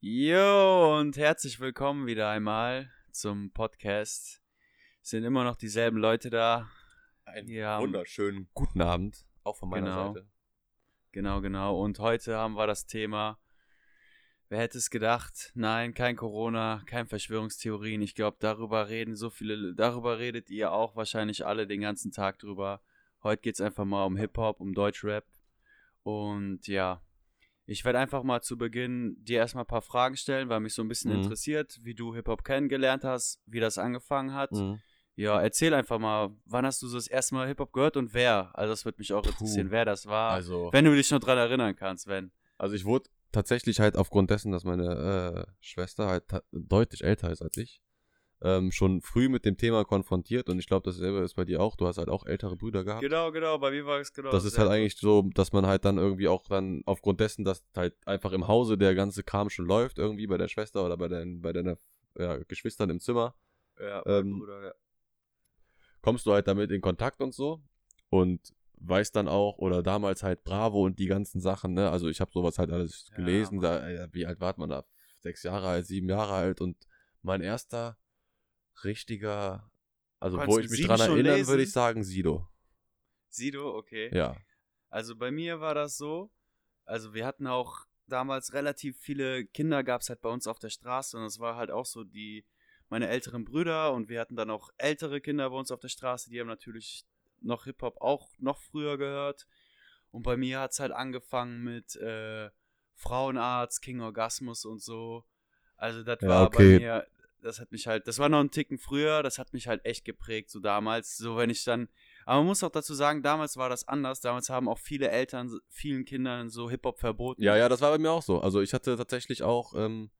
Jo, und herzlich willkommen wieder einmal zum Podcast. Es sind immer noch dieselben Leute da. Einen Ja. wunderschönen guten Abend, auch von meiner Genau. Seite. Genau, genau. Und heute haben wir das Thema. Wer hätte es gedacht? Nein, kein Corona, kein Verschwörungstheorien. Ich glaube, darüber reden so viele, darüber redet ihr auch wahrscheinlich alle den ganzen Tag drüber. Heute geht es einfach mal um Hip-Hop, um Deutschrap. Und ja, ich werde einfach mal zu Beginn dir erstmal ein paar Fragen stellen, weil mich so ein bisschen Mhm. interessiert, wie du Hip-Hop kennengelernt hast, wie das angefangen hat. Mhm. Ja, erzähl einfach mal, wann hast du so das erste Mal Hip-Hop gehört und wer? Also das würde mich auch Puh. interessieren, wer das war. Also, Wenn du dich noch dran erinnern kannst, wenn. also ich wurde tatsächlich halt aufgrund dessen, dass meine äh, Schwester halt deutlich älter ist als ich, ähm, schon früh mit dem Thema konfrontiert und ich glaube, dasselbe ist bei dir auch. Du hast halt auch ältere Brüder gehabt. Genau, genau, bei mir war es genau. Das ist halt eigentlich so, dass man halt dann irgendwie auch dann aufgrund dessen, dass halt einfach im Hause der ganze Kram schon läuft, irgendwie bei der Schwester oder bei, deinen, bei deiner ja, Geschwistern im Zimmer, Ja, ähm, Bruder, ja. kommst du halt damit in Kontakt und so und weißt dann auch, oder damals halt Bravo und die ganzen Sachen, ne? Also ich habe sowas halt alles Ja, gelesen, Mann. da, ja, wie alt war man da? Sechs Jahre alt, sieben Jahre alt und mein erster richtiger, also Konntest wo ich mich Sido dran erinnern, lesen? würde ich sagen Sido. Sido, okay. Ja. Also bei mir war das so, also wir hatten auch damals relativ viele Kinder, gab es halt bei uns auf der Straße und es war halt auch so die, meine älteren Brüder und wir hatten dann auch ältere Kinder bei uns auf der Straße, die haben natürlich noch Hip-Hop auch noch früher gehört. Und bei mir hat es halt angefangen mit äh, Frauenarzt, King Orgasmus und so. Also das Ja, war okay. bei mir, das hat mich halt, das war noch ein Ticken früher, das hat mich halt echt geprägt, so damals. So wenn ich dann, aber man muss auch dazu sagen, damals war das anders. Damals haben auch viele Eltern vielen Kindern so Hip-Hop verboten. Ja, ja, das war bei mir auch so. Also ich hatte tatsächlich auch ähm,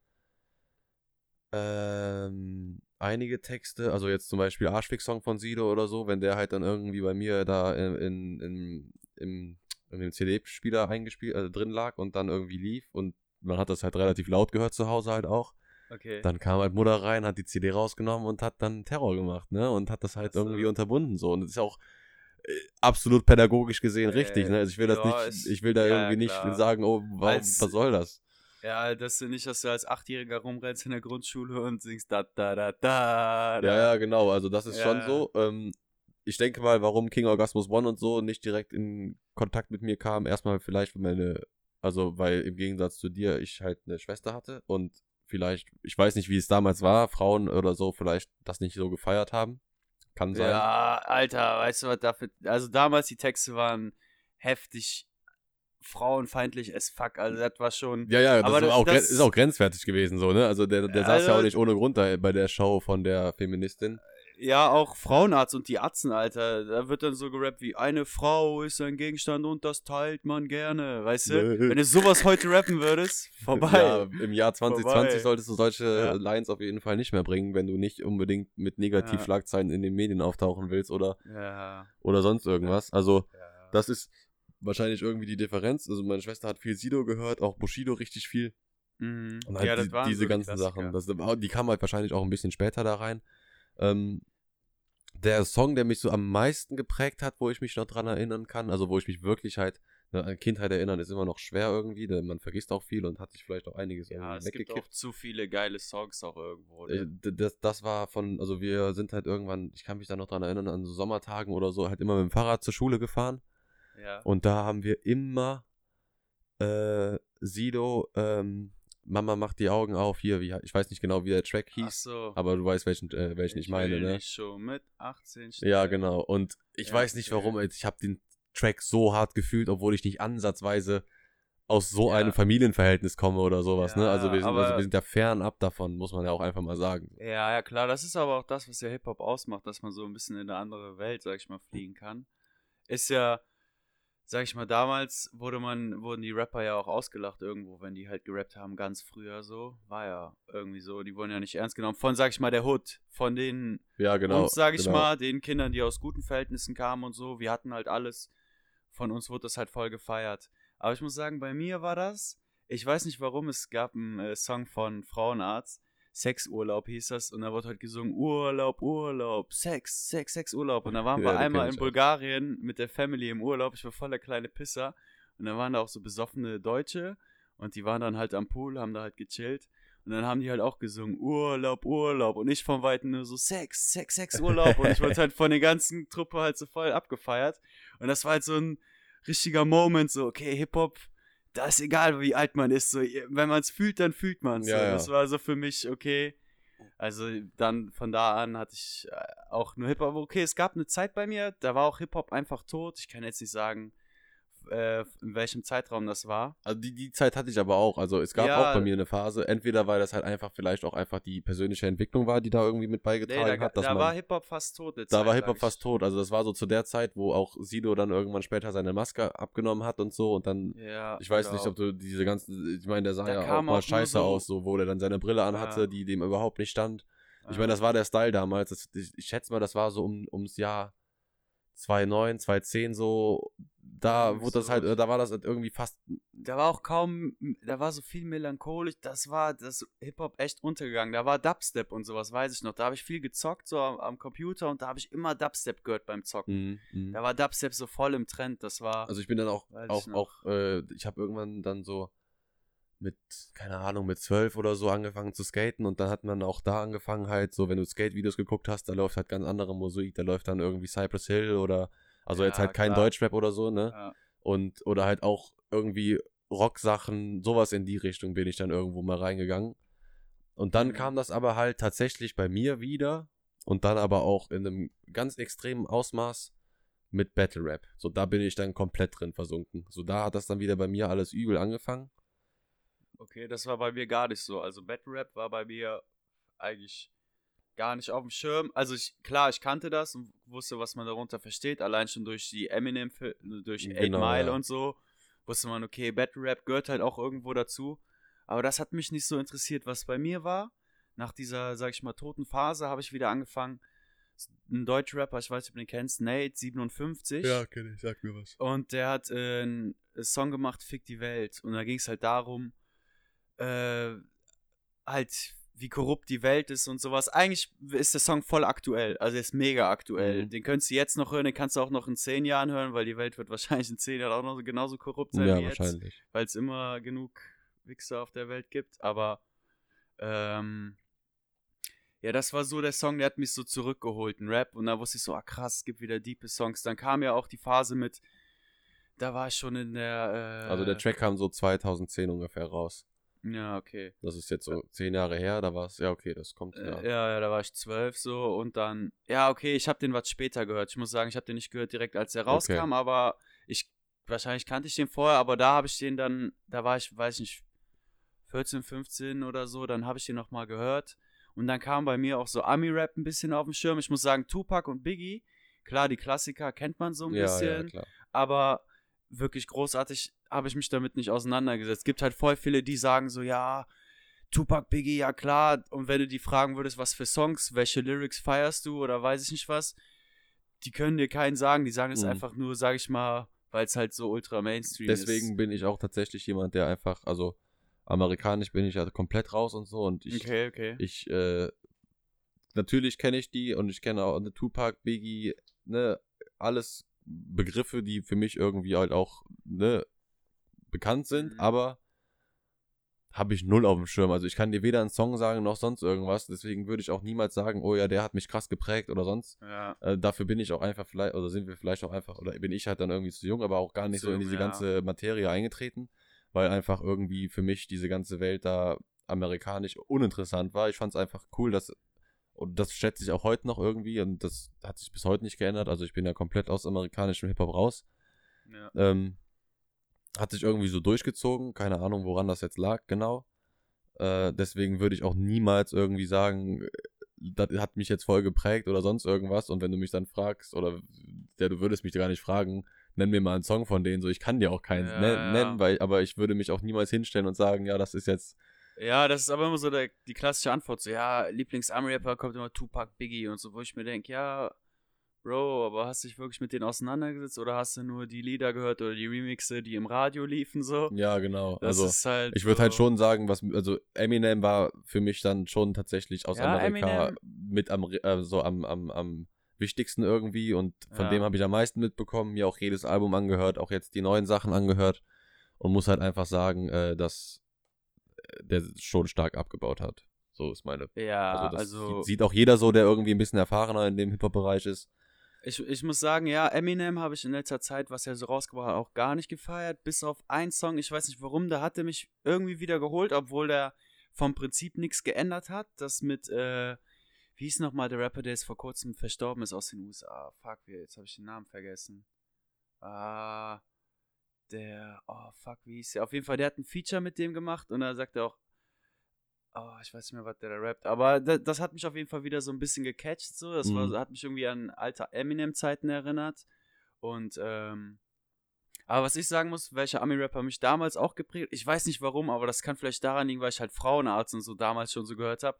ähm, einige Texte, also jetzt zum Beispiel Arschfix-Song von Sido oder so, wenn der halt dann irgendwie bei mir da in, in, in, im, in dem CD-Spieler eingespielt, also drin lag und dann irgendwie lief und man hat das halt relativ laut gehört zu Hause halt auch. Okay. Dann kam halt Mutter rein, hat die CD rausgenommen und hat dann Terror gemacht, ne? Und hat das halt Ach so. irgendwie unterbunden so. Und das ist auch äh, absolut pädagogisch gesehen richtig, Äh, ne? Also ich will das ja, nicht, ich will da ja, irgendwie klar. nicht sagen, oh, warum, Als- was soll das? ja, dass du nicht, dass du als Achtjähriger rumrennst in der Grundschule und singst da da da da. Ja, ja, genau. Also das ist Ja, schon so. Ähm, ich denke mal, warum King Orgasmus One und so nicht direkt in Kontakt mit mir kam, erstmal vielleicht, weil meine, also weil im Gegensatz zu dir ich halt eine Schwester hatte und vielleicht, ich weiß nicht, wie es damals war, Frauen oder so vielleicht das nicht so gefeiert haben. Kann sein. Ja, Alter, weißt du was dafür? Also damals die Texte waren heftig frauenfeindlich as fuck. Also das war schon. Ja, ja, das, Aber ist, das- auch, das- ist auch grenzwertig gewesen, so, ne? Also der, der saß ja Also- auch nicht ohne Grund da bei der Show von der Feministin. Ja, auch Frauenarzt und die Atzen, Alter. Da wird dann so gerappt wie eine Frau ist ein Gegenstand und das teilt man gerne. Weißt du? Wenn du sowas heute rappen würdest, vorbei. Ja, im Jahr 2020 Vorbei. solltest du solche Ja. Lines auf jeden Fall nicht mehr bringen, wenn du nicht unbedingt mit Negativschlagzeilen in den Medien auftauchen willst oder, oder sonst irgendwas. Also, das ist wahrscheinlich irgendwie die Differenz. Also, meine Schwester hat viel Sido gehört, auch Bushido richtig viel. Mhm. Und halt ja, das die, diese so die ganzen Klassiker. Sachen. Das, die kamen halt wahrscheinlich auch ein bisschen später da rein. Ähm, der Song, der mich so am meisten geprägt hat, wo ich mich noch dran erinnern kann, also wo ich mich wirklich halt ne, an Kindheit erinnern, ist immer noch schwer irgendwie, denn man vergisst auch viel und hat sich vielleicht auch einiges Ja, es gibt weggekippt. auch zu viele geile Songs auch irgendwo. Äh, Ne? d- Das, das war von, also wir sind halt irgendwann, ich kann mich da noch dran erinnern, an so Sommertagen oder so, halt immer mit dem Fahrrad zur Schule gefahren. Ja. Und da haben wir immer äh, Sido, ähm, Mama macht die Augen auf, hier, wie, ich weiß nicht genau, wie der Track hieß, so. aber du weißt, welchen, äh, welchen ich, meine, will ne? Schon mit 18 Ja, stehen. genau. Und ich Ja, weiß nicht warum, ich habe den Track so hart gefühlt, obwohl ich nicht ansatzweise aus so Ja. einem Familienverhältnis komme oder sowas, ne? Also wir, sind, aber- also wir sind ja fernab davon, muss man ja auch einfach mal sagen. Ja, ja, klar. Das ist aber auch das, was ja Hip-Hop ausmacht, dass man so ein bisschen in eine andere Welt, sag ich mal, fliegen kann. Ist ja, sag ich mal, damals wurde man, wurden die Rapper ja auch ausgelacht irgendwo, wenn die halt gerappt haben, ganz früher so. War ja irgendwie so. Die wurden ja nicht ernst genommen. Von, sag ich mal, der Hood. Von den Ja, genau. uns, sag ich genau. mal, den Kindern, die aus guten Verhältnissen kamen und so. Wir hatten halt alles. Von uns wurde das halt voll gefeiert. Aber ich muss sagen, bei mir war das, ich weiß nicht warum, es gab einen äh, Song von Frauenarzt, Sexurlaub hieß das, und da wurde halt gesungen, Urlaub, Urlaub, Sex, Sex, Sex, Urlaub. Und da waren wir Ja, einmal in auch. Bulgarien mit der Family im Urlaub, ich war voll der kleine Pisser. Und da waren da auch so besoffene Deutsche. Und die waren dann halt am Pool, haben da halt gechillt. Und dann haben die halt auch gesungen, Urlaub, Urlaub. Und ich vom Weiten nur so, Sex, Sex, Sex, Urlaub. Und ich wurde halt von der ganzen Truppe halt so voll abgefeiert. Und das war halt so ein richtiger Moment, so, okay, Hip-Hop, da ist egal, wie alt man ist. So, wenn man es fühlt, dann fühlt man es. Ja, so. ja. Das war so für mich, okay. Also dann von da an hatte ich äh, auch nur Hip-Hop. Okay, es gab eine Zeit bei mir, da war auch Hip-Hop einfach tot. Ich kann jetzt nicht sagen, äh, in welchem Zeitraum das war. Also die, die Zeit hatte ich aber auch. Also es gab Ja. auch bei mir eine Phase. Entweder weil das halt einfach vielleicht auch einfach die persönliche Entwicklung war, die da irgendwie mit Nee, beigetragen da hat. Dass da man, war Hip-Hop fast tot. da Zeit war Hip-Hop fast tot. Also das war so zu der Zeit, wo auch Sido dann irgendwann später seine Maske abgenommen hat und so. Und dann, Ja, ich weiß oder nicht, ob du diese ganzen, ich meine, der sah Da ja auch mal auch scheiße so- aus, so wo der dann seine Brille anhatte, Ja. die dem überhaupt nicht stand. Ich meine, das war der Style damals. Das, ich, ich schätze mal, das war so um, ums Jahr 2009, 2010 so. Da wurde das halt, da war das halt irgendwie fast da war auch kaum, da war so viel melancholisch, das war das Hip-Hop echt untergegangen. Da war Dubstep und sowas, weiß ich noch. Da habe ich viel gezockt, so am, am Computer und da habe ich immer Dubstep gehört beim Zocken. Mhm, mhm. Da war Dubstep so voll im Trend, das war. Also ich bin dann auch, ich auch, noch. auch, äh, ich habe irgendwann dann so mit, keine Ahnung, mit zwölf oder so angefangen zu skaten und dann hat man auch da angefangen halt, so wenn du Skate-Videos geguckt hast, da läuft halt ganz andere Musik, da läuft dann irgendwie Cypress Hill oder, also jetzt Ja, halt kein klar. Deutschrap oder so, ne? ja. Und, oder halt auch irgendwie Rocksachen, sowas in die Richtung bin ich dann irgendwo mal reingegangen. Und dann Mhm. kam das aber halt tatsächlich bei mir wieder und dann aber auch in einem ganz extremen Ausmaß mit Battle Rap. So, da bin ich dann komplett drin versunken. So, da hat das dann wieder bei mir alles übel angefangen. Okay, das war bei mir gar nicht so. Also Battle Rap war bei mir eigentlich gar nicht auf dem Schirm. Also ich, klar, ich kannte das und wusste, was man darunter versteht. Allein schon durch die Eminem, durch 8 Genau, Mile ja. und so, wusste man, okay, Battle Rap gehört halt auch irgendwo dazu. Aber das hat mich nicht so interessiert, was bei mir war. Nach dieser, sag ich mal, toten Phase habe ich wieder angefangen. Ein Deutschrapper, ich weiß nicht, ob du den kennst, Nate 57. kenne ich, sag mir was. Und der hat äh, einen Song gemacht, Fick die Welt. Und da ging es halt darum, äh, halt, wie korrupt die Welt ist und sowas. Eigentlich ist der Song voll aktuell. Also er ist mega aktuell. Mhm. Den könntest du jetzt noch hören, den kannst du auch noch in zehn Jahren hören, weil die Welt wird wahrscheinlich in zehn Jahren auch noch genauso korrupt sein Ja, wie jetzt. wahrscheinlich. Weil es immer genug Wichser auf der Welt gibt. Aber ähm, ja, das war so der Song, der hat mich so zurückgeholt, ein Rap. Und da wusste ich so, ah krass, es gibt wieder diepe Songs. Dann kam ja auch die Phase mit, da war ich schon in der. Äh, Also der Track kam so 2010 ungefähr raus. Ja, okay. Das ist jetzt so zehn Jahre her, da war es, ja okay, das kommt, ja. ja. ja, da war ich zwölf so und dann, ja, okay, ich habe den was später gehört. Ich muss sagen, ich habe den nicht gehört direkt, als er rauskam, aber ich, wahrscheinlich kannte ich den vorher, aber da habe ich den dann, da war ich, weiß ich nicht, 14, 15 oder so, dann habe ich den nochmal gehört und dann kam bei mir auch so Ami-Rap ein bisschen auf dem Schirm. Ich muss sagen, Tupac und Biggie, klar, die Klassiker kennt man so ein Ja, bisschen, ja, aber wirklich großartig habe ich mich damit nicht auseinandergesetzt. Es gibt halt voll viele, die sagen so, ja, Tupac, Biggie, ja klar. Und wenn du die fragen würdest, was für Songs, welche Lyrics feierst du oder weiß ich nicht was, die können dir keinen sagen. Die sagen es Mhm. einfach nur, sag ich mal, weil es halt so ultra Mainstream Deswegen ist. bin ich auch tatsächlich jemand, der einfach, also amerikanisch bin ich ja komplett raus und so und ich, Okay, okay. ich, äh, natürlich kenne ich die und ich kenne auch eine Tupac, Biggie, ne, alles Begriffe, die für mich irgendwie halt auch, ne, bekannt sind, Mhm. aber habe ich null auf dem Schirm. Also ich kann dir weder einen Song sagen noch sonst irgendwas. Deswegen würde ich auch niemals sagen, oh ja, der hat mich krass geprägt oder sonst. Ja, Äh, dafür bin ich auch einfach vielleicht, oder sind wir vielleicht auch einfach, oder bin ich halt dann irgendwie zu jung, aber auch gar nicht Zu so in diese ja. ganze Materie eingetreten, weil einfach irgendwie für mich diese ganze Welt da amerikanisch uninteressant war. Ich fand es einfach cool, dass, und das schätze ich auch heute noch irgendwie, und das hat sich bis heute nicht geändert. Also ich bin ja komplett aus amerikanischem Hip-Hop raus. ja. Ähm, hat sich irgendwie so durchgezogen, keine Ahnung, woran das jetzt lag, genau. Äh, deswegen würde ich auch niemals irgendwie sagen, äh, das hat mich jetzt voll geprägt oder sonst irgendwas. Und wenn du mich dann fragst, oder ja, du würdest mich gar nicht fragen, nenn mir mal einen Song von denen, so ich kann dir auch keinen Ja, nen- ja. nennen, weil, aber ich würde mich auch niemals hinstellen und sagen, ja, das ist jetzt, Ja, das ist aber immer so der, die klassische Antwort. So, ja, Lieblings-Ami-Rapper kommt immer Tupac, Biggie und so, wo ich mir denke, ja, Bro, aber hast du dich wirklich mit denen auseinandergesetzt oder hast du nur die Lieder gehört oder die Remixe, die im Radio liefen so? ja, genau. Das also, ist halt. ich würde so, halt schon sagen, was, also Eminem war für mich dann schon tatsächlich aus Ja, Amerika Eminem- mit am, äh, so am, am, am wichtigsten irgendwie und von Ja. dem habe ich am meisten mitbekommen, mir auch jedes Album angehört, auch jetzt die neuen Sachen angehört und muss halt einfach sagen, äh, dass äh, der schon stark abgebaut hat. So ist meine. Ja, Also das also sieht auch jeder so, der irgendwie ein bisschen erfahrener in dem Hip-Hop-Bereich ist. Ich, ich muss sagen, ja, Eminem habe ich in letzter Zeit, was er so rausgebracht hat, auch gar nicht gefeiert. Bis auf einen Song, ich weiß nicht warum, da hat er mich irgendwie wieder geholt, obwohl der vom Prinzip nichts geändert hat. Das mit, äh, wie hieß nochmal der Rapper, der jetzt vor kurzem verstorben ist aus den USA? Fuck, jetzt habe ich den Namen vergessen. Ah, der, oh fuck, wie hieß der? Auf jeden Fall, der hat ein Feature mit dem gemacht und da sagt er auch, Oh, ich weiß nicht mehr, was der da rappt. Aber das, das hat mich auf jeden Fall wieder so ein bisschen gecatcht. So. Das war, Mhm. hat mich irgendwie an alte Eminem-Zeiten erinnert. Und, ähm, aber was ich sagen muss, welcher Ami-Rapper mich damals auch geprägt ich weiß nicht warum, aber das kann vielleicht daran liegen, weil ich halt Frauenarzt und so damals schon so gehört habe.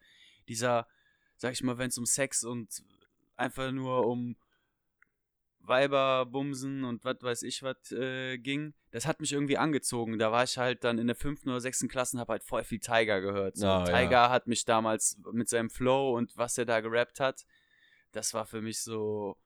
Dieser, sag ich mal, wenn es um Sex und einfach nur um Weiber, Bumsen und was weiß ich was äh, ging, das hat mich irgendwie angezogen. Da war ich halt dann in der fünften oder sechsten Klasse und habe halt voll viel Tiger gehört. So. Ja. Tiger hat mich damals mit seinem Flow und was er da gerappt hat, das war für mich so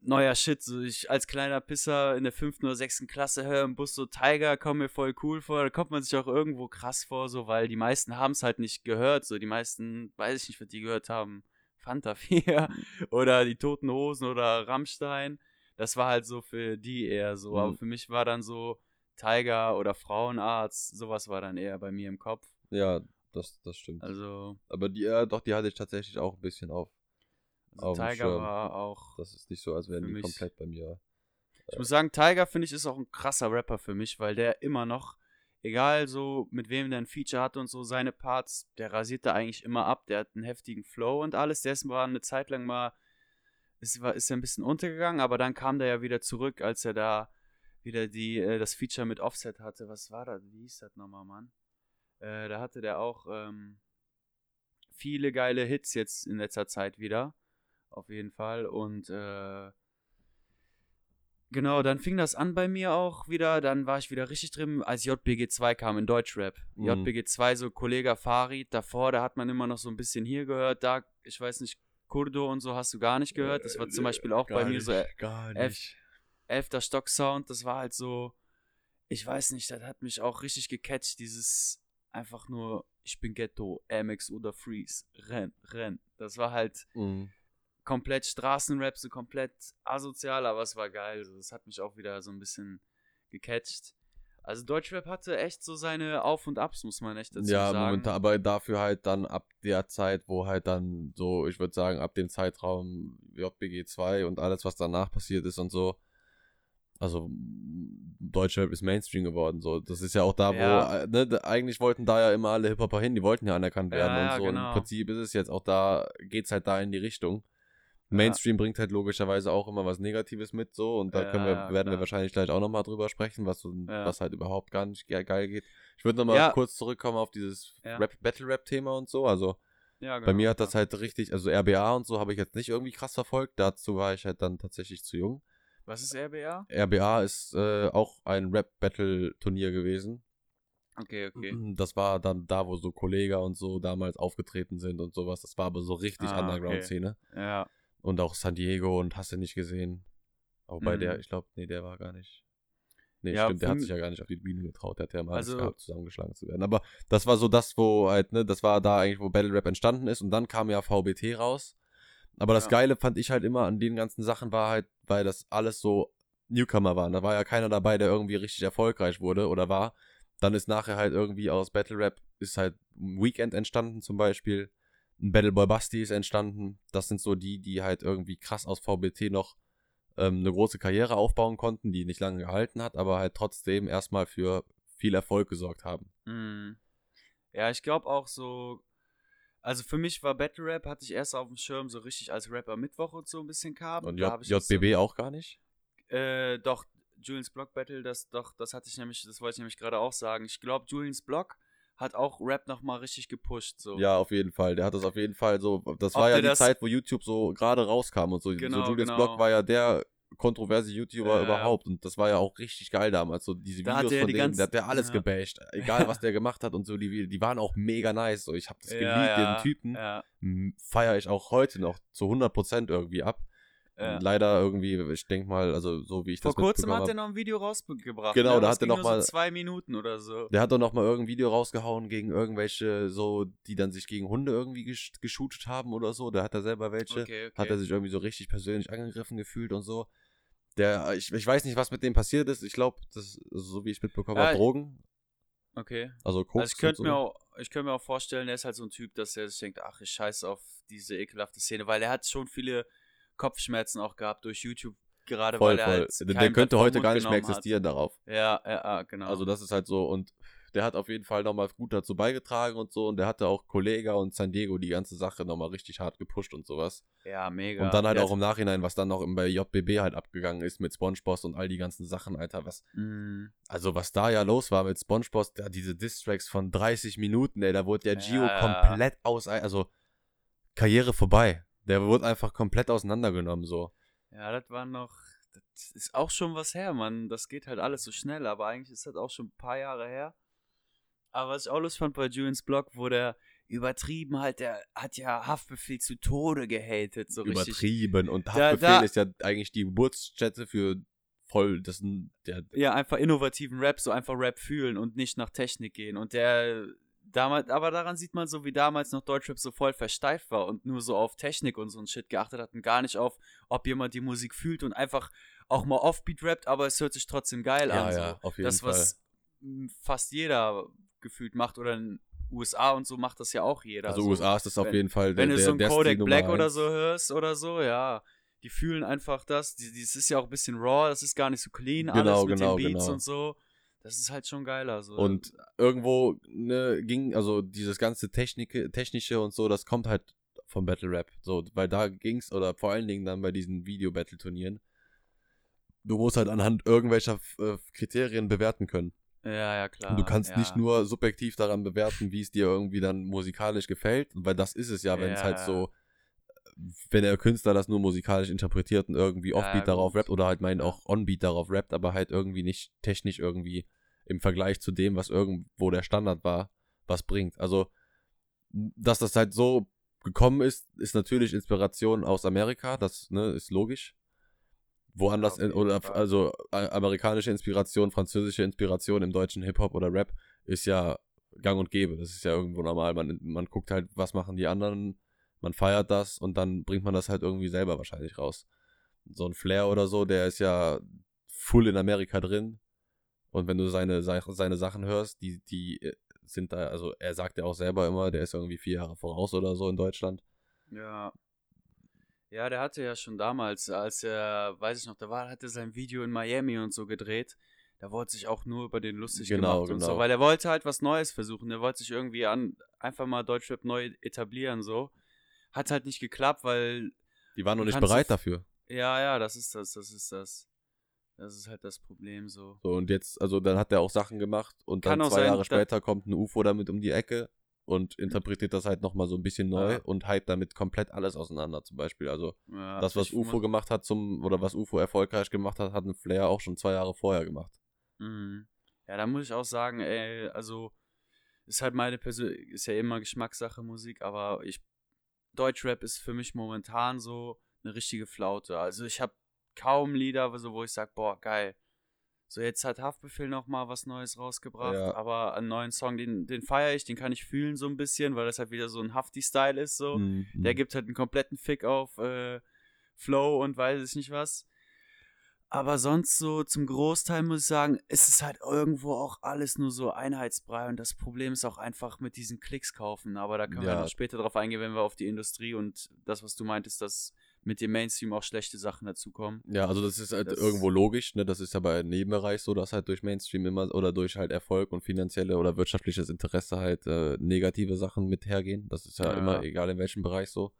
neuer Shit. So ich als kleiner Pisser in der fünften oder sechsten Klasse höre im Bus so Tiger, kommt mir voll cool vor. Da kommt man sich auch irgendwo krass vor, so weil die meisten haben es halt nicht gehört. So die meisten, weiß ich nicht, was die gehört haben. Fanta 4 oder die Toten Hosen oder Rammstein. Das war halt so für die eher so. Aber Mhm. für mich war dann so Tiger oder Frauenarzt, sowas war dann eher bei mir im Kopf. Ja, das, das stimmt. Also, Aber die, ja, doch, die hatte ich tatsächlich auch ein bisschen auf. also Auf Tiger war auch. Das ist nicht so, als wären die mich- komplett bei mir. Ich muss sagen, Tiger finde ich ist auch ein krasser Rapper für mich, weil der immer noch, egal so mit wem der ein Feature hat und so, seine Parts, der rasiert da eigentlich immer ab. Der hat einen heftigen Flow und alles. Der ist war eine Zeit lang mal, ist, war, ist er ein bisschen untergegangen, aber dann kam der ja wieder zurück, als er da wieder die, äh, das Feature mit Offset hatte. Was war das? Wie hieß das nochmal, Mann? Äh, da hatte der auch ähm, viele geile Hits jetzt in letzter Zeit wieder. Auf jeden Fall. Und äh, Genau, dann fing das an bei mir auch wieder. Dann war ich wieder richtig drin, als JBG2 kam in Deutschrap. Mhm. JBG2, so Kollege Farid, davor, da hat man immer noch so ein bisschen hier gehört. Da, ich weiß nicht, Kurdo und so hast du gar nicht gehört. Das war zum Beispiel auch bei mir so äh, Gar F- elfter Stock-Sound. Das war halt so, ich weiß nicht, das hat mich auch richtig gecatcht. Dieses einfach nur, ich bin Ghetto, Amex oder Freeze, renn, renn. Das war halt Mhm. Komplett Straßenrap, so komplett asozial, aber es war geil. So, das hat mich auch wieder so ein bisschen gecatcht. Also Deutschrap hatte echt so seine Auf und Abs, muss man echt dazu Ja, sagen. momentan, aber dafür halt dann ab der Zeit, wo halt dann so, ich würde sagen, ab dem Zeitraum JBG 2 und alles, was danach passiert ist und so. Also, Deutschrap ist Mainstream geworden, so. Das ist ja auch da, wo, Ja. äh, ne, eigentlich wollten da ja immer alle Hip-Hopper hin, die wollten ja anerkannt werden Ja, und ja, so. genau. Im Prinzip ist es jetzt auch da, geht's halt da in die Richtung. Mainstream bringt halt logischerweise auch immer was Negatives mit, so, und da Ja, können wir, ja, werden wir klar. wahrscheinlich gleich auch nochmal drüber sprechen, was, so, Ja. was halt überhaupt gar nicht ge- geil geht. Ich würde nochmal Ja. kurz zurückkommen auf dieses Ja. Rap, Battle-Rap-Thema und so. Also ja, genau, bei mir hat das halt richtig, also RBA und so habe ich jetzt nicht irgendwie krass verfolgt. Dazu war ich halt dann tatsächlich zu jung. Was ist RBA? RBA ist äh, auch ein Rap-Battle-Turnier gewesen. Okay, okay. Das war dann da, wo so Kollega und so damals aufgetreten sind und sowas. Das war aber so richtig Ah, okay. Underground-Szene. Ja. Und auch San Diego und hast du nicht gesehen. Auch bei Mhm. der, ich glaube, nee, der war gar nicht. Nee, Ja, stimmt, der hat sich ja gar nicht auf die Bühne getraut. Der hat ja mal Also- gehabt, zusammengeschlagen zu werden. Aber das war so das, wo halt, ne, das war da eigentlich, wo Battle Rap entstanden ist. Und dann kam ja VBT raus. Aber das Ja. Geile fand ich halt immer an den ganzen Sachen war halt, weil das alles so Newcomer waren. Da war ja keiner dabei, der irgendwie richtig erfolgreich wurde oder war. Dann ist nachher halt irgendwie aus Battle Rap ist halt ein Weekend entstanden zum Beispiel. Ein Battle Boy Basti ist entstanden. Das sind so die, die halt irgendwie krass aus VBT noch ähm, eine große Karriere aufbauen konnten, die nicht lange gehalten hat, aber halt trotzdem erstmal für viel Erfolg gesorgt haben. Mhm. Ja, ich glaube auch so. Also für mich war Battle Rap, hatte ich erst auf dem Schirm so richtig als Rapper Mittwoch und so ein bisschen kam. Und J JBB auch gar nicht? So, äh, doch, Julians Block Battle, das doch, das hatte ich nämlich, das wollte ich nämlich gerade auch sagen. Ich glaube, Julians Block hat auch Rap nochmal richtig gepusht. So. Ja, auf jeden Fall. Der hat das auf jeden Fall so. Das Ob war ja die das- Zeit, wo YouTube so gerade rauskam und so. Genau, so Julius genau. Blog war ja der kontroverse YouTuber Ja, überhaupt und das war ja auch richtig geil damals. So diese Da Videos von die dem, ganzen- der hat ja alles ja. gebasht. Egal was der gemacht hat und so, die, die waren auch mega nice. So, ich habe das Ja, geliebt, ja, den Typen. Ja, feiere ich auch heute noch zu 100% irgendwie ab. Ja. leider irgendwie, ich denke mal, also so wie ich Vor das kurzem mitbekommen hat er noch ein Video rausgebracht. Genau, ne? da hat er noch mal- so zwei Minuten oder so. Der hat doch noch mal irgendein Video rausgehauen gegen irgendwelche, so, die dann sich gegen Hunde irgendwie gesch geshootet haben oder so. Da hat er selber welche. Okay, okay. Hat er sich irgendwie so richtig persönlich angegriffen gefühlt und so. Der, ich, ich weiß nicht, was mit dem passiert ist. Ich glaube, das, so wie ich mitbekommen Ja, habe, Drogen. okay. Also Koks Also ich könnte und mir so. auch, ich könnte mir auch vorstellen, der ist halt so ein Typ, dass er sich denkt, ach, ich scheiße auf diese ekelhafte Szene, weil er hat schon viele Kopfschmerzen auch gehabt durch YouTube, gerade Voll, weil er voll. halt der, könnte heute gar nicht mehr genommen hat. existieren darauf. Ja, ja, genau. Also das ist halt so und der hat auf jeden Fall nochmal gut dazu beigetragen und so und der hatte auch Kollega und San Diego die ganze Sache nochmal richtig hart gepusht und sowas. ja, mega. Und dann halt Der auch im Nachhinein, was dann noch bei JBB halt abgegangen ist mit Spongeboss und all die ganzen Sachen, Alter, was, Mhm. also was da ja los war mit Spongeboss, da diese Distracks von 30 Minuten, ey, da wurde der Gio Ja. komplett aus, also Karriere vorbei. Der wurde einfach komplett auseinandergenommen, so. Ja, das war noch, das ist auch schon was her, Mann. Das geht halt alles so schnell, aber eigentlich ist das auch schon ein paar Jahre her. Aber was ich auch lustig fand bei Julians Blog, wo der übertrieben halt, der hat ja Haftbefehl zu Tode gehatet, so richtig. Übertrieben. Und Da- Haftbefehl da- ist ja eigentlich die Geburtsstätte für voll, das der, Ja, einfach innovativen Rap, so einfach Rap fühlen und nicht nach Technik gehen. Und der damals, aber daran sieht man so, wie damals noch Deutschrap so voll versteift war und nur so auf Technik und so ein Shit geachtet hat und gar nicht auf, ob jemand die Musik fühlt und einfach auch mal Offbeat rappt, aber es hört sich trotzdem geil Ja, an. So. ja, auf jeden das, was m, fast jeder gefühlt macht oder in USA und so macht das ja auch jeder. Also so. USA ist das auf wenn- jeden Fall Wenn der, du so ein der Kodak Stil Black Nummer oder eins. so hörst oder so, ja, die fühlen einfach das. Die, es ist ja auch ein bisschen raw, das ist gar nicht so clean Genau, alles mit genau, den Beats genau. und so. Das ist halt schon geiler. So. Und irgendwo ne, ging, also dieses ganze Technik, Technische und so, das kommt halt vom Battle Rap. So, weil da ging's, oder vor allen Dingen dann bei diesen Video-Battle-Turnieren, du musst halt anhand irgendwelcher äh, Kriterien bewerten können. ja, ja, klar. Und du kannst ja. nicht nur subjektiv daran bewerten, wie es dir irgendwie dann musikalisch gefällt, weil das ist es ja, wenn es Ja. halt so, wenn der Künstler das nur musikalisch interpretiert und irgendwie Ja, Offbeat darauf gut. rappt oder halt meint Ja. auch Onbeat darauf rappt, aber halt irgendwie nicht technisch irgendwie im Vergleich zu dem, was irgendwo der Standard war, was bringt. Also, dass das halt so gekommen ist, ist natürlich Inspiration aus Amerika, das ne, ist logisch. Woanders, in, oder also amerikanische Inspiration, französische Inspiration im deutschen Hip-Hop oder Rap ist ja gang und gäbe. Das ist ja irgendwo normal. Man, man guckt halt, was machen die anderen, man feiert das und dann bringt man das halt irgendwie selber wahrscheinlich raus. So ein Flair oder so, der ist ja full in Amerika drin. Und wenn du seine, seine Sachen hörst, die, die äh, sind da, also er sagt ja auch selber immer, der ist irgendwie vier Jahre voraus oder so in Deutschland. Ja. Ja, der hatte ja schon damals, als er, weiß ich noch, da war, hat er sein Video in Miami und so gedreht. Da wollte sich auch nur über den lustig Genau, gemacht und so, genau. weil er wollte halt was Neues versuchen. Er wollte sich irgendwie an, einfach mal Deutschrap neu etablieren, so. Hat halt nicht geklappt, weil, Die waren noch nicht bereit dafür. ja, ja, das ist das, das ist das. Das ist halt das Problem, so. So, und jetzt, also dann hat er auch Sachen gemacht und Kann dann zwei sein, Jahre später kommt ein UFO damit um die Ecke und interpretiert das halt nochmal so ein bisschen neu Ja. und hypt damit komplett alles auseinander zum Beispiel. Also Ja, das, was UFO gemacht hat zum, oder was UFO erfolgreich gemacht hat, hat ein Flair auch schon zwei Jahre vorher gemacht. Mhm. Ja, da muss ich auch sagen, ey, also ist halt meine Persön ist ja immer Geschmackssache Musik, aber ich Deutschrap ist für mich momentan so eine richtige Flaute. Also ich habe kaum Lieder, so, wo ich sage, boah, geil. So jetzt hat Haftbefehl noch mal was Neues rausgebracht, Ja. aber einen neuen Song, den, den feiere ich, den kann ich fühlen so ein bisschen, weil das halt wieder so ein Hafti-Style ist so. Mhm. Der gibt halt einen kompletten Fick auf äh, Flow und weiß ich nicht was. Aber sonst so zum Großteil muss ich sagen, ist es halt irgendwo auch alles nur so Einheitsbrei und das Problem ist auch einfach mit diesen Klicks kaufen. Aber da können wir Ja. noch später drauf eingehen, wenn wir auf die Industrie und das, was du meintest, dass mit dem Mainstream auch schlechte Sachen dazukommen. Ja, also das ist halt Das- irgendwo logisch, ne? Das ist ja bei Nebenbereich so, dass halt durch Mainstream immer oder durch halt Erfolg und finanzielle oder wirtschaftliches Interesse halt äh, negative Sachen mit hergehen. Das ist ja, Ja. immer egal in welchem Bereich so.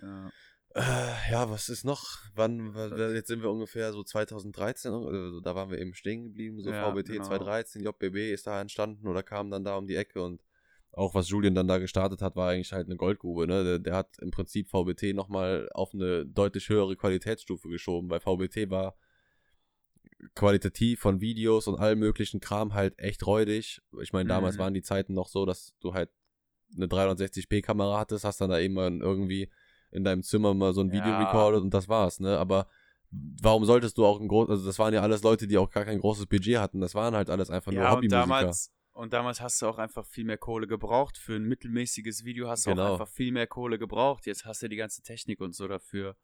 Ja. Äh, ja, was ist noch? Wann, wa- jetzt sind wir ungefähr so 2013, also da waren wir eben stehen geblieben, so Ja, VBT genau. 2013, JBB ist da entstanden oder kam dann da um die Ecke und auch was Julian dann da gestartet hat, war eigentlich halt eine Goldgrube, ne? Der, der hat im Prinzip VBT nochmal auf eine deutlich höhere Qualitätsstufe geschoben, weil VBT war qualitativ von Videos und allem möglichen Kram halt echt räudig. Ich meine, damals Mhm. waren die Zeiten noch so, dass du halt eine 360p Kamera hattest, hast dann da eben mal irgendwie in deinem Zimmer mal so ein Video Ja. recordet und das war's, ne? Aber warum solltest du auch ein großes, also das waren ja alles Leute, die auch gar kein großes Budget hatten. Das waren halt alles einfach nur Ja, und Hobbymusiker. damals, und damals hast du auch einfach viel mehr Kohle gebraucht. Für ein mittelmäßiges Video hast du Genau. auch einfach viel mehr Kohle gebraucht. Jetzt hast du die ganze Technik und so dafür.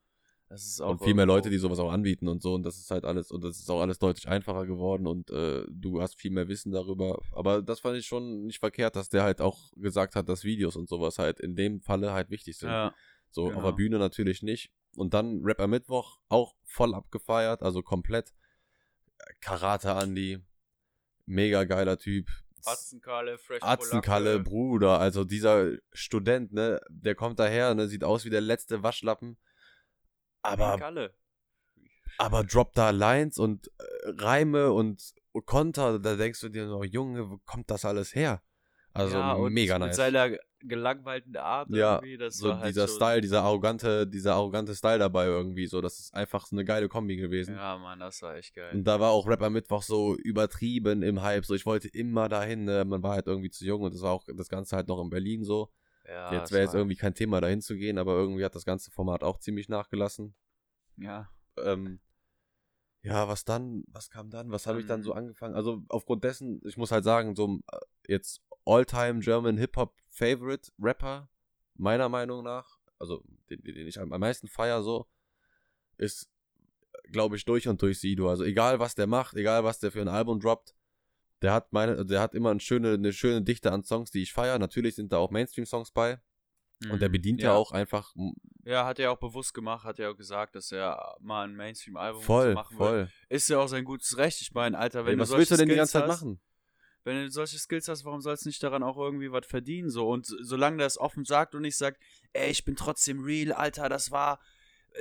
Das ist auch und viel mehr Leute, die sowas auch anbieten und so. Und das ist halt alles, und das ist auch alles deutlich einfacher geworden und äh, du hast viel mehr Wissen darüber. Aber das fand ich schon nicht verkehrt, dass der halt auch gesagt hat, dass Videos und sowas halt in dem Falle halt wichtig sind. Ja, so auf genau. der Bühne natürlich nicht. Und dann Rap am Mittwoch auch voll abgefeiert, also komplett. Karate Andy, mega geiler Typ. Atzenkalle, Fresh Atzenkalle. Bruder, also dieser Student, ne, der kommt daher, ne, sieht aus wie der letzte Waschlappen. Aber Kalle. aber droppt da Lines und äh, Reime und Konter, da denkst du dir noch, Junge, wo kommt das alles her? Also ja, mega mit nice. seiner gelangweilten Art Ja, irgendwie, das so war halt dieser schon, Style, dieser arrogante, dieser arrogante Style dabei irgendwie, so, das ist einfach so eine geile Kombi gewesen. Ja, Mann, das war echt geil. Und da war auch Rap am Mittwoch so übertrieben im Hype, so ich wollte immer dahin, ne? man war halt irgendwie zu jung und das war auch das Ganze halt noch in Berlin so. ja, jetzt wäre jetzt irgendwie kein Thema dahin zu gehen, aber irgendwie hat das ganze Format auch ziemlich nachgelassen. Ja, ähm, ja, was dann, was kam dann, was habe ich dann so Dann- angefangen? Also aufgrund dessen, ich muss halt sagen, so äh, jetzt All-Time German Hip-Hop Favorite Rapper, meiner Meinung nach, also den, den ich am meisten feier so, ist, glaube ich, durch und durch Sido. Also egal, was der macht, egal, was der für ein Album droppt, der hat meine, der hat immer eine schöne, eine schöne Dichte an Songs, die ich feiere. Natürlich sind da auch Mainstream-Songs bei. Und der Mhm. bedient ja, auch einfach Ja, hat er auch bewusst gemacht, hat er auch gesagt, dass er mal ein Mainstream-Album voll, machen will. voll. Ist ja auch sein gutes Recht. Ich meine, Alter, wenn Ey, du was willst du denn die Skills ganze Zeit hast, machen? Wenn du solche Skills hast, warum sollst du nicht daran auch irgendwie was verdienen? So und solange der es offen sagt und nicht sagt, ey, ich bin trotzdem real, Alter, das war,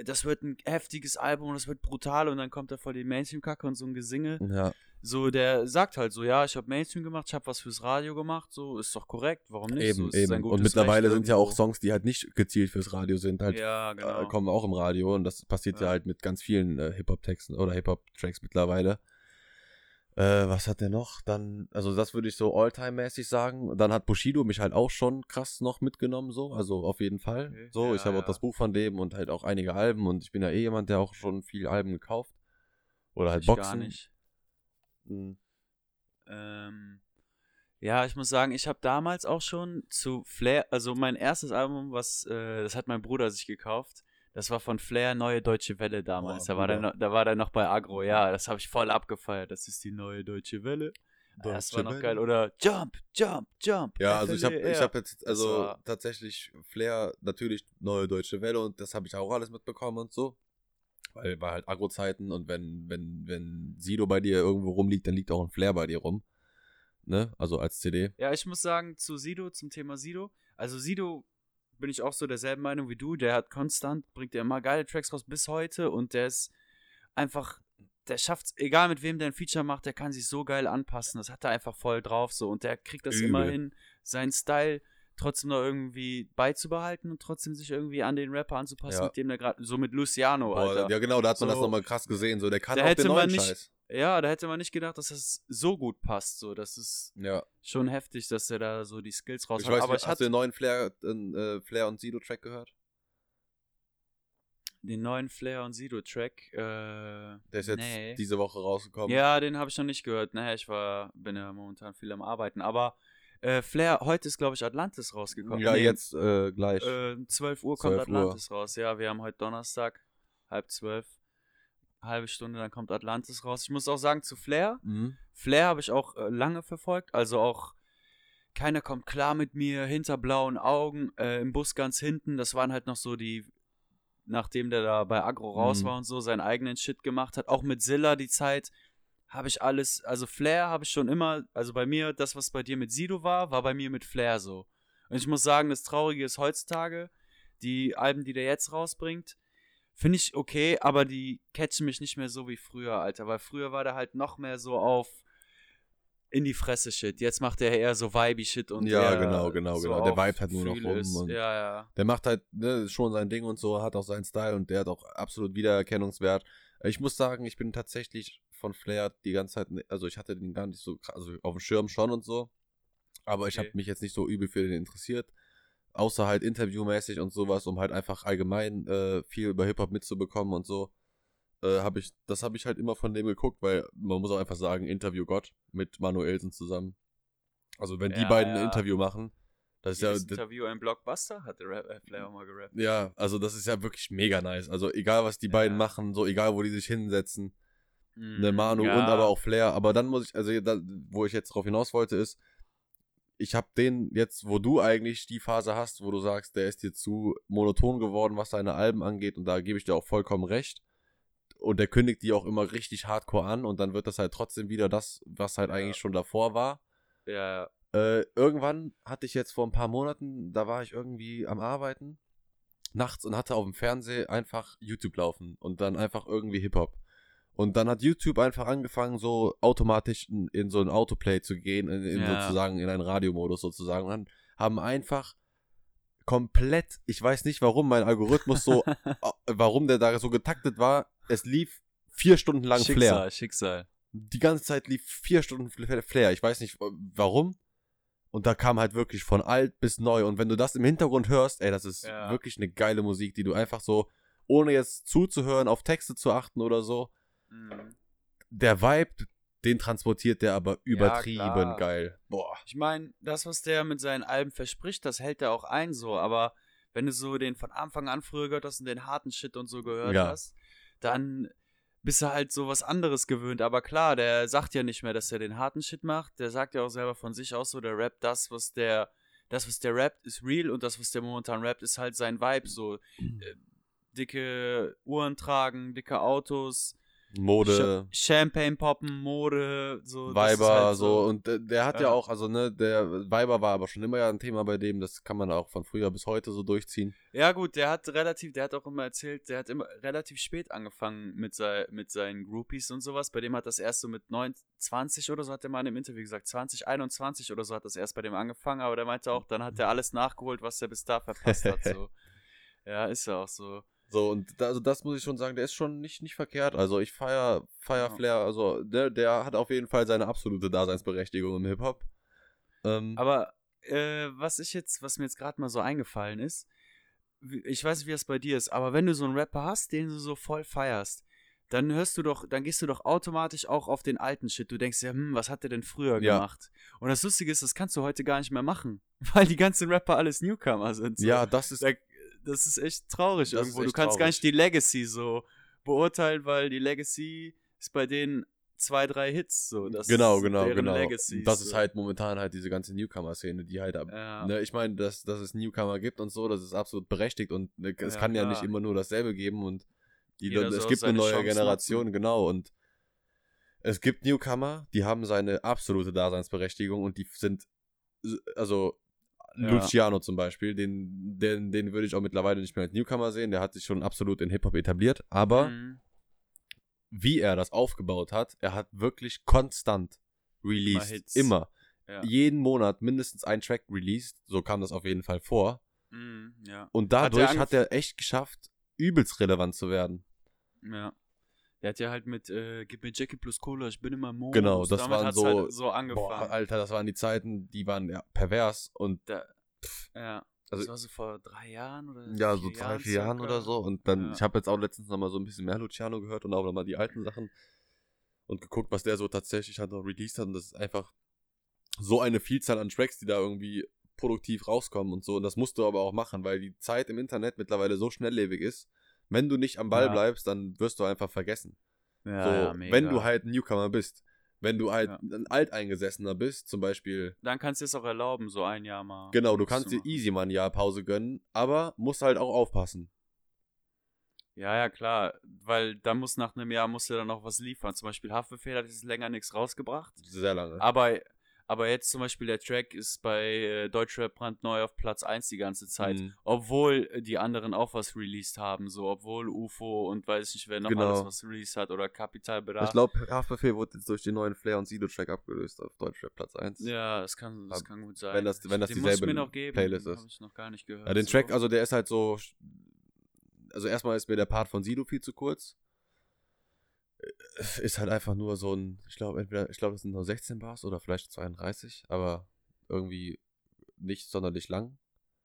das wird ein heftiges Album, das wird brutal und dann kommt da voll die Mainstream-Kacke und so ein Gesinge. Ja. So, der sagt halt so, ja, ich habe Mainstream gemacht, ich habe was fürs Radio gemacht, so ist doch korrekt, warum nicht? so, Eben, sein eben. Und mittlerweile Recht sind ja auch irgendwo. Songs, die halt nicht gezielt fürs Radio sind, halt Ja, genau. äh, kommen auch im Radio und das passiert ja, Ja. halt mit ganz vielen äh, Hip-Hop-Texten oder Hip-Hop-Tracks mittlerweile. Äh, was hat der noch? Dann, also das würde ich so All-Time-mäßig sagen. Dann hat Bushido mich halt auch schon krass noch mitgenommen, so, also auf jeden Fall. Okay. So, Ja, ich habe auch ja. das Buch von dem und halt auch einige Alben und ich bin ja eh jemand, der auch schon viel Alben gekauft. Oder halt Ich Boxen. gar nicht. Mhm. Ähm, ja, ich muss sagen, ich habe damals auch schon zu Flair, also mein erstes Album, was, äh, das hat mein Bruder sich gekauft. Das war von Flair Neue Deutsche Welle damals. Boah, da, war der noch, da war der noch bei Agro, ja, das habe ich voll abgefeiert. Das ist die Neue Deutsche Welle. das war Deutsche noch Welle. geil. Oder Jump, Jump, Jump. Ja, also ich habe ich hab jetzt, also tatsächlich Flair, natürlich neue deutsche Welle und das habe ich auch alles mitbekommen und so. Weil war halt Agro-Zeiten und wenn, wenn, wenn Sido bei dir irgendwo rumliegt, dann liegt auch ein Flair bei dir rum. Ne? Also als CD. Ja, ich muss sagen, zu Sido, zum Thema Sido. Also Sido bin ich auch so derselben Meinung wie du. Der hat konstant, bringt er immer geile Tracks raus bis heute und der ist einfach, der schafft egal mit wem der ein Feature macht, der kann sich so geil anpassen. Das hat er einfach voll drauf so und der kriegt das Übel. immer hin, seinen Style trotzdem noch irgendwie beizubehalten und trotzdem sich irgendwie an den Rapper anzupassen, Ja. mit dem der gerade, so mit Luciano, Boah, Alter. ja, genau, da hat man das So. nochmal krass gesehen. So, der kann Da auch den neuen nicht- Scheiß. Ja, da hätte man nicht gedacht, dass das so gut passt. So, das ist Ja. schon heftig, dass er da so die Skills raus Ich weiß Aber nicht, ich hast hatte du den neuen Flair, äh, Flair und Sido-Track gehört? den neuen Flair und Sido-Track. Äh, Der ist jetzt nee. diese Woche rausgekommen. Ja, den habe ich noch nicht gehört. Naja, ich war, bin ja momentan viel am Arbeiten. Aber äh, Flair, heute ist, glaube ich, Atlantis rausgekommen. Ja, Nee, jetzt äh, gleich. Äh, 12 Uhr kommt 12 Uhr. Atlantis raus. Ja, wir haben heute Donnerstag, halb zwölf. Halbe Stunde, dann kommt Atlantis raus. Ich muss auch sagen, zu Flair, Mhm. Flair habe ich auch äh, lange verfolgt, also auch keiner kommt klar mit mir, hinter blauen Augen, äh, im Bus ganz hinten. Das waren halt noch so die, nachdem der da bei Agro raus Mhm. war und so, seinen eigenen Shit gemacht hat. Auch mit Zilla die Zeit habe ich alles, also Flair habe ich schon immer, also bei mir, das, was bei dir mit Sido war, war bei mir mit Flair so. Und ich muss sagen, das Traurige ist heutzutage, die Alben, die der jetzt rausbringt, finde ich okay, aber die catchen mich nicht mehr so wie früher, Alter. Weil früher war der halt noch mehr so auf in die Fresse Shit. Jetzt macht er eher so Vibe Shit und Ja, genau, genau, so genau. Der auf vibet halt nur noch rum Ja, ja. Der macht halt ne, schon sein Ding und so, hat auch seinen Style und der hat auch absolut Wiedererkennungswert. Ich muss sagen, ich bin tatsächlich von Flair die ganze Zeit, ne- also ich hatte den gar nicht so, krass- also auf dem Schirm schon und so, aber ich Okay. habe mich jetzt nicht so übel für den interessiert. Außer halt interviewmäßig und sowas, um halt einfach allgemein äh, viel über Hip-Hop mitzubekommen und so, äh, habe ich, das habe ich halt immer von dem geguckt, weil man muss auch einfach sagen, Interview Gott mit Manuelsen zusammen. Also wenn die Ja, beiden ein ja. Interview machen, das ist ja, Interview ein Blockbuster, hat der Rap, äh, Flair auch mal gerappt. ja, also das ist ja wirklich mega nice. Also egal was die Ja. beiden machen, so egal wo die sich hinsetzen, ne Mhm, Manu und aber auch Flair. Aber dann muss ich, also da, wo ich jetzt drauf hinaus wollte, ist, ich habe den jetzt, wo du eigentlich die Phase hast, wo du sagst, der ist dir zu monoton geworden, was seine Alben angeht, und da gebe ich dir auch vollkommen recht. Und der kündigt die auch immer richtig hardcore an und dann wird das halt trotzdem wieder das, was halt Ja. eigentlich schon davor war. Ja, Äh, irgendwann hatte ich jetzt vor ein paar Monaten, da war ich irgendwie am Arbeiten nachts und hatte auf dem Fernseher einfach YouTube laufen und dann einfach irgendwie Hip-Hop. Und dann hat YouTube einfach angefangen, so automatisch in, in so ein Autoplay zu gehen, in, in Ja. sozusagen in einen Radiomodus sozusagen. Und dann haben einfach komplett, ich weiß nicht warum, mein Algorithmus so, warum der da so getaktet war, es lief vier Stunden lang Flair Schicksal, Schicksal. die ganze Zeit lief vier Stunden Fl- Flair. Ich weiß nicht warum. Und da kam halt wirklich von alt bis neu. Und wenn du das im Hintergrund hörst, ey, das ist Ja. wirklich eine geile Musik, die du einfach so, ohne jetzt zuzuhören, auf Texte zu achten oder so, Mhm. der Vibe, den transportiert der aber übertrieben klar. geil. Boah. Ich meine, das, was der mit seinen Alben verspricht, das hält er auch ein so, aber wenn du so den von Anfang an früher gehört hast und den harten Shit und so gehört Ja. hast, dann bist du halt so was anderes gewöhnt. Aber klar, der sagt ja nicht mehr, dass er den harten Shit macht. Der sagt ja auch selber von sich aus so, der rappt das, was der, das, was der rappt, ist real und das, was der momentan rappt, ist halt sein Vibe. So äh, dicke Uhren tragen, dicke Autos, Mode, Ch Champagne poppen, Mode, so. Weiber, halt so. Und äh, der hat ja Ja. auch, also ne, der Weiber war aber schon immer ja ein Thema bei dem, das kann man auch von früher bis heute so durchziehen. Ja, gut, der hat relativ, der hat auch immer erzählt, der hat immer relativ spät angefangen mit, sei, mit seinen Groupies und sowas. Bei dem hat das erst so mit 29 oder so, hat er mal in einem Interview gesagt, 20, 21 oder so hat das erst bei dem angefangen, aber der meinte auch, dann hat er alles nachgeholt, was er bis da verpasst hat. So. Ja, ist ja auch so. So, und da, also das muss ich schon sagen, der ist schon nicht, nicht verkehrt. Also ich feier, feier. Flair, also der, der hat auf jeden Fall seine absolute Daseinsberechtigung im Hip-Hop. Ähm, Aber äh, was ich jetzt, was mir jetzt gerade mal so eingefallen ist, ich weiß nicht, wie das bei dir ist, aber wenn du so einen Rapper hast, den du so voll feierst, dann hörst du doch, dann gehst du doch automatisch auch auf den alten Shit. Du denkst ja, hm, was hat der denn früher Ja. gemacht? Und das Lustige ist, das kannst du heute gar nicht mehr machen, weil die ganzen Rapper alles Newcomer sind. So. ja, das ist, Da- das ist echt traurig Das ist irgendwo. Du echt kannst gar traurig. nicht die Legacy so beurteilen, weil die Legacy ist bei denen zwei, drei Hits. So. Das genau, ist genau, genau. Legacy, das ist so. halt momentan halt diese ganze Newcomer-Szene, die halt, Ja. ne, ich meine, dass, dass es Newcomer gibt und so, das ist absolut berechtigt und ne, es Ja, kann ja klar. nicht immer nur dasselbe geben und die, Jeder es gibt eine neue Chance Generation, nutzen. genau, und es gibt Newcomer, die haben seine absolute Daseinsberechtigung und die sind, also Ja. Luciano zum Beispiel, den, den, den würde ich auch mittlerweile nicht mehr als Newcomer sehen, der hat sich schon absolut in Hip-Hop etabliert, aber Mhm. wie er das aufgebaut hat, er hat wirklich konstant released. Immer. Ja. Jeden Monat mindestens ein Track released. So kam das auf jeden Fall vor. Mhm, ja. Und Hat er dadurch hat er echt geschafft, übelst relevant zu werden. Ja. Der hat ja halt mit äh, Gib mir Jackie plus Cola, ich bin immer Mond. Genau, das Damit waren so- Halt so Boah, angefangen. Alter, das waren die Zeiten, die waren ja pervers. Und Da, ja. Also- das war so vor drei Jahren oder ja, so drei, Jahren vier Jahren oder so. Und dann, Ja. ich habe jetzt auch letztens nochmal so ein bisschen mehr Luciano gehört und auch nochmal die alten Sachen und geguckt, was der so tatsächlich halt noch released hat. Und das ist einfach so eine Vielzahl an Tracks, die da irgendwie produktiv rauskommen und so. Und das musst du aber auch machen, weil die Zeit im Internet mittlerweile so schnelllebig ist. Wenn du nicht am Ball Ja. bleibst, dann wirst du einfach vergessen. Ja, so, ja, mega. wenn du halt ein Newcomer bist. Wenn du halt Ja. ein Alteingesessener bist, zum Beispiel, Dann kannst du es auch erlauben, so ein Jahr mal. genau, du kannst dir easy mal ein Jahr Pause gönnen, aber musst halt auch aufpassen. Ja, ja, klar. Weil dann muss nach einem Jahr musst du dann noch was liefern. Zum Beispiel Haftbefehl hat jetzt länger nichts rausgebracht. Sehr lange. Aber, aber jetzt zum Beispiel der Track ist bei äh, Deutschrap brandneu auf Platz 1 die ganze Zeit. Mhm. Obwohl äh, die anderen auch was released haben. So, obwohl UFO und weiß nicht, wer noch Genau. alles was released hat oder Capital Bra. Ich glaube, Haftbefehl wurde jetzt durch den neuen Flair und Sido-Track abgelöst auf Deutschrap Platz 1. Ja, das kann, das kann gut sein. wenn das- wenn das Den muss ich dieselbe mir noch geben. Playlist ist. Ich noch gar nicht gehört. Ja, den so. Track, also der ist halt so. Also erstmal ist mir der Part von Sido viel zu kurz. Ist halt einfach nur so ein, ich glaube, entweder, ich glaube, das sind nur 16 Bars oder vielleicht 32, aber irgendwie nicht sonderlich lang.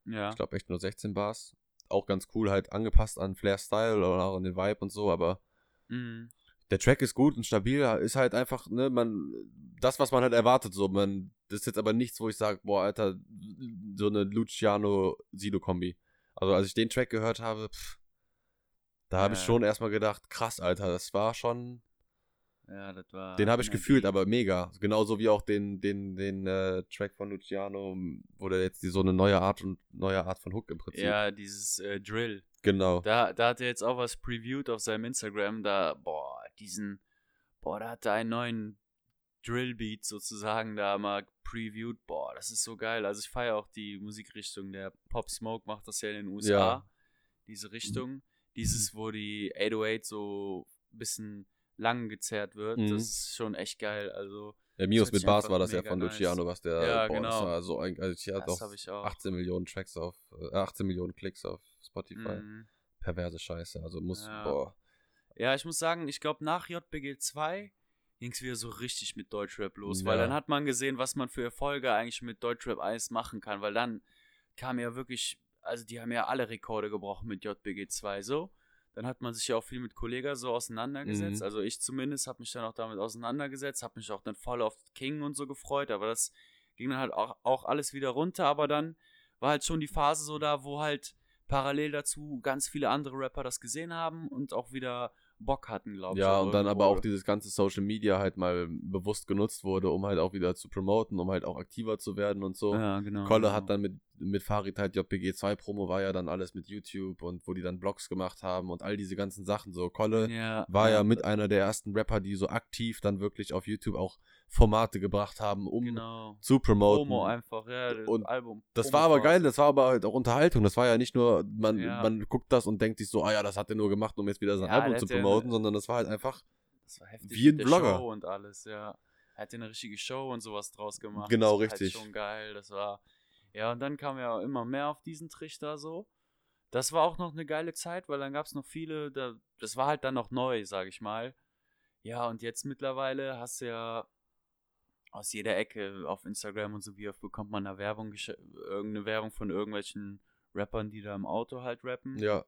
Ja. Ich glaube echt nur 16 Bars. Auch ganz cool, halt angepasst an Flair Style oder auch an den Vibe und so, aber Mhm. der Track ist gut und stabil, ist halt einfach, ne, man, das, was man halt erwartet, so, man, das ist jetzt aber nichts, wo ich sage, boah, Alter, so eine Luciano-Sido-Kombi. Also, als ich den Track gehört habe, pff, da habe ich Ja. schon erstmal gedacht, krass, Alter, das war schon, Ja, das war. den habe ich gefühlt, aber mega. Genauso wie auch den, den, den äh, Track von Luciano, wo der jetzt die, so eine neue Art und neue Art von Hook im Prinzip. Ja, dieses äh, Drill. Genau. Da, da hat er jetzt auch was previewed auf seinem Instagram. Da, boah, diesen, boah, da hat er einen neuen Drillbeat sozusagen da mal previewed. Boah, das ist so geil. Also ich feiere auch die Musikrichtung. Der Pop Smoke macht das ja in den USA. Ja. Diese Richtung. Dieses, wo die 808 so ein bisschen lang gezerrt wird. Mhm. Das ist schon echt geil. Also, Der Mios mit Bars war das ja von nice. Luciano, was der, Ja, boah, genau. war so ein, also ich hatte auch. 18 Millionen Tracks auf, äh, 18 Millionen Klicks auf Spotify. Mhm. Perverse Scheiße, also muss, Ja. boah. Ja, ich muss sagen, ich glaube, nach JBG 2 ging es wieder so richtig mit Deutschrap los, Ja. weil dann hat man gesehen, was man für Erfolge eigentlich mit Deutschrap 1 machen kann, weil dann kam ja wirklich, also die haben ja alle Rekorde gebrochen mit JBG 2 so. Dann hat man sich ja auch viel mit Kollega so auseinandergesetzt. Mhm. Also ich zumindest habe mich dann auch damit auseinandergesetzt, habe mich auch dann voll auf King und so gefreut, aber das ging dann halt auch, auch alles wieder runter. Aber dann war halt schon die Phase so da, wo halt parallel dazu ganz viele andere Rapper das gesehen haben und auch wieder Bock hatten, glaube ich. Ja, und dann aber auch dieses ganze Social Media halt mal bewusst genutzt wurde, um halt auch wieder zu promoten, um halt auch aktiver zu werden und so. Ja, genau. Kolle genau. hat dann mit, mit Farid halt JPG 2 Promo war ja dann alles mit YouTube und wo die dann Blogs gemacht haben und all diese ganzen Sachen. So, Kolle ja, war ja mit einer der ersten Rapper, die so aktiv dann wirklich auf YouTube auch Formate gebracht haben, um genau. zu promoten. Promo einfach, ja, das Und Album. Das war aber geil, das war aber halt auch Unterhaltung. Das war ja nicht nur, man, Ja. man guckt das und denkt sich so, ah ja, das hat er nur gemacht, um jetzt wieder sein Album zu promoten, sondern das war halt einfach, Das war heftig. wie ein Blogger. Show und alles, ja. Er hat eine richtige Show und sowas draus gemacht. Genau, das war richtig. Halt schon geil, das war. Ja, und dann kam ja immer mehr auf diesen Trichter so. Das war auch noch eine geile Zeit, weil dann gab es noch viele, da, das war halt dann noch neu, sag ich mal. Ja, und jetzt mittlerweile hast du ja aus jeder Ecke auf Instagram und so, wie oft bekommt man da Werbung, irgendeine Werbung von irgendwelchen Rappern, die da im Auto halt rappen. ja,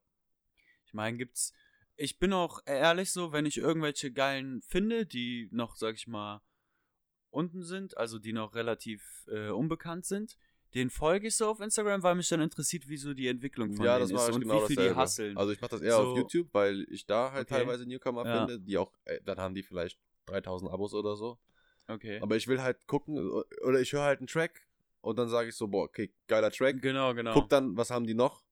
Ich meine, gibt's. Ich bin auch ehrlich so, wenn ich irgendwelche geilen finde, die noch, sag ich mal, unten sind, also die noch relativ äh, unbekannt sind, den folge ich so auf Instagram, weil mich dann interessiert, wie so die Entwicklung von ja, denen das war ist und genau wie viel dasselbe. die hasseln. Also ich mache das eher auf So- YouTube, weil ich da halt Okay. teilweise Newcomer Ja. finde, die auch, äh, dann haben die vielleicht 3000 Abos oder so. okay. Aber ich will halt gucken, oder ich höre halt einen Track und dann sage ich so, boah, okay, geiler Track. genau, genau. Guck dann, was haben die noch?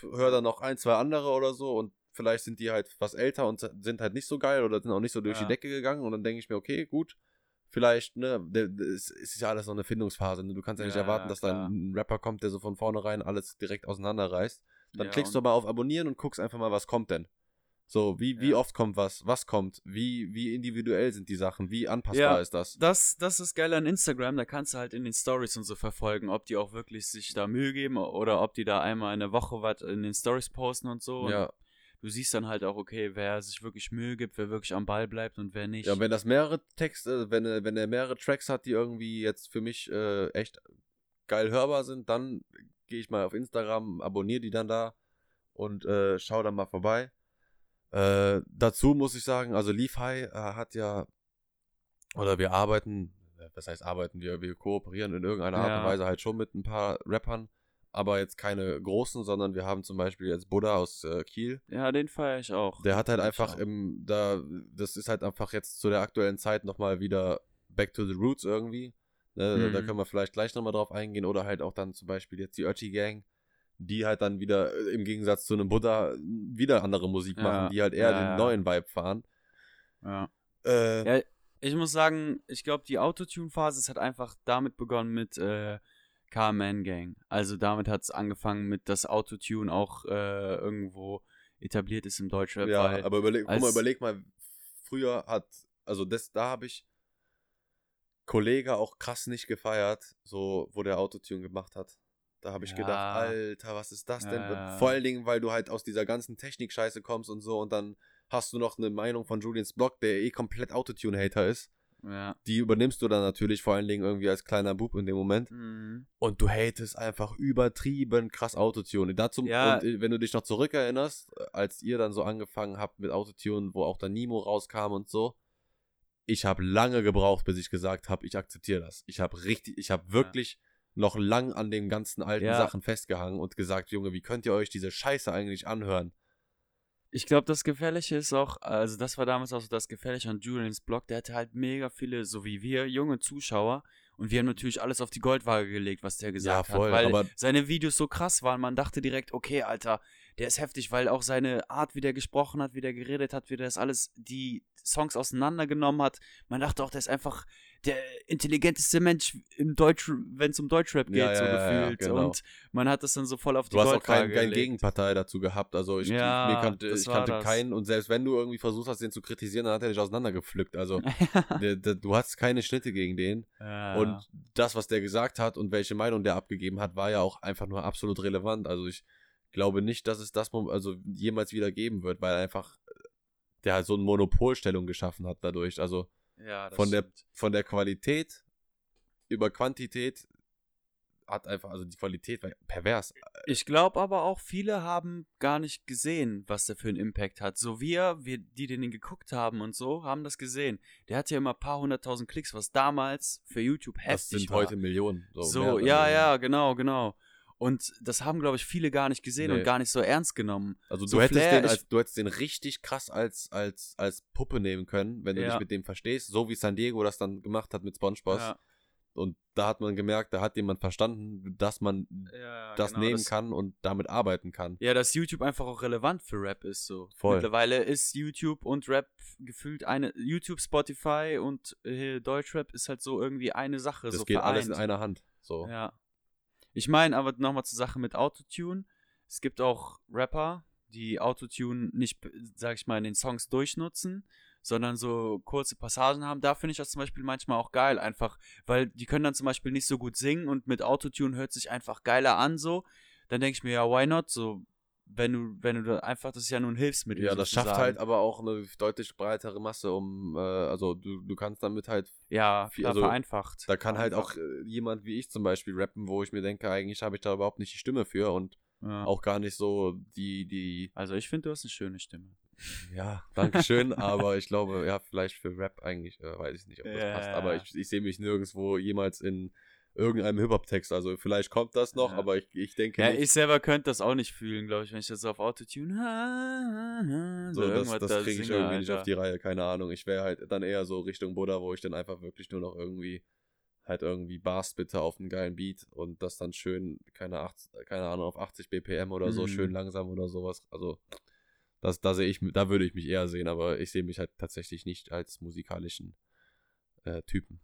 Hör dann noch ein, zwei andere oder so und vielleicht sind die halt was älter und sind halt nicht so geil oder sind auch nicht so durch Ja. die Decke gegangen und dann denke ich mir, okay, gut, vielleicht, ne, es ist ja alles so eine Findungsphase, ne? du kannst ja nicht Ja, erwarten, dass klar. dann ein Rapper kommt, der so von vornherein alles direkt auseinanderreißt. Dann Ja, klickst du und- aber auf Abonnieren und guckst einfach mal, was kommt denn. So, wie, wie Ja. oft kommt was, was kommt, wie, wie individuell sind die Sachen, wie anpassbar ist das. Das, das ist geil an Instagram, da kannst du halt in den Stories und so verfolgen, ob die auch wirklich sich da Mühe geben oder ob die da einmal in der Woche was in den Stories posten und so. Und Ja, du siehst dann halt auch, okay, wer sich wirklich Mühe gibt, wer wirklich am Ball bleibt und wer nicht. Ja, wenn das mehrere Texte, wenn er, wenn er mehrere Tracks hat, die irgendwie jetzt für mich äh, echt geil hörbar sind, dann gehe ich mal auf Instagram, abonniere die dann da und äh, schau dann mal vorbei. Äh, dazu muss ich sagen, also Leaf High äh, hat ja, oder wir arbeiten, äh, was heißt arbeiten, wir, wir kooperieren in irgendeiner Art Ja. und Weise halt schon mit ein paar Rappern, aber jetzt keine großen, sondern wir haben zum Beispiel jetzt Buddha aus äh, Kiel, ja, den feiere ich auch. der hat halt einfach im, da, das ist halt einfach jetzt zu der aktuellen Zeit nochmal wieder back to the roots irgendwie. Ne, da- Da Mhm. können wir vielleicht gleich nochmal drauf eingehen. Oder halt auch dann zum Beispiel jetzt die Urchi Gang, die halt dann wieder äh, im Gegensatz zu einem Buddha wieder andere Musik Ja, machen, die halt eher ja, den neuen Vibe fahren. Ja. Äh, Ja, ich muss sagen, ich glaube, die Autotune-Phase hat einfach damit begonnen mit äh, Carman Gang. Also damit hat es angefangen mit, dass Autotune auch äh, irgendwo etabliert ist im Deutschrap. ja, aber überleg, guck mal, überleg mal, früher hat, also das, da habe ich Kollege auch krass nicht gefeiert, so wo der Autotune gemacht hat. Da habe ich Ja. gedacht, Alter, was ist das denn? Ja. Vor allen Dingen, weil du halt aus dieser ganzen Technik-Scheiße kommst und so und dann hast du noch eine Meinung von Julians Blog, der eh komplett Autotune-Hater ist. Ja. Die übernimmst du dann natürlich vor allen Dingen irgendwie als kleiner Bub in dem Moment. Mhm. Und du hatest einfach übertrieben krass Autotune. Dazu, Ja. und äh, wenn du dich noch zurückerinnerst, äh, als ihr dann so angefangen habt mit Autotune, wo auch dann Nemo rauskam und so, ich habe lange gebraucht, bis ich gesagt habe, ich akzeptiere das. Ich habe richtig, ich habe wirklich noch lang an den ganzen alten Ja. Sachen festgehangen und gesagt, Junge, wie könnt ihr euch diese Scheiße eigentlich anhören? Ich glaube, das Gefährliche ist auch, also das war damals auch so das Gefährliche an Julians Blog, der hatte halt mega viele, so wie wir, junge Zuschauer. Und wir haben natürlich alles auf die Goldwaage gelegt, was der gesagt Ja, voll, hat. Weil aber- seine Videos so krass waren, man dachte direkt, okay, Alter, der ist heftig, weil auch seine Art, wie der gesprochen hat, wie der geredet hat, wie der das alles, die Songs auseinandergenommen hat. Man dachte auch, der ist einfach der intelligenteste Mensch im Deutsch, wenn es um Deutschrap geht, Ja, so ja, ja, ja, gefühlt. genau. Und man hat das dann so voll auf die Du hast auch Goldwaage kein. Gegenpartei dazu gehabt. Also ich, kannte, ich kannte keinen und selbst wenn du irgendwie versucht hast, den zu kritisieren, dann hat er dich auseinandergepflückt. Also der, der, du hast keine Schnitte gegen den. Und das, was der gesagt hat und welche Meinung der abgegeben hat, war ja auch einfach nur absolut relevant. Also ich glaube nicht, dass es das also jemals wieder geben wird, weil einfach der halt so eine Monopolstellung geschaffen hat dadurch. Also ja, das von der, stimmt. von der Qualität über Quantität hat einfach, also die Qualität war pervers. Ich glaube aber auch, viele haben gar nicht gesehen, was der für einen Impact hat. So wir, wir, die den geguckt haben und so, haben das gesehen. Der hat ja immer ein paar hunderttausend Klicks, was damals für YouTube Das heftig sind war. heute Millionen. So, so, ja, ja, genau, genau. Und das haben, glaube ich, viele gar nicht gesehen Nee. und gar nicht so ernst genommen. Also So du hättest Flair, den als, du hättest den richtig krass als, als, als Puppe nehmen können, wenn du Ja. dich mit dem verstehst, so wie San Diego das dann gemacht hat mit SpongeBob. Ja, Und da hat man gemerkt, da hat jemand verstanden, dass man ja, das genau, nehmen das, kann und damit arbeiten kann. Ja, dass YouTube einfach auch relevant für Rap ist so. Voll. Mittlerweile ist YouTube und Rap gefühlt eine YouTube, Spotify und äh, Deutschrap ist halt so irgendwie eine Sache. Das so geht alles in vereint. einer Hand. So. Ja. Ich meine aber nochmal zur Sache mit Autotune. Es gibt auch Rapper, die Autotune nicht, sag ich mal, in den Songs durchnutzen, sondern so kurze Passagen haben. Da finde ich das zum Beispiel manchmal auch geil, einfach, weil die können dann zum Beispiel nicht so gut singen und mit Autotune hört sich einfach geiler an so. Dann denke ich mir, ja, why not? So, wenn du, wenn du einfach, das ist ja nur ein Hilfsmittel. Ja, das schafft sozusagen. halt aber auch eine deutlich breitere Masse, um, äh, also du, du kannst damit halt, Ja, viel- also, vereinfacht. da kann halt auch äh, jemand wie ich zum Beispiel rappen, wo ich mir denke, eigentlich habe ich da überhaupt nicht die Stimme für und Ja. auch gar nicht so die, die, Also ich finde, du hast eine schöne Stimme. ja, Dankeschön, aber ich glaube, ja, vielleicht für Rap eigentlich, äh, weiß ich nicht, ob das Ja, passt, aber ich, ich sehe mich nirgendwo jemals in irgendeinem Hip-Hop-Text, also vielleicht kommt das noch, Ja. aber ich, ich denke Ja, nicht. ich selber könnte das auch nicht fühlen, glaube ich, wenn ich das so auf Autotune. So, das, irgendwas das da kriege ich irgendwie nicht Alter. auf die Reihe, keine Ahnung. Ich wäre halt dann eher so Richtung Buddha, wo ich dann einfach wirklich nur noch irgendwie halt irgendwie Bars bitte auf einen geilen Beat und das dann schön, keine, 80, keine Ahnung, auf 80 BPM oder so, Mhm. schön langsam oder sowas. Also das, da sehe ich, da würde ich mich eher sehen, aber ich sehe mich halt tatsächlich nicht als musikalischen äh, Typen.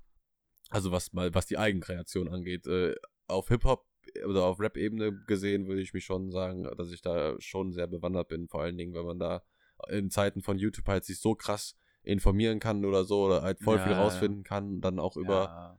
Also was mal, was die Eigenkreation angeht, äh, auf Hip-Hop oder auf Rap-Ebene gesehen, würde ich mich schon sagen, dass ich da schon sehr bewandert bin, vor allen Dingen, wenn man da in Zeiten von YouTube halt sich so krass informieren kann oder so, oder halt voll Ja, viel rausfinden kann, dann auch über, Ja.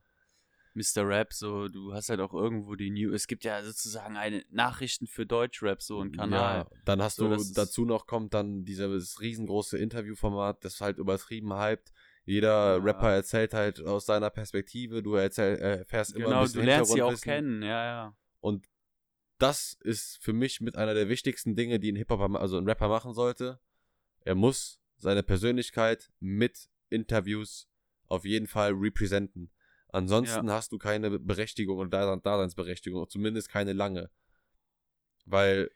Mr. Rap, so, du hast halt auch irgendwo die News. Es gibt ja sozusagen eine Nachrichten für Deutschrap, so ein Kanal. Ja, dann hast So, du, dazu noch kommt dann dieses riesengroße Interviewformat, das halt übertrieben hypt. Jeder Ja. Rapper erzählt halt aus seiner Perspektive, du erzähl, äh, erfährst immer ein genau, bisschen du lernst sie auch kennen, ja, ja. Und das ist für mich mit einer der wichtigsten Dinge, die ein Hip-Hop, also ein Rapper machen sollte. Er muss seine Persönlichkeit mit Interviews auf jeden Fall representen. Ansonsten hast du keine Berechtigung und Dase- Daseinsberechtigung, zumindest keine lange. Weil,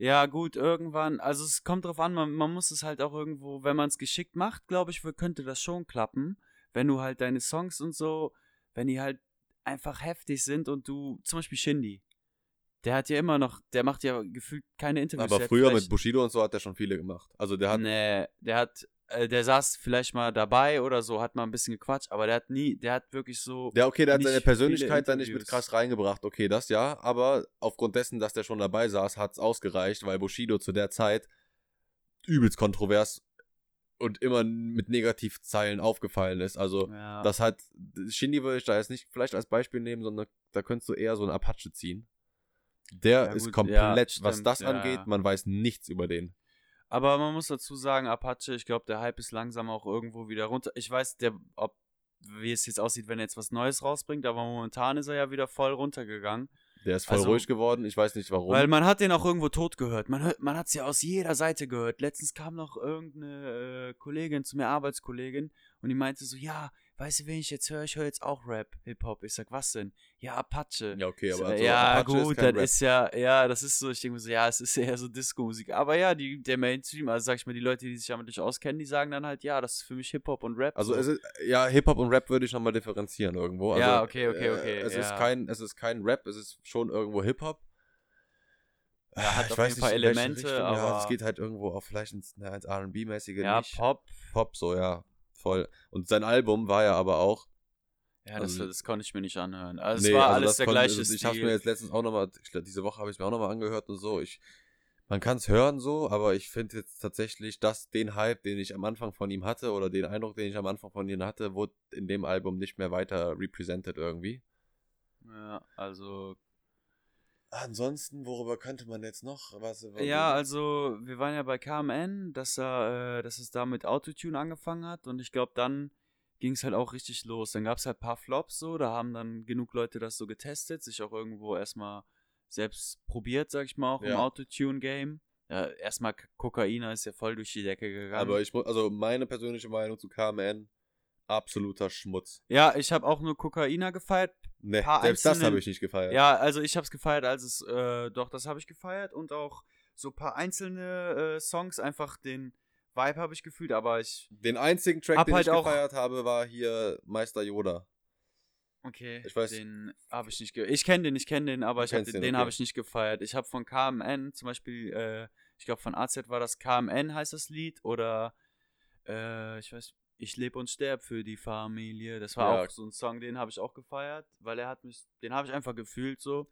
Ja, gut, irgendwann, also es kommt drauf an, man, man muss es halt auch irgendwo, wenn man es geschickt macht, glaube ich, könnte das schon klappen. Wenn du halt deine Songs und so, wenn die halt einfach heftig sind und du, zum Beispiel Shindy, der hat ja immer noch, der macht ja gefühlt keine Interviews. aber früher mit Bushido und so hat er schon viele gemacht. Also der hat, Nee, der hat, äh, der saß vielleicht mal dabei oder so, hat mal ein bisschen gequatscht, aber der hat nie, der hat wirklich so. der okay, der hat seine Persönlichkeit da nicht mit krass reingebracht. Okay, das ja, aber aufgrund dessen, dass der schon dabei saß, hat es ausgereicht, weil Bushido zu der Zeit übelst kontrovers und immer mit Negativzeilen aufgefallen ist. Also ja, Das hat, Shindy würde ich da jetzt nicht vielleicht als Beispiel nehmen, sondern da könntest du eher so einen Apache ziehen. Der Ja, ist gut, komplett, ja, was stimmt, das ja. angeht, man weiß nichts über den. Aber man muss dazu sagen, Apache, ich glaube, der Hype ist langsam auch irgendwo wieder runter. Ich weiß, der, ob wie es jetzt aussieht, wenn er jetzt was Neues rausbringt, aber momentan ist er ja wieder voll runtergegangen. Der ist voll Also- ruhig geworden. Ich weiß nicht warum. Weil man hat den auch irgendwo tot gehört. Man, hört- man hat es ja aus jeder Seite gehört. Letztens kam noch irgendeine äh, Kollegin zu mir, Arbeitskollegin, und die meinte so, ja, weißt du, wen ich jetzt höre? Ich höre jetzt auch Rap, Hip-Hop. Ich sag, was denn? Ja, Apache. ja, okay, aber So, also ja, Apache ist gut, kein das Rap. ist ja, ja, das ist so, ich denke mir so, ja, es ist eher so Disco-Musik. Aber ja, die, der Mainstream, also sag ich mal, die Leute, die sich damit nicht auskennen, die sagen dann halt, ja, das ist für mich Hip-Hop und Rap. Also so. es ist, ja, Hip-Hop und Rap würde ich nochmal differenzieren irgendwo. Also, Ja, okay, okay, okay, Äh, es, ist ja. kein, es ist kein Rap, es ist schon irgendwo Hip-Hop. Ja, hat ich auf weiß jeden Fall Elemente, Richtung, Ja, aber- es geht halt irgendwo auch vielleicht ins, na, ins R&B-mäßige ja, nicht. Pop. Pop, so, ja, voll. Und sein Album war ja aber auch, Ja, das, Also- das konnte ich mir nicht anhören. Also Nee, es war also alles der konnte- gleiche also Ich Stil. habe mir jetzt letztens auch nochmal, diese Woche habe ich mir auch nochmal angehört und so. Ich, man kann es hören so, aber ich finde jetzt tatsächlich, dass den Hype, den ich am Anfang von ihm hatte oder den Eindruck, den ich am Anfang von ihm hatte, wurde in dem Album nicht mehr weiter represented irgendwie. ja, also Ansonsten, worüber könnte man jetzt noch? Was, Ja, also wir waren ja bei KMN, dass er, äh, dass es da mit Autotune angefangen hat und ich glaube, dann ging es halt auch richtig los. Dann gab es halt ein paar Flops so, da haben dann genug Leute das so getestet, sich auch irgendwo erstmal selbst probiert, sag ich mal, auch im Ja. Autotune-Game. Ja, erstmal Kokaina ist ja voll durch die Decke gegangen. aber ich muss, also meine persönliche Meinung zu KMN, absoluter Schmutz. ja, ich habe auch nur Kokaina gefeiert. Ne, selbst das einzelne- habe ich nicht gefeiert. Ja, also ich habe es gefeiert, als es, äh, doch, das habe ich gefeiert und auch so ein paar einzelne äh, Songs, einfach den Vibe habe ich gefühlt, aber ich Den einzigen Track, den halt ich auch- gefeiert habe, war hier Meister Yoda. Okay, Ich weiß- den habe ich nicht ge Ich kenne den, ich kenne den, aber ich hab, den, den, habe okay. ich nicht gefeiert. Ich habe von KMN zum Beispiel, äh, ich glaube von AZ war das KMN heißt das Lied oder äh, ich weiß, ich lebe und sterb für die Familie. Das war Ja. auch so ein Song, den habe ich auch gefeiert, weil er hat mich, den habe ich einfach gefühlt so.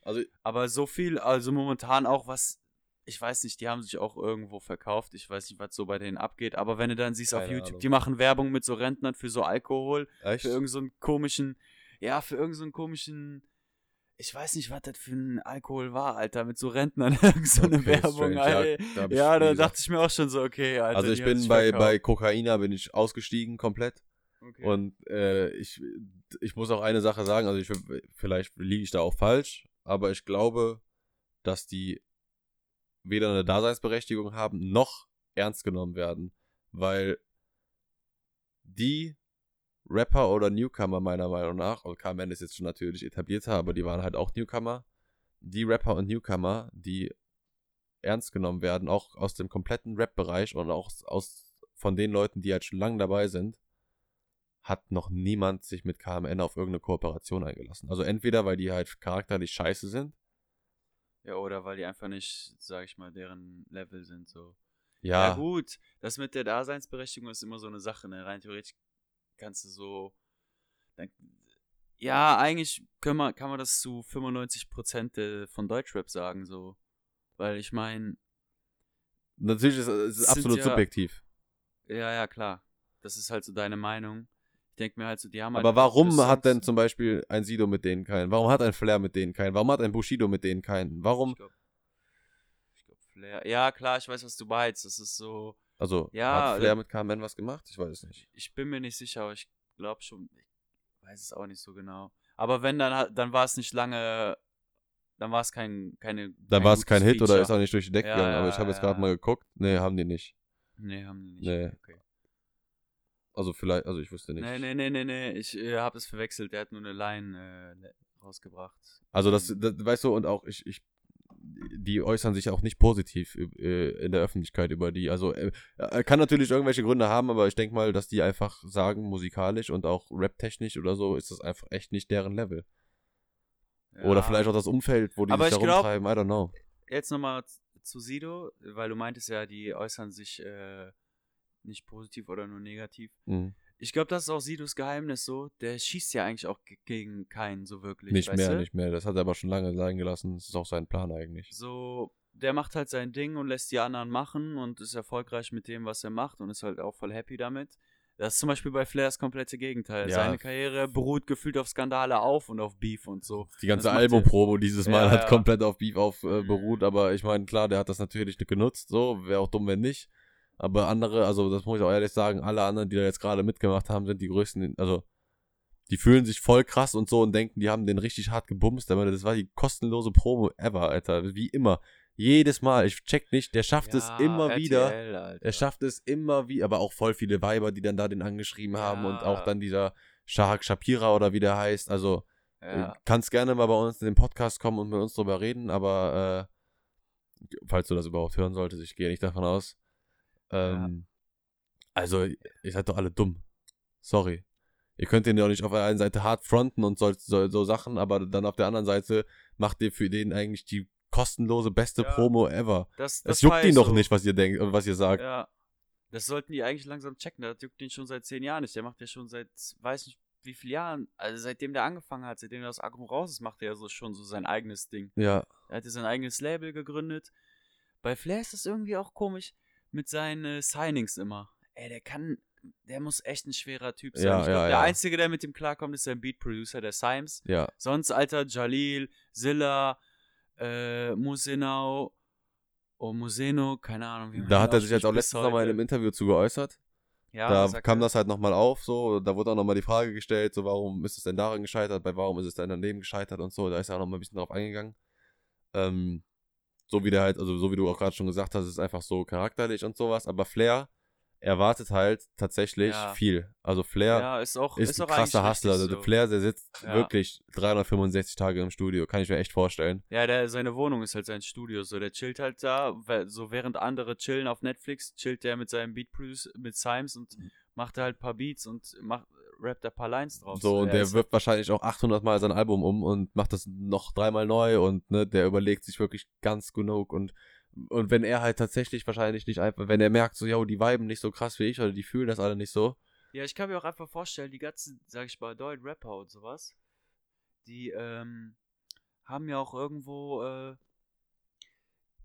Also Aber so viel, also momentan auch was, ich weiß nicht, die haben sich auch irgendwo verkauft. Ich weiß nicht, was so bei denen abgeht. Aber wenn du dann siehst auf YouTube, Ahnung. die machen Werbung mit so Rentnern für so Alkohol, echt? für irgendeinen so komischen, ja, für irgendeinen so komischen, ich weiß nicht, was das für ein Alkohol war, Alter, mit so Rentnern, so eine Okay, Werbung. Alter. Ja, da Ja, da dachte ich mir auch schon so, okay, Alter. Also ich bin bei, bei Kokaina bin ich ausgestiegen komplett. Okay. Und äh, ich, ich muss auch eine Sache sagen, also ich, vielleicht liege ich da auch falsch, aber ich glaube, dass die weder eine Daseinsberechtigung haben, noch ernst genommen werden. Weil die Rapper oder Newcomer meiner Meinung nach, und KMN ist jetzt schon natürlich etablierter, aber die waren halt auch Newcomer, die Rapper und Newcomer, die ernst genommen werden, auch aus dem kompletten Rap-Bereich und auch aus von den Leuten, die halt schon lange dabei sind, hat noch niemand sich mit KMN auf irgendeine Kooperation eingelassen. Also entweder, weil die halt charakterlich scheiße sind. ja, oder weil die einfach nicht, sag ich mal, deren Level sind, so. Ja, Ja, gut, das mit der Daseinsberechtigung ist immer so eine Sache, ne? Rein theoretisch kannst du so. Dann, ja, eigentlich können wir, kann man das zu 95% äh, von Deutschrap sagen, so. Weil ich meine, natürlich ist es sind absolut ja- subjektiv. ja, ja, klar. Das ist halt so deine Meinung. Ich denke mir halt so, die haben halt. Aber warum hat denn zum Beispiel ein Sido mit denen keinen? Warum hat ein Flair mit denen keinen? Warum hat ein Bushido mit denen keinen? Warum? Ich glaube, ich glaub, Flair. Ja, klar, ich weiß, was du meinst. Das ist so. Also, Ja, hat Flair mit KMN was gemacht? Ich weiß es nicht. Ich bin mir nicht sicher, aber ich glaube schon. Ich weiß es auch nicht so genau. Aber wenn, dann, dann war es nicht lange. Dann war es kein, keine. Dann war es kein Hit oder ist auch. nicht durch die Decke Ja, gegangen, aber ich habe jetzt gerade mal geguckt. Nee, haben die nicht. Nee, haben die nicht. Nee. Okay. Also vielleicht, also ich wüsste nicht. Nee, nee, nee, nee, nee. Ich äh, habe es verwechselt. Der hat nur eine Line äh, rausgebracht. Also das, das, weißt du, und auch ich, ich, die äußern sich auch nicht positiv äh, in der Öffentlichkeit über die. Also äh, er kann natürlich irgendwelche Gründe haben, aber ich denke mal, dass die einfach sagen, musikalisch und auch raptechnisch oder so, ist das einfach echt nicht deren Level. Oder Ja. vielleicht auch das Umfeld, wo die Aber sich da rumtreiben, I don't know. Jetzt nochmal zu Sido, weil du meintest ja, die äußern sich äh, nicht positiv oder nur negativ. Mhm. Ich glaube, das ist auch Sidos Geheimnis so. Der schießt ja eigentlich auch ge- gegen keinen so wirklich. Nicht mehr, du? nicht mehr. Das hat er aber schon lange sein gelassen. Das ist auch sein Plan eigentlich. So, der macht halt sein Ding und lässt die anderen machen und ist erfolgreich mit dem, was er macht und ist halt auch voll happy damit. Das ist zum Beispiel bei Flair das komplette Gegenteil. Ja. Seine Karriere beruht gefühlt auf Skandale auf und auf Beef und so. Die ganze Albumprobe dieses Mal Ja, hat ja. komplett auf Beef auf äh, Mhm. beruht, aber ich meine, klar, der hat das natürlich genutzt, so, wäre auch dumm, wenn nicht. Aber andere, also das muss ich auch ehrlich sagen, alle anderen, die da jetzt gerade mitgemacht haben, sind die größten, also die fühlen sich voll krass und so und denken, die haben den richtig hart gebumst, aber das war die kostenlose Promo ever, Alter. Wie immer. Jedes Mal. Ich check nicht, der schafft es immer RTL, wieder. Alter. Er schafft es immer wie, aber auch voll viele Weiber, die dann da den angeschrieben haben und auch Ja. dann dieser Shahak Shapira oder wie der heißt. Also Ja. äh, kannst gerne mal bei uns in den Podcast kommen und mit uns drüber reden, aber äh, falls du das überhaupt hören solltest, ich gehe nicht davon aus. Ähm, Also, ihr seid doch alle dumm. Sorry. Ihr könnt den ja auch nicht auf der einen Seite hart fronten und so, so, so Sachen, aber dann auf der anderen Seite macht ihr für den eigentlich die kostenlose beste Ja. Promo ever. Das, Das, feier juckt ihn doch so. nicht, was ihr denkt und was ihr sagt. Ja. Das sollten die eigentlich langsam checken. Das juckt ihn schon seit zehn Jahren nicht. Der macht ja schon seit, weiß nicht wie viele Jahren, also seitdem der angefangen hat, seitdem er aus Agro raus ist, macht er ja so schon so sein eigenes Ding. Ja, Er hat ja sein eigenes Label gegründet. Bei Flair ist das irgendwie auch komisch mit seinen äh, Signings immer. Ey, der kann, der muss echt ein schwerer Typ sein. Ja, ich glaub, ja, der ja. Einzige, der mit dem klarkommt, ist sein Beat-Producer, der Symes. ja. Sonst, Alter, Jalil, Zilla, äh, Musenau, oh, Museno, keine Ahnung, wie man Da hat er sich jetzt auch bis letztens nochmal in einem Interview zu geäußert. Ja, da kam er. das halt nochmal auf, so, da wurde auch nochmal die Frage gestellt, so, warum ist es denn daran gescheitert, bei warum ist es denn daneben gescheitert und so, da ist er auch nochmal ein bisschen drauf eingegangen. Ähm, so wie der halt, also so wie du auch gerade schon gesagt hast, ist einfach so charakterlich und sowas, aber Flair erwartet halt tatsächlich Ja. viel. Also Flair Ja, ist auch, ist, ist ein krasser Hustler. Also so. Flair, der sitzt Ja. wirklich 365 Tage im Studio, kann ich mir echt vorstellen. Ja, der, seine Wohnung ist halt sein Studio, so der chillt halt da, so während andere chillen auf Netflix, chillt der mit seinem Beat Produce, mit Symes und macht da halt ein paar Beats und macht, rappt da ein paar Lines drauf. So, und er der wirft wahrscheinlich auch 800 Mal sein Album um und macht das noch dreimal neu und ne, der überlegt sich wirklich ganz genug und und wenn er halt tatsächlich wahrscheinlich nicht einfach, wenn er merkt, so, yo, die viben nicht so krass wie ich oder die fühlen das alle nicht so, Ja, ich kann mir auch einfach vorstellen, die ganzen, sag ich mal, deutschen Rapper und sowas, die ähm, haben ja auch irgendwo äh,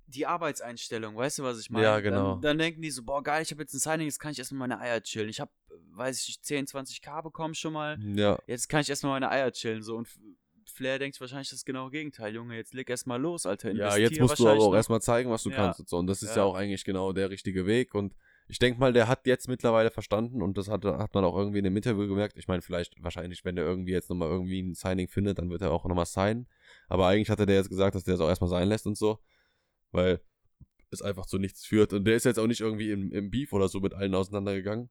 die Arbeitseinstellung, weißt du, was ich meine? Ja, genau. Dann, dann denken die so, boah, geil, ich habe jetzt ein Signing, jetzt kann ich erstmal meine Eier chillen. Ich habe, weiß ich nicht, 10, 20k bekommen schon mal, ja, jetzt kann ich erstmal meine Eier chillen. So, und Flair denkt wahrscheinlich das genaue Gegenteil, Junge, jetzt leg erstmal los, Alter. ja, jetzt musst du aber auch erstmal zeigen, was du Ja. kannst und so. Und das ist ja. Ja. auch eigentlich genau der richtige Weg. Und ich denke mal, der hat jetzt mittlerweile verstanden und das hat, hat man auch irgendwie in dem Interview gemerkt. Ich meine, vielleicht, wahrscheinlich, wenn der irgendwie jetzt nochmal irgendwie ein Signing findet, dann wird er auch nochmal signen. Aber eigentlich hatte der jetzt gesagt, dass der es auch erstmal sein lässt und so. Weil es einfach zu nichts führt. Und der ist jetzt auch nicht irgendwie im, im Beef oder so mit allen auseinandergegangen.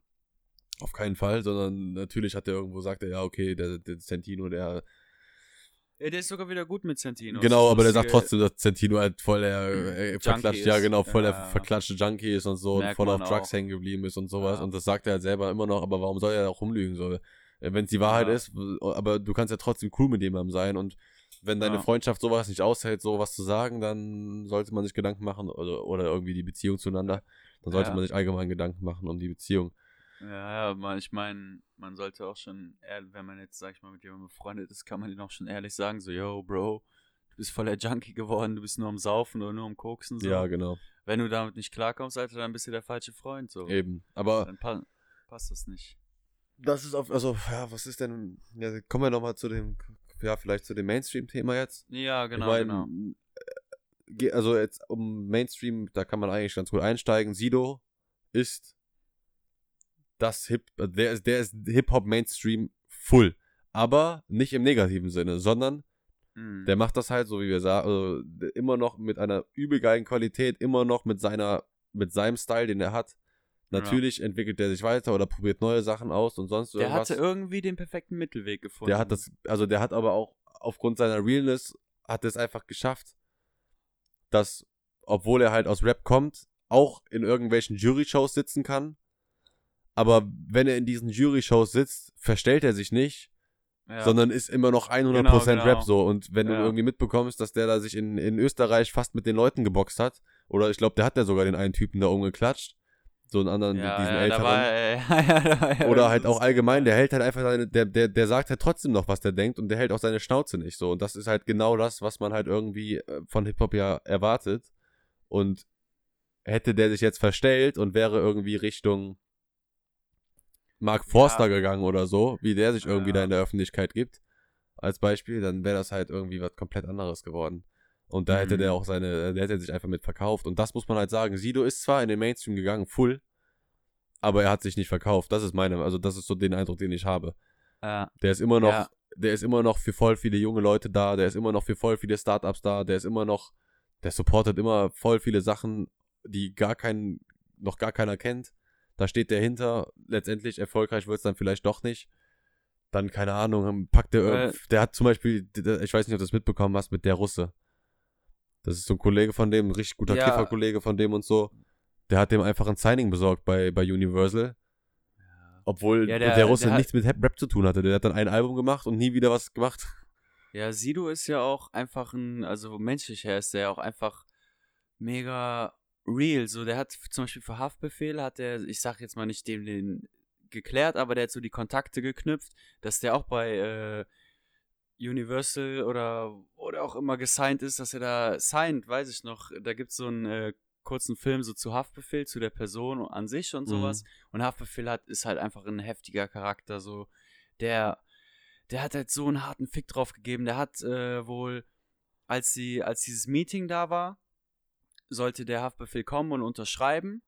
Auf keinen Fall, sondern natürlich hat er irgendwo gesagt, ja, okay, der, der Santino, der Ja, der ist sogar wieder gut mit Santino. Genau, aber der sagt trotzdem, dass Centino halt voll der äh, verklatscht, ja genau, voll der Ja. verklatschte Junkie ist und so und Merkt voll auf Drugs auch. hängen geblieben ist und sowas. Ja. Und das sagt er halt selber immer noch, aber warum soll er auch rumlügen? So, wenn es die Wahrheit Ja. ist, aber du kannst ja trotzdem cool mit jemandem sein und wenn deine Ja. Freundschaft sowas nicht aushält, sowas zu sagen, dann sollte man sich Gedanken machen oder, oder irgendwie die Beziehung zueinander, dann sollte Ja. man sich allgemein Gedanken machen um die Beziehung. Ja, ja, man, ich meine, man sollte auch schon, wenn man jetzt, sag ich mal, mit jemandem befreundet ist, kann man ihn auch schon ehrlich sagen, so, yo, Bro, du bist voll der Junkie geworden, du bist nur am Saufen oder nur am Koksen, so. Ja, genau. Wenn du damit nicht klarkommst, Alter, dann bist du der falsche Freund, so. Eben. Aber Dann pa passt das nicht. das ist auf, also, ja, was ist denn, ja, kommen wir nochmal zu dem, ja, vielleicht zu dem Mainstream-Thema jetzt. Ja, genau, ich mein, genau. äh, Also jetzt um Mainstream, da kann man eigentlich ganz gut einsteigen. Sido ist das Hip, der ist, der ist Hip-Hop Mainstream full. Aber nicht im negativen Sinne, sondern Mhm. der macht das halt, so wie wir sagen, also immer noch mit einer übelgeilen Qualität, immer noch mit seiner, mit seinem Style, den er hat. Natürlich entwickelt er sich weiter oder probiert neue Sachen aus und sonst der irgendwas. hatte irgendwie den perfekten Mittelweg gefunden. Der hat das, also der hat aber auch aufgrund seiner Realness hat es einfach geschafft, dass, obwohl er halt aus Rap kommt, auch in irgendwelchen Jury-Shows sitzen kann. Aber wenn er in diesen Jury-Shows sitzt, verstellt er sich nicht, ja. sondern ist immer noch 100% Genau, genau. Rap so. Und wenn du Ja. irgendwie mitbekommst, dass der da sich in, in Österreich fast mit den Leuten geboxt hat, oder ich glaube, der hat ja sogar den einen Typen da umgeklatscht, so einen anderen, ja, diesen ja, älteren. war, äh, ja, Oder halt auch allgemein, der hält halt einfach seine, der, der, der sagt halt trotzdem noch, was der denkt und der hält auch seine Schnauze nicht so. Und das ist halt genau das, was man halt irgendwie äh, von Hip-Hop ja erwartet. Und hätte der sich jetzt verstellt und wäre irgendwie Richtung Mark Forster gegangen oder so, wie der sich irgendwie da in der Öffentlichkeit gibt, als Beispiel, dann wäre das halt irgendwie was komplett anderes geworden. Und da hätte Mhm. der auch seine, der hätte sich einfach mit verkauft. Und das muss man halt sagen. Sido ist zwar in den Mainstream gegangen, full, aber er hat sich nicht verkauft. Das ist meine, also das ist so den Eindruck, den ich habe. Ja. Der ist immer noch, Ja. der ist immer noch für voll viele junge Leute da, der ist immer noch für voll viele Startups da, der ist immer noch, der supportet immer voll viele Sachen, die gar kein, noch gar keiner kennt. Da steht der hinter, letztendlich erfolgreich wird es dann vielleicht doch nicht. Dann, keine Ahnung, packt der, Weil- der hat zum Beispiel, ich weiß nicht, ob du das mitbekommen hast, mit der Russe. Das ist so ein Kollege von dem, ein richtig guter Ja. Kifferkollege von dem und so. Der hat dem einfach ein Signing besorgt bei, bei Universal. Obwohl Ja, der, der- Russe der hat- nichts mit Rap zu tun hatte. Der hat dann ein Album gemacht und nie wieder was gemacht. Ja, Sido ist ja auch einfach ein, also menschlich her ist der ja auch einfach mega real. So, der hat zum Beispiel für Haftbefehl hat der, ich sag jetzt mal nicht dem den geklärt, aber der hat so die Kontakte geknüpft, dass der auch bei äh, Universal oder oder auch immer gesigned ist, dass er da signed, weiß ich noch. Da gibt's so einen äh, kurzen Film so zu Haftbefehl, zu der Person an sich und Mhm. sowas. Und Haftbefehl hat, ist halt einfach ein heftiger Charakter, so der der hat halt so einen harten Fick drauf gegeben. Der hat äh, wohl, als sie, als dieses Meeting da war, sollte der Haftbefehl kommen und unterschreiben.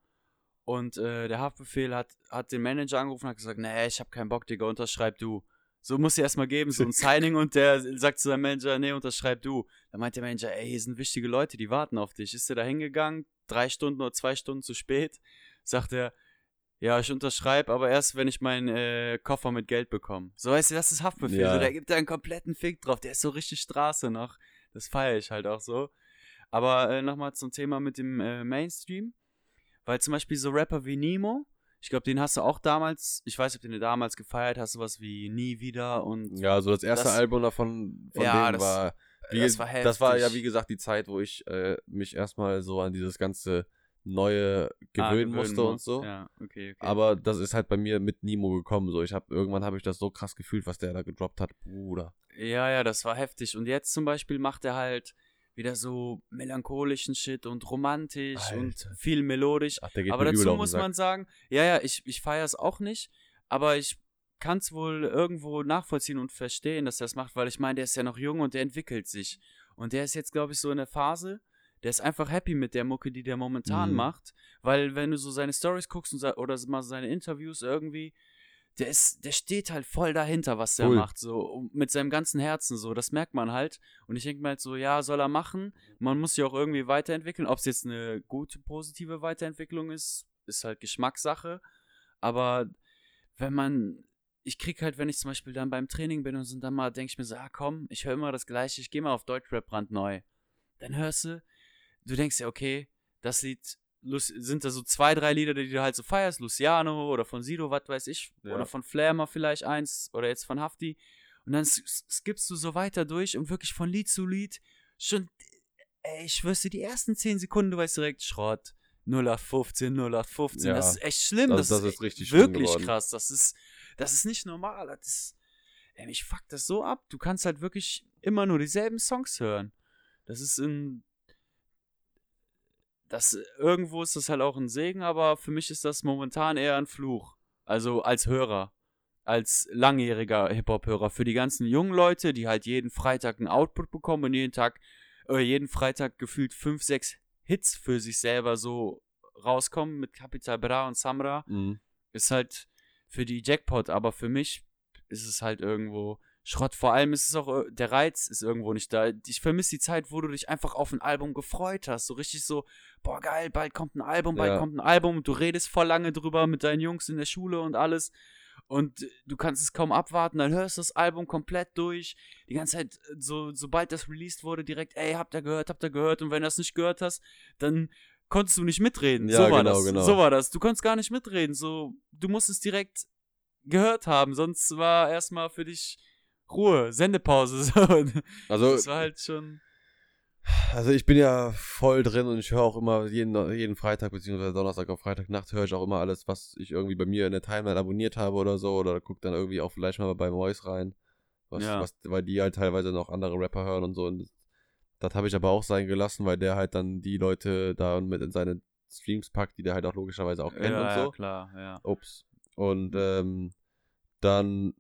Und äh, der Haftbefehl hat, hat den Manager angerufen und hat gesagt, nee, ich hab keinen Bock, Digga, unterschreib du. So muss sie erstmal geben, so ein Signing und der sagt zu seinem Manager, nee, unterschreib du. Dann meint der Manager, ey, hier sind wichtige Leute, die warten auf dich. Ist er da hingegangen, drei Stunden oder zwei Stunden zu spät, sagt er, ja, ich unterschreibe, aber erst, wenn ich meinen äh, Koffer mit Geld bekomme. So, weißt du, das ist Haftbefehl. Ja. So, der gibt da einen kompletten Fick drauf. Der ist so richtig Straße noch. Das feiere ich halt auch so. Aber äh, nochmal zum Thema mit dem äh, Mainstream. Weil zum Beispiel so Rapper wie Nemo, ich glaube, den hast du auch damals, ich weiß nicht, ob den du damals gefeiert hast, sowas wie Nie wieder und Ja, also das erste Das- Album davon von Ja, dem das- war, wie, das war das war ja wie gesagt die Zeit, wo ich äh, mich erstmal so an dieses ganze neue Ah, gewöhnen musste und musst. so. Ja, okay, okay. Aber das ist halt bei mir mit Nemo gekommen. So, ich habe irgendwann habe ich das so krass gefühlt, was der da gedroppt hat, Bruder. Ja, ja, das war heftig. Und jetzt zum Beispiel macht er halt wieder so melancholischen Shit und romantisch und Alter. viel melodisch. Ach, der geht aber dazu muss man sagen, ja, ja, ich, ich feiere es auch nicht, aber ich kann es wohl irgendwo nachvollziehen und verstehen, dass er das macht, weil ich meine, der ist ja noch jung und der entwickelt sich. Und der ist jetzt, glaube ich, so in der Phase, der ist einfach happy mit der Mucke, die der momentan Mhm. macht, weil wenn du so seine Stories guckst und, oder mal seine Interviews irgendwie, der ist, der steht halt voll dahinter, was der Cool. macht, so mit seinem ganzen Herzen, so, das merkt man halt. Und ich denke mir halt so, ja, soll er machen. Man muss sich auch irgendwie weiterentwickeln. Ob es jetzt eine gute, positive Weiterentwicklung ist, ist halt Geschmackssache. Aber wenn man, ich krieg halt, wenn ich zum Beispiel dann beim Training bin und so, dann mal denke ich mir so, ah komm, ich höre immer das Gleiche, ich gehe mal auf Deutschrap brandneu. Dann hörst du, du denkst ja, okay, das Lied sind da so zwei, drei Lieder, die du halt so feierst, Luciano oder von Sido, was weiß ich, Ja. oder von Flamer vielleicht eins oder jetzt von Hafti. Und dann skippst du so weiter durch und wirklich von Lied zu Lied schon, ey, ich schwör's dir, die ersten zehn Sekunden, du weißt direkt, Schrott, 0815, 0815, Ja. das ist echt schlimm. Das- Das, das ist, richtig wirklich krass. Das ist, das ist nicht normal. Das ist, ey, mich fuckt das so ab. Du kannst halt wirklich immer nur dieselben Songs hören. Das ist ein, das, irgendwo ist das halt auch ein Segen, aber für mich ist das momentan eher ein Fluch. Also als Hörer, als langjähriger Hip-Hop-Hörer. Für die ganzen jungen Leute, die halt jeden Freitag einen Output bekommen und jeden Tag, äh, jeden Freitag gefühlt fünf, sechs Hits für sich selber so rauskommen mit Capital Bra und Samra, Mhm. ist halt für die Jackpot, aber für mich ist es halt irgendwo Schrott. Vor allem ist es auch, äh, der Reiz ist irgendwo nicht da. Ich vermisse die Zeit, wo du dich einfach auf ein Album gefreut hast. So richtig so, boah, geil, bald kommt ein Album, bald Ja. kommt ein Album. Du redest voll lange drüber mit deinen Jungs in der Schule und alles. Und du kannst es kaum abwarten, dann hörst du das Album komplett durch. Die ganze Zeit, äh, so, sobald das released wurde, direkt, ey, habt ihr gehört, habt ihr gehört? Und wenn du das nicht gehört hast, dann konntest du nicht mitreden. Ja, so war genau, das. genau. So war das. Du konntest gar nicht mitreden. So, du musstest direkt gehört haben, sonst war erstmal für dich Ruhe, Sendepause. So. Also, Das war halt schon. also ich bin ja voll drin und ich höre auch immer jeden, jeden Freitag beziehungsweise Donnerstag auf Freitagnacht höre ich auch immer alles, was ich irgendwie bei mir in der Timeline abonniert habe oder so oder guck dann irgendwie auch vielleicht mal bei Mois rein, was, Ja. was, weil die halt teilweise noch andere Rapper hören und so und das, habe ich aber auch sein gelassen, weil der halt dann die Leute da mit in seine Streams packt, die der halt auch logischerweise auch kennt ja, und so. ja, klar, ja. Ups. Und ähm, dann,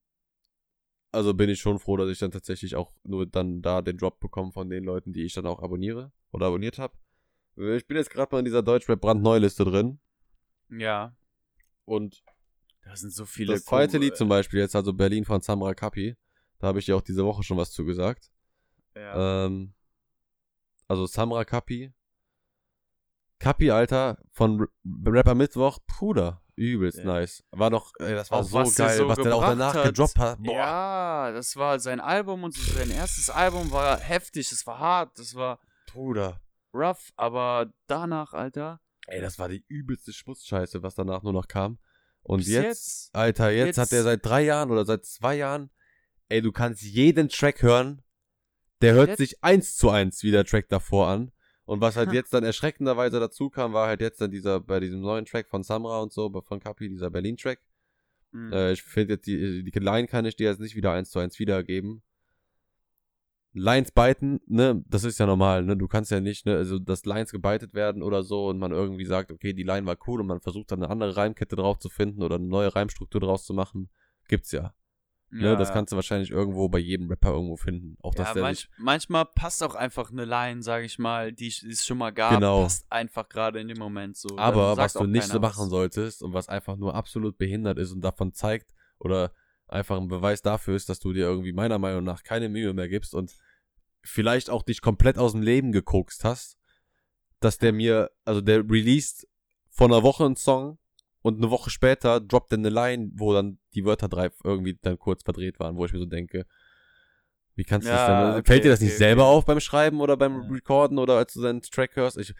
also bin ich schon froh, dass ich dann tatsächlich auch nur dann da den Drop bekomme von den Leuten, die ich dann auch abonniere oder abonniert habe. Ich bin jetzt gerade mal in dieser Deutschrap-Brandneuliste drin. Ja. Und Da sind so viele. das zweite Kom- Lied zum Beispiel jetzt, also Berlin von Samra Kapi, da habe ich dir auch diese Woche schon was zu gesagt. Ja. Ähm, also Samra Kapi. Kapi, Alter, von Rapper Mittwoch, Bruder, übelst Ja. nice. War doch, ey, das war Auch so was geil, so was der auch danach hat. gedroppt hat. Boah. Ja, das war sein Album und sein erstes Album war heftig, es war hart, das war Bruder. rough, aber danach, Alter. Ey, das war die übelste Schmutzscheiße, was danach nur noch kam. Und bis jetzt, Alter, jetzt, jetzt- hat er seit drei Jahren oder seit zwei Jahren, ey, du kannst jeden Track hören, der hört Jetzt- sich eins zu eins wie der Track davor an. Und was halt Ha. jetzt dann erschreckenderweise dazu kam, war halt jetzt dann dieser, bei diesem neuen Track von Samra und so, von Kapi, dieser Berlin-Track. Mhm. Äh, ich finde jetzt, die, die Line kann ich dir jetzt nicht wieder eins zu eins wiedergeben. Lines biten, ne, das ist ja normal, ne, du kannst ja nicht, ne, also, dass Lines gebeitet werden oder so und man irgendwie sagt, okay, die Line war cool und man versucht dann eine andere Reimkette drauf zu finden oder eine neue Reimstruktur draus zu machen, gibt's ja. Ne, Ja, das ja. kannst du wahrscheinlich irgendwo bei jedem Rapper irgendwo finden. Auch dass ja, der manch, manchmal passt auch einfach eine Line, sage ich mal, die es- schon mal gab, Genau. passt einfach gerade in dem Moment so. Aber was du nicht so machen was. solltest und was einfach nur absolut behindert ist und davon zeigt oder einfach ein Beweis dafür ist, dass du dir irgendwie meiner Meinung nach keine Mühe mehr gibst und vielleicht auch dich komplett aus dem Leben gekokst hast, dass der mir, also der released vor einer Woche einen Song und eine Woche später droppt er eine Line, wo dann die Wörter drei irgendwie dann kurz verdreht waren, wo ich mir so denke, wie kannst du das Ja, denn, okay, fällt dir das okay, nicht selber okay. auf beim Schreiben oder beim Ja. Recorden oder als du seinen Track hörst? Ich,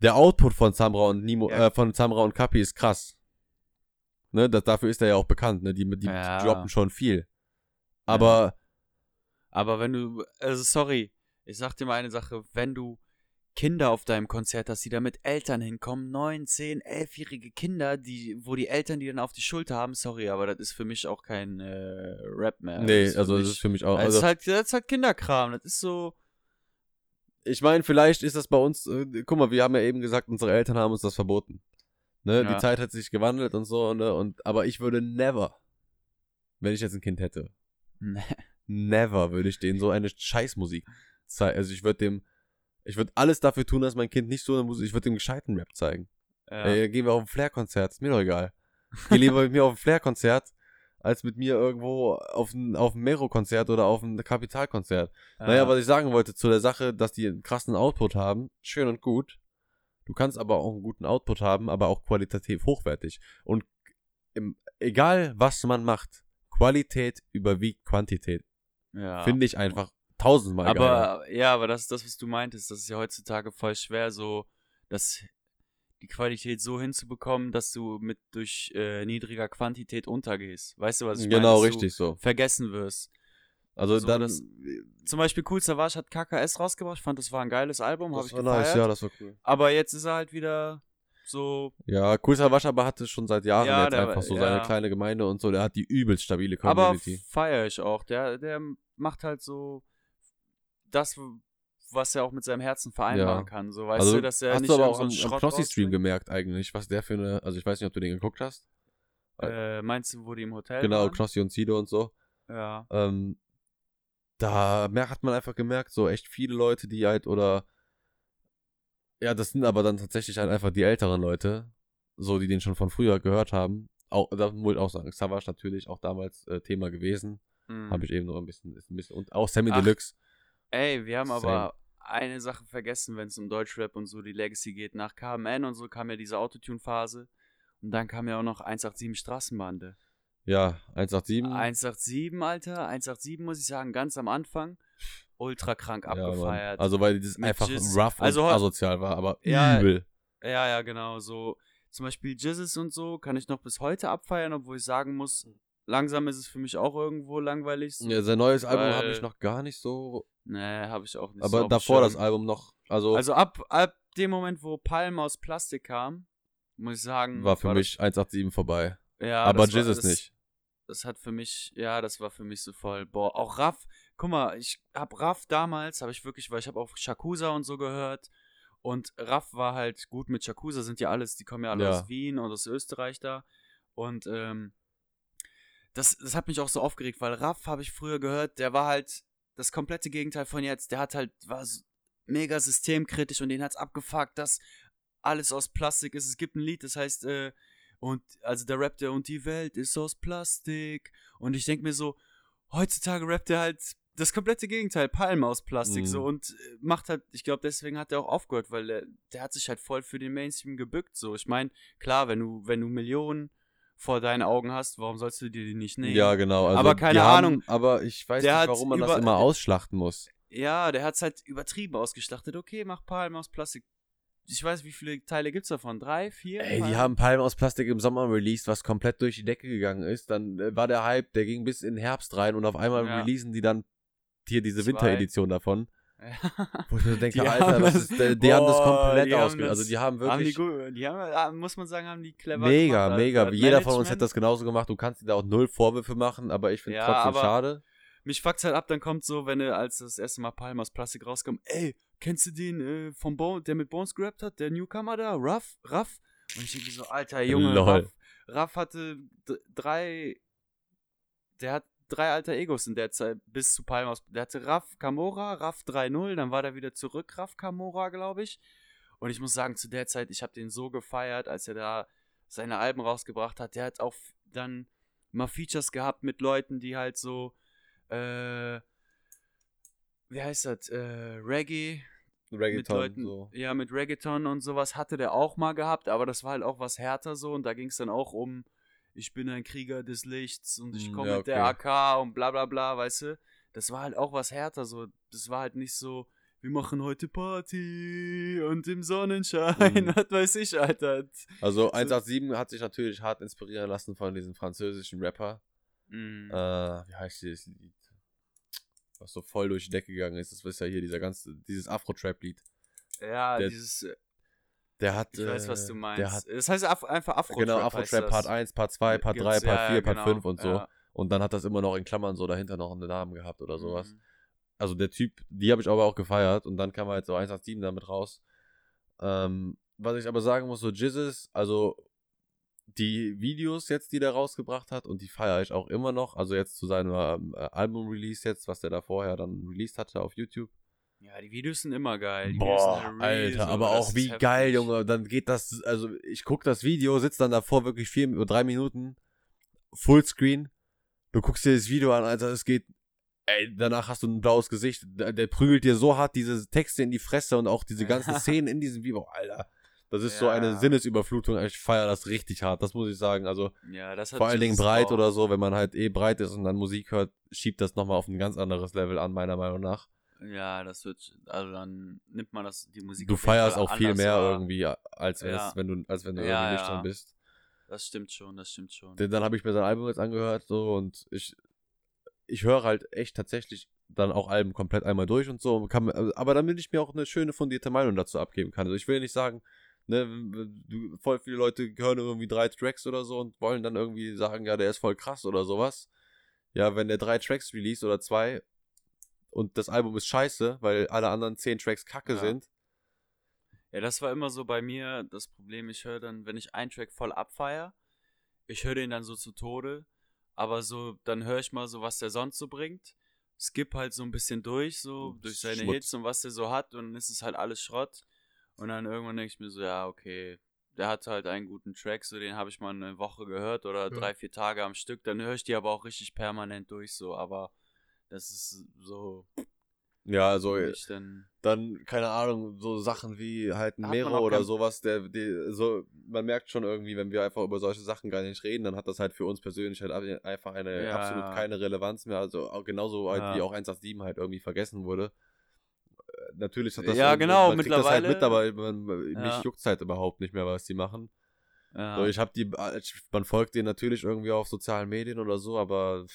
der Output von Samra und Nimo, Ja. äh, von Samra und Kapi ist krass. Ne, das, dafür ist er ja auch bekannt, ne? Die, die Ja. droppen schon viel. Aber Aber wenn du, also sorry, ich sag dir mal eine Sache, wenn du Kinder auf deinem Konzert hast, die da mit Eltern hinkommen, neun, zehn, elfjährige Kinder, die, wo die Eltern die dann auf die Schulter haben, sorry, aber das ist für mich auch kein äh, Rap mehr. nee, das also das mich, ist für mich auch. das, Also, ist halt, das ist halt Kinderkram, das ist so, ich meine, vielleicht ist das bei uns, äh, guck mal, wir haben ja eben gesagt, unsere Eltern haben uns das verboten. Ne, die Ja. Zeit hat sich gewandelt und so, ne, und, aber ich würde never, wenn ich jetzt ein Kind hätte, ne, never würde ich denen so eine Scheißmusik zeigen. Also ich würde dem, ich würde alles dafür tun, dass mein Kind nicht so eine Musik, ich würde dem gescheiten Rap zeigen. ja. Ey, gehen wir auf ein Flair-Konzert, ist mir doch egal. Geh lieber mit mir auf ein Flair-Konzert, als mit mir irgendwo auf ein, auf ein Mero-Konzert oder auf ein Kapital-Konzert. Naja, ja. was ich sagen wollte zu der Sache, dass die einen krassen Output haben, schön und gut. Du kannst aber auch einen guten Output haben, aber auch qualitativ hochwertig. Und im, egal was man macht, Qualität überwiegt Quantität. ja. Finde ich einfach tausendmal geiler. Aber ja, aber das ist das, was du meintest. Das ist ja heutzutage voll schwer, so dass die Qualität so hinzubekommen, dass du mit durch äh, niedriger Quantität untergehst. Weißt du, was ich meine? Genau, richtig so. Vergessen wirst. Also so, dann, das- Zum Beispiel Cool Savage hat KKS rausgebracht. Ich fand, das war ein geiles Album, habe ich war gefeiert. nice, ja, das war cool. Aber jetzt ist er halt wieder so. Ja, Cool Savage aber hatte schon seit Jahren Ja, jetzt der- einfach so ja. seine kleine Gemeinde und so. Der hat die übelst stabile Aber Community. feiere ich auch. Der, der macht halt so das, was er auch mit seinem Herzen vereinbaren Ja. kann. So weißt also du, dass er hast nicht du aber auch so am, Schrott Knossi-Stream gemerkt eigentlich, was der für eine, also ich weiß nicht, ob du den geguckt hast. Äh, meinst du, wo die im Hotel Genau, waren? Knossi und Sido und so. Ja. Ähm, da hat man einfach gemerkt, so echt viele Leute, die halt oder ja, das sind aber dann tatsächlich halt einfach die älteren Leute, so die den schon von früher gehört haben. Auch, da muss ich auch sagen, Savage natürlich auch damals äh, Thema gewesen. Mhm. Habe ich eben noch ein bisschen, ist ein bisschen und auch Sammy Ach, Deluxe. Ey, wir haben Same. aber eine Sache vergessen, wenn es um Deutschrap und so die Legacy geht. Nach KMN und so kam ja diese Autotune-Phase. Und dann kam ja auch noch 187 Straßenbande. Ja, 187. 187, Alter. 187, muss ich sagen, ganz am Anfang. Ultra krank Ja, abgefeiert. Also weil das einfach Jizz. rough und Also, asozial war, aber Ja, übel. Ja, ja, genau. So zum Beispiel Jizzes und so kann ich noch bis heute abfeiern, obwohl ich sagen muss, langsam ist es für mich auch irgendwo langweilig. So. Ja, sein neues Album habe ich noch gar nicht so, Nee, habe ich auch nicht. so aber dem davor das. Album noch, also, Also ab, ab dem Moment, wo Palm aus Plastik kam, muss ich sagen, war für mich 187 vorbei. Das, ja, aber das war- Jizzes das, nicht. Das hat für mich, ja, das war für mich so voll. Boah, auch Raff, guck mal, ich hab Raff damals, habe ich wirklich, weil ich habe auch Shakusa und so gehört. Und Raff war halt gut mit Shakusa, sind ja alles, die kommen ja alle Ja. aus Wien und aus Österreich da. Und ähm, das, das hat mich auch so aufgeregt, weil Raff habe ich früher gehört, der war halt das komplette Gegenteil von jetzt. Der hat halt, war so mega systemkritisch und den hat's abgefuckt, dass alles aus Plastik ist. Es gibt ein Lied, das heißt, äh, Und also da rappt er und die Welt ist aus Plastik. Und ich denke mir so, heutzutage rappt er halt das komplette Gegenteil, Palmen aus Plastik Mhm. so und äh, macht halt, ich glaube, deswegen hat er auch aufgehört, weil der, der hat sich halt voll für den Mainstream gebückt. So, ich meine, klar, wenn du, wenn du Millionen vor deinen Augen hast, warum sollst du dir die nicht nehmen? Ja, genau. Also Aber keine die haben, Ahnung. Aber ich weiß nicht, hat warum man das immer ausschlachten muss. Ja, der hat's halt übertrieben ausgeschlachtet. Okay, mach Palmen aus Plastik. Ich weiß, wie viele Teile gibt's davon? Drei, vier? Ey, die Palmen? haben Palmen aus Plastik im Sommer released, was komplett durch die Decke gegangen ist. Dann äh, war der Hype, der ging bis in den Herbst rein und auf einmal Ja. releasen die dann hier diese. Winteredition davon. Wo ich mir so denke, Die Alter, haben was das- ist, die, die haben das Boah, komplett ausgelöst. Also das- die haben Haben die, wirklich die haben, ah, muss man sagen, haben die clever mega, gemacht. mega. Also, Jeder von uns Management- hätte das genauso gemacht. Du kannst dir da auch null Vorwürfe machen, aber ich finde Ja, trotzdem schade. Mich fuckt's halt ab, dann kommt so, wenn er als das erste Mal Palm aus Plastik rauskommt, ey, kennst du den äh, vom Bo der mit Bones gerappt hat, der Newcomer da, Ruff, Ruff? Und ich denke so, alter Junge, Lol. Ruff, Ruff hatte drei, der hat drei alter Egos in der Zeit bis zu Palm aus, der hatte Raff Kamora, Raff 3.0, dann war der wieder zurück, Raff Kamora, glaube ich. Und ich muss sagen, zu der Zeit, ich habe den so gefeiert, als er da seine Alben rausgebracht hat. Der hat auch dann mal Features gehabt mit Leuten, die halt so, äh, wie heißt das, äh, Reggae, mit Reggaeton, Leuten, so. ja, mit Reggaeton und sowas hatte der auch mal gehabt, aber das war halt auch was härter so und da ging es dann auch um, ich bin ein Krieger des Lichts und ich Hm, komme ja, mit der okay. AK und bla bla bla, weißt du? Das war halt auch was härter so. Das war halt nicht so, wir machen heute Party und im Sonnenschein, Mhm. was weiß ich, Alter. Also So- 187 hat sich natürlich hart inspirieren lassen von diesem französischen Rapper. Mhm. Äh, wie heißt dieses Lied? Was so voll durch die Decke gegangen ist. Das ist ja hier dieser ganze, dieses Afro-Trap-Lied. ja, der- dieses, äh, Der hat. ich weiß, was äh, du meinst. Der hat, das heißt einfach Afro-Trap. genau, heißt Afro-Trap das. Part 1, Part 2, Part 3, Gibt's- Part ja, 4, ja, Part genau, 5 und so. ja. Und dann hat das immer noch in Klammern so dahinter noch einen Namen gehabt oder sowas. Mhm. Also der Typ, die habe ich aber auch gefeiert und dann kam halt so 187 damit raus. Ähm, was ich aber sagen muss, so Jizzes, also die Videos jetzt, die der rausgebracht hat und die feiere ich auch immer noch. Also jetzt zu seinem äh, Album-Release jetzt, was der da vorher dann released hatte auf YouTube. Ja, die Videos sind immer geil. Die Boah, Alter, so, aber auch wie heftig. geil, Junge. Dann geht das, also ich guck das Video, sitz dann davor wirklich vier oder drei Minuten, Fullscreen. Du guckst dir das Video an, Alter, es geht, ey, danach hast du ein blaues Gesicht. Der, der prügelt dir so hart diese Texte in die Fresse und auch diese ganzen Szenen in diesem Video, Alter. Das ist so Ja. eine Sinnesüberflutung. Ich feiere das richtig hart, das muss ich sagen. Also Ja, das hat vor allen Dingen breit drauf. oder so, wenn man halt eh breit ist und dann Musik hört, schiebt das nochmal auf ein ganz anderes Level an, meiner Meinung nach. Ja, das wird, also dann nimmt man das, die Musik. Du feierst auch viel mehr wahr. irgendwie, als, Ja. wär's, wenn du, als wenn du Ja, irgendwie ja. nüchtern bist. Das stimmt schon, das stimmt schon. Denn dann habe ich mir sein Album jetzt angehört so und ich, ich höre halt echt tatsächlich dann auch Alben komplett einmal durch und so. und Kann, aber damit ich mir auch eine schöne fundierte Meinung dazu abgeben kann. Also ich will nicht sagen, ne, du, voll viele Leute hören irgendwie drei Tracks oder so und wollen dann irgendwie sagen, ja, der ist voll krass oder sowas. Ja, wenn der drei Tracks release oder zwei und das Album ist scheiße, weil alle anderen zehn Tracks kacke Ja. sind, Ja, das war immer so bei mir das Problem. Ich höre dann, wenn ich einen Track voll abfeier, ich höre den dann so zu Tode, aber so, dann höre ich mal so, was der sonst so bringt. Skip halt so ein bisschen durch, so durch seine Schmutz. Hits und was der so hat und dann ist es halt alles Schrott. Und dann irgendwann denke ich mir so, ja, okay, der hat halt einen guten Track, so den habe ich mal eine Woche gehört oder drei, vier Tage am Stück. Dann höre ich die aber auch richtig permanent durch, so, aber das ist so, ja, also mich dann. dann, keine Ahnung, so Sachen wie halt ein Mero oder sowas, der, die, so, man merkt schon irgendwie, wenn wir einfach über solche Sachen gar nicht reden, dann hat das halt für uns persönlich halt einfach eine Ja. absolut keine Relevanz mehr, also auch genauso halt Ja. wie auch 187 halt irgendwie vergessen wurde. Äh, Natürlich hat das Ja, genau, man kriegt das halt mittlerweile- mit, aber man, mich Ja. juckt's halt überhaupt nicht mehr, was die machen. Ja. So, ich habe die, man folgt denen natürlich irgendwie auf sozialen Medien oder so, aber ja,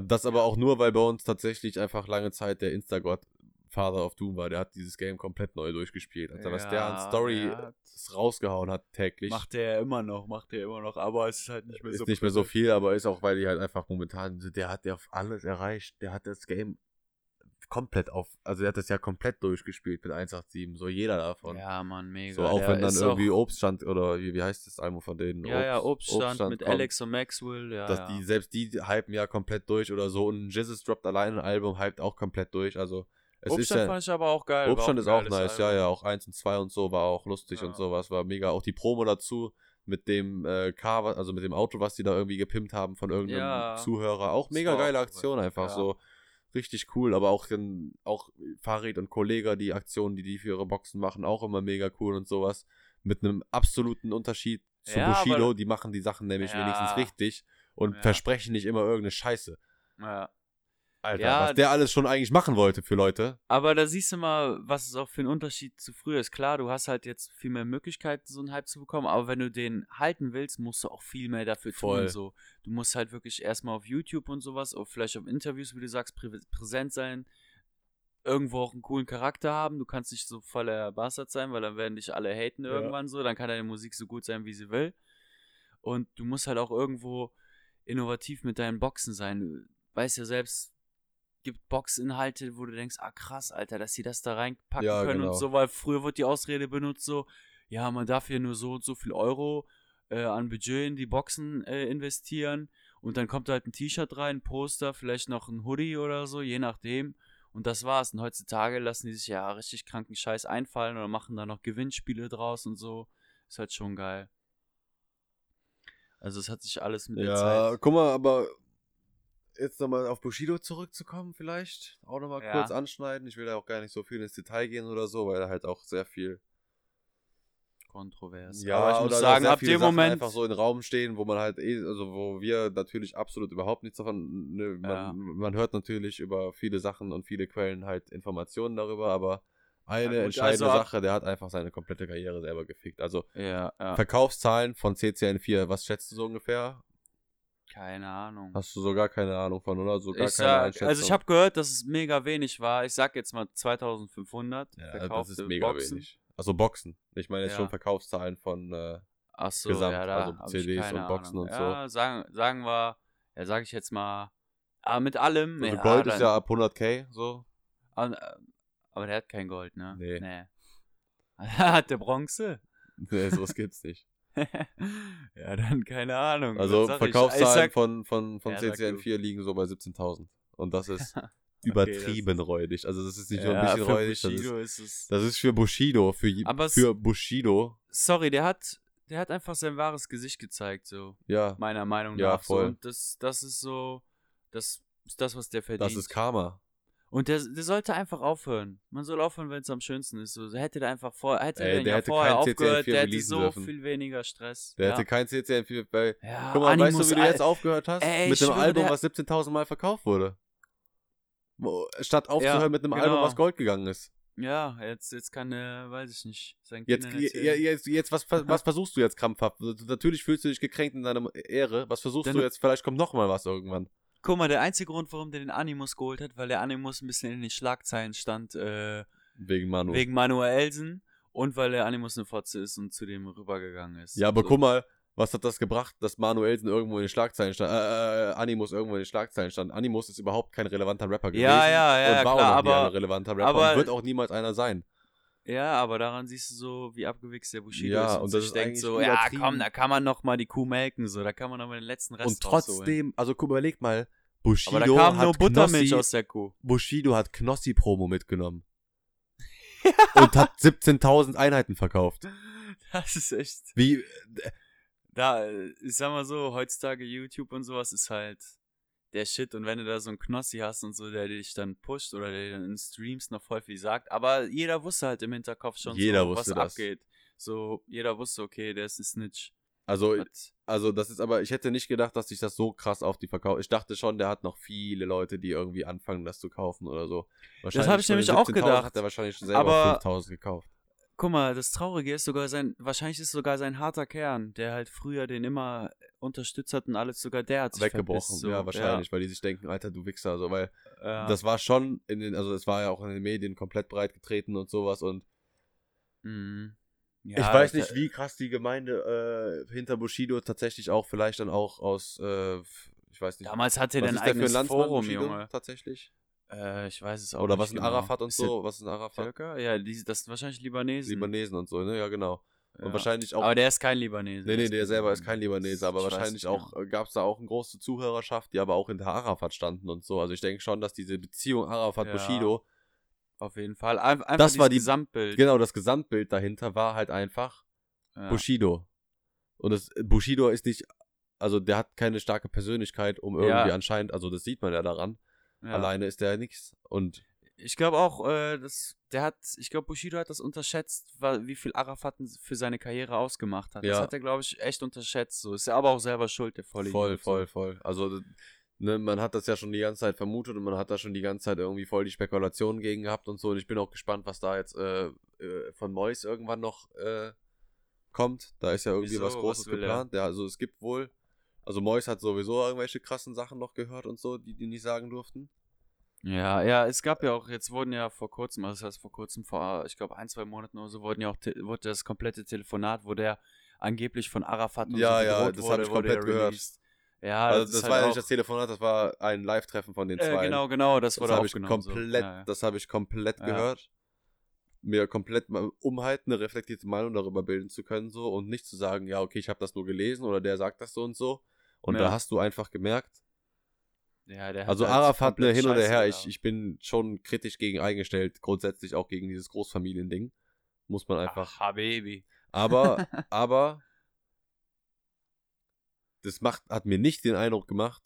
das aber auch nur, weil bei uns tatsächlich einfach lange Zeit der Instagott Father of Doom war. Der hat dieses Game komplett neu durchgespielt. Also was der an Ja, Story der rausgehauen hat täglich, Macht der immer noch, macht der immer noch, aber es ist halt nicht mehr ist so. nicht mehr so viel, aber ist auch, weil die halt einfach momentan, der hat ja alles erreicht. Der hat das Game komplett auf, also der hat das ja komplett durchgespielt mit 187, so jeder davon. Ja, Mann, mega. so auch Der wenn dann irgendwie auch, Obststand oder wie, wie heißt das Album von denen? Ja, ja, Obststand, Obststand mit kommt. Alex und Maxwell, ja. dass ja. die, selbst die hypen ja komplett durch oder so. Und Jizzes droppt allein ein Album, hypt auch komplett durch. Also es Obststand ist ja. fand ich aber auch geil. Obststand ein ist auch nice, ja, Album. ja, auch 1 und 2 und so war auch lustig Ja. und sowas, war mega. Auch die Promo dazu, mit dem äh, Car, also mit dem Auto, was die da irgendwie gepimpt haben von irgendeinem Ja. Zuhörer. Auch mega geile auch- Aktion einfach ja. so. Richtig cool, aber auch, dann- auch Farid und Kollega, die Aktionen, die die für ihre Boxen machen, auch immer mega cool und sowas. Mit einem absoluten Unterschied zu Ja, Bushido. aber- Die machen die Sachen nämlich Ja. wenigstens richtig und Ja. versprechen nicht immer irgendeine Scheiße. Ja. Alter, Ja, was der alles schon eigentlich machen wollte für Leute. Aber da siehst du mal, was es auch für ein Unterschied zu früher ist. Klar, du hast halt jetzt viel mehr Möglichkeiten, so einen Hype zu bekommen, aber wenn du den halten willst, musst du auch viel mehr dafür Voll. tun. So. Du musst halt wirklich erstmal auf YouTube und sowas, oder vielleicht auf Interviews, wie du sagst, prä präsent sein, irgendwo auch einen coolen Charakter haben. Du kannst nicht so voller Bastard sein, weil dann werden dich alle haten Ja. irgendwann so. Dann kann deine Musik so gut sein, wie sie will. Und du musst halt auch irgendwo innovativ mit deinen Boxen sein. Du weißt ja selbst, gibt Boxinhalte, wo du denkst, ah krass, Alter, dass sie das da reinpacken Ja, können genau. und so, weil früher wird die Ausrede benutzt so, ja, man darf hier nur so und so viel Euro äh, an Budget in die Boxen äh, investieren und dann kommt halt ein T-Shirt rein, ein Poster, vielleicht noch ein Hoodie oder so, je nachdem. Und das war's. Und heutzutage lassen die sich ja richtig kranken Scheiß einfallen oder machen da noch Gewinnspiele draus und so. Ist halt schon geil. Also es hat sich alles mit der Ja, Zeit. guck mal, aber jetzt nochmal auf Bushido zurückzukommen, vielleicht auch nochmal Ja. kurz anschneiden. Ich will da auch gar nicht so viel ins Detail gehen oder so, weil da halt auch sehr viel. Kontrovers. Ja, Aber ich muss sagen, ab dem Sachen Moment. einfach so im Raum stehen, wo man halt eh, also wo wir natürlich absolut überhaupt nichts davon, ne, man, Ja. man hört natürlich über viele Sachen und viele Quellen halt Informationen darüber, aber eine gut, entscheidende also Sache, der hat einfach seine komplette Karriere selber gefickt. Also ja, ja. Verkaufszahlen von CCN4, was schätzt du so ungefähr? Keine Ahnung. Hast du so gar keine Ahnung von, oder? So gar ich keine sag, Einschätzung. also ich habe gehört, dass es mega wenig war. Ich sag jetzt mal 2500 Ja, das ist mega Boxen. wenig. Also Boxen. Ich meine jetzt Ja. schon Verkaufszahlen von, äh, so, Gesamt, ja, also CDs und Boxen Ahnung. und so. ja, Sagen, sagen wir, ja, sag ich jetzt mal, aber mit allem. also ja, Gold dann, ist ja ab 100k, so. Aber, aber der hat kein Gold, ne? Nee. nee. hat der Bronze? Nee, sowas gibt's nicht. ja, dann keine Ahnung. Also ich? Ich Verkaufszahlen sag- von, von, von Ja, sag du. CCN4 liegen so bei 17.000. Und das ist übertrieben räudig. Also das ist nicht nur ein Ja, bisschen für räudig, das ist, ist das ist für Bushido, für, Aber für Bushido. Sorry, der hat, der hat einfach sein wahres Gesicht gezeigt, so. Ja, meiner Meinung Ja, nach. voll. So. Und das, das ist so, das ist das, was der verdient. das ist Karma. Und der, der sollte einfach aufhören. Man soll aufhören, wenn es am schönsten ist. So, hätte der einfach vor, hätte Ey, der, ja hätte vorher kein aufgehört, CCN4 der hätte so dürfen. viel weniger Stress. Der ja. hätte kein CCN4 bei. ja, Guck mal, weißt du, Animus, wie du jetzt aufgehört hast? Ey, mit einem Album, was 17.000 Mal verkauft wurde. Statt aufzuhören Ja, mit einem genau. Album, was Gold gegangen ist. Ja, jetzt, jetzt kann er, weiß ich nicht, sein Jetzt, erzählen. jetzt, jetzt was, was versuchst du jetzt krampfhaft? Natürlich fühlst du dich gekränkt in deiner Ehre. Was versuchst Denn du du- jetzt? Vielleicht kommt noch mal was irgendwann. Guck mal, der einzige Grund, warum der den Animus geholt hat, weil der Animus ein bisschen in den Schlagzeilen stand, äh, Wegen Manu. wegen Manuelsen und weil der Animus eine Fotze ist und zu dem rübergegangen ist. ja, aber so. guck mal, was hat das gebracht, dass Manuelsen irgendwo in den Schlagzeilen stand? Äh, äh, Animus irgendwo in den Schlagzeilen stand. Animus ist überhaupt kein relevanter Rapper gewesen. Ja, ja, ja, Und war klar, auch noch nie aber- ein relevanter Rapper aber- und wird auch niemals einer sein. Ja, aber daran siehst du so, wie abgewichst der Bushido Ja, ist. Und, und sich das ist denkt so, ja, komm, da kann man noch mal die Kuh melken, so, da kann man noch mal den letzten Rest Und trotzdem, also guck, überleg mal, Bushido Aber da kam hat nur Buttermilch Knossi, aus der Kuh. Bushido hat Knossi-Promo mitgenommen. Und hat 17.000 Einheiten verkauft. Das ist echt. Wie, Da, ich sag mal so, heutzutage YouTube und sowas ist halt der Shit. Und wenn du da so einen Knossi hast und so, der dich dann pusht oder der dann in Streams noch voll viel sagt. Aber jeder wusste halt im Hinterkopf schon Jeder so, was wusste das. abgeht. So, jeder wusste, okay, der ist ein Snitch. also, Hat, also das ist aber, ich hätte nicht gedacht, dass sich das so krass auf die verkauft. Ich dachte schon, der hat noch viele Leute, die irgendwie anfangen, das zu kaufen oder so. Wahrscheinlich hab ich von den nämlich auch 17.000 gedacht. Hat er wahrscheinlich schon selber Aber- 5.000 gekauft. Guck mal, das Traurige ist sogar sein, wahrscheinlich ist sogar sein harter Kern, der halt früher den immer unterstützt hat und alles, sogar der hat sich Weggebrochen, verpisst, so. ja, wahrscheinlich, weil die sich denken, Alter, du Wichser, so, weil Ja, das war schon in den, also es war ja auch in den Medien komplett breit getreten und sowas und Mhm. ich Ja, weiß das- nicht, wie krass die Gemeinde äh, hinter Bushido tatsächlich auch vielleicht dann auch aus, äh, ich weiß nicht, Damals hatte er ein eigenes Forum, Bushido, Junge. tatsächlich? Äh, ich weiß es auch Oder nicht was ein genau. Arafat und Ist so, was ist ein Arafat? Türker? Ja, die, das sind wahrscheinlich Libanesen. Libanesen und so, ne? Ja, genau. Und Ja. wahrscheinlich auch. Aber der ist kein Libanese. nee, nee, der selber ist kein Libanese, aber wahrscheinlich auch genau. äh, gab es da auch eine große Zuhörerschaft, die aber auch hinter Arafat standen und so. Also ich denke schon, dass diese Beziehung Ja. Arafat-Bushido, Auf jeden Fall. Ein, einfach Das war die- Gesamtbild. genau das Gesamtbild dahinter war halt einfach ja. Bushido. Und das, Bushido ist nicht, also der hat keine starke Persönlichkeit, um irgendwie Ja. anscheinend, also das sieht man ja daran. Ja. Alleine ist der nichts. Und Ich glaube auch, äh, das, der hat, ich glaube, Bushido hat das unterschätzt, wie viel Arafat für seine Karriere ausgemacht hat. Das Ja. hat er, glaube ich, echt unterschätzt. So ist er aber auch selber schuld, der Vollidiot. voll, voll, voll. Also, ne, man hat das ja schon die ganze Zeit vermutet und man hat da schon die ganze Zeit irgendwie voll die Spekulationen gegen gehabt und so. Und ich bin auch gespannt, was da jetzt äh, äh, von Mois irgendwann noch äh, kommt. Da ist ja irgendwie Wieso? was Was Großes er? geplant. Ja, also es gibt wohl, also Mois hat sowieso irgendwelche krassen Sachen noch gehört und so, die die nicht sagen durften. Ja, ja, es gab ja auch, jetzt wurden ja vor kurzem, also das heißt vor kurzem, vor, ich glaube, ein, zwei Monaten oder so, wurden ja auch, wurde das komplette Telefonat, wo der angeblich von Arafat und Ja, so ja, das wurde, ich komplett gehört. released. Ja, also das, das ist war halt ja nicht das Telefonat, das war ein Live-Treffen von den äh, zwei. genau, genau, das Das wurde ich aufgenommen. komplett, so. ja, ja. das habe ich komplett Ja. gehört. Mir komplett um halt eine reflektierte Meinung darüber bilden zu können, so und nicht zu sagen, ja, okay, ich habe das nur gelesen oder der sagt das so und so. Und Ja. da hast du einfach gemerkt, Ja, der hat also halt Arafat ne, hin oder her, ich, ich bin schon kritisch gegen eingestellt, grundsätzlich auch gegen dieses Großfamiliending. Muss man einfach. Ach, Habibi. Aber, aber, das macht, hat mir nicht den Eindruck gemacht,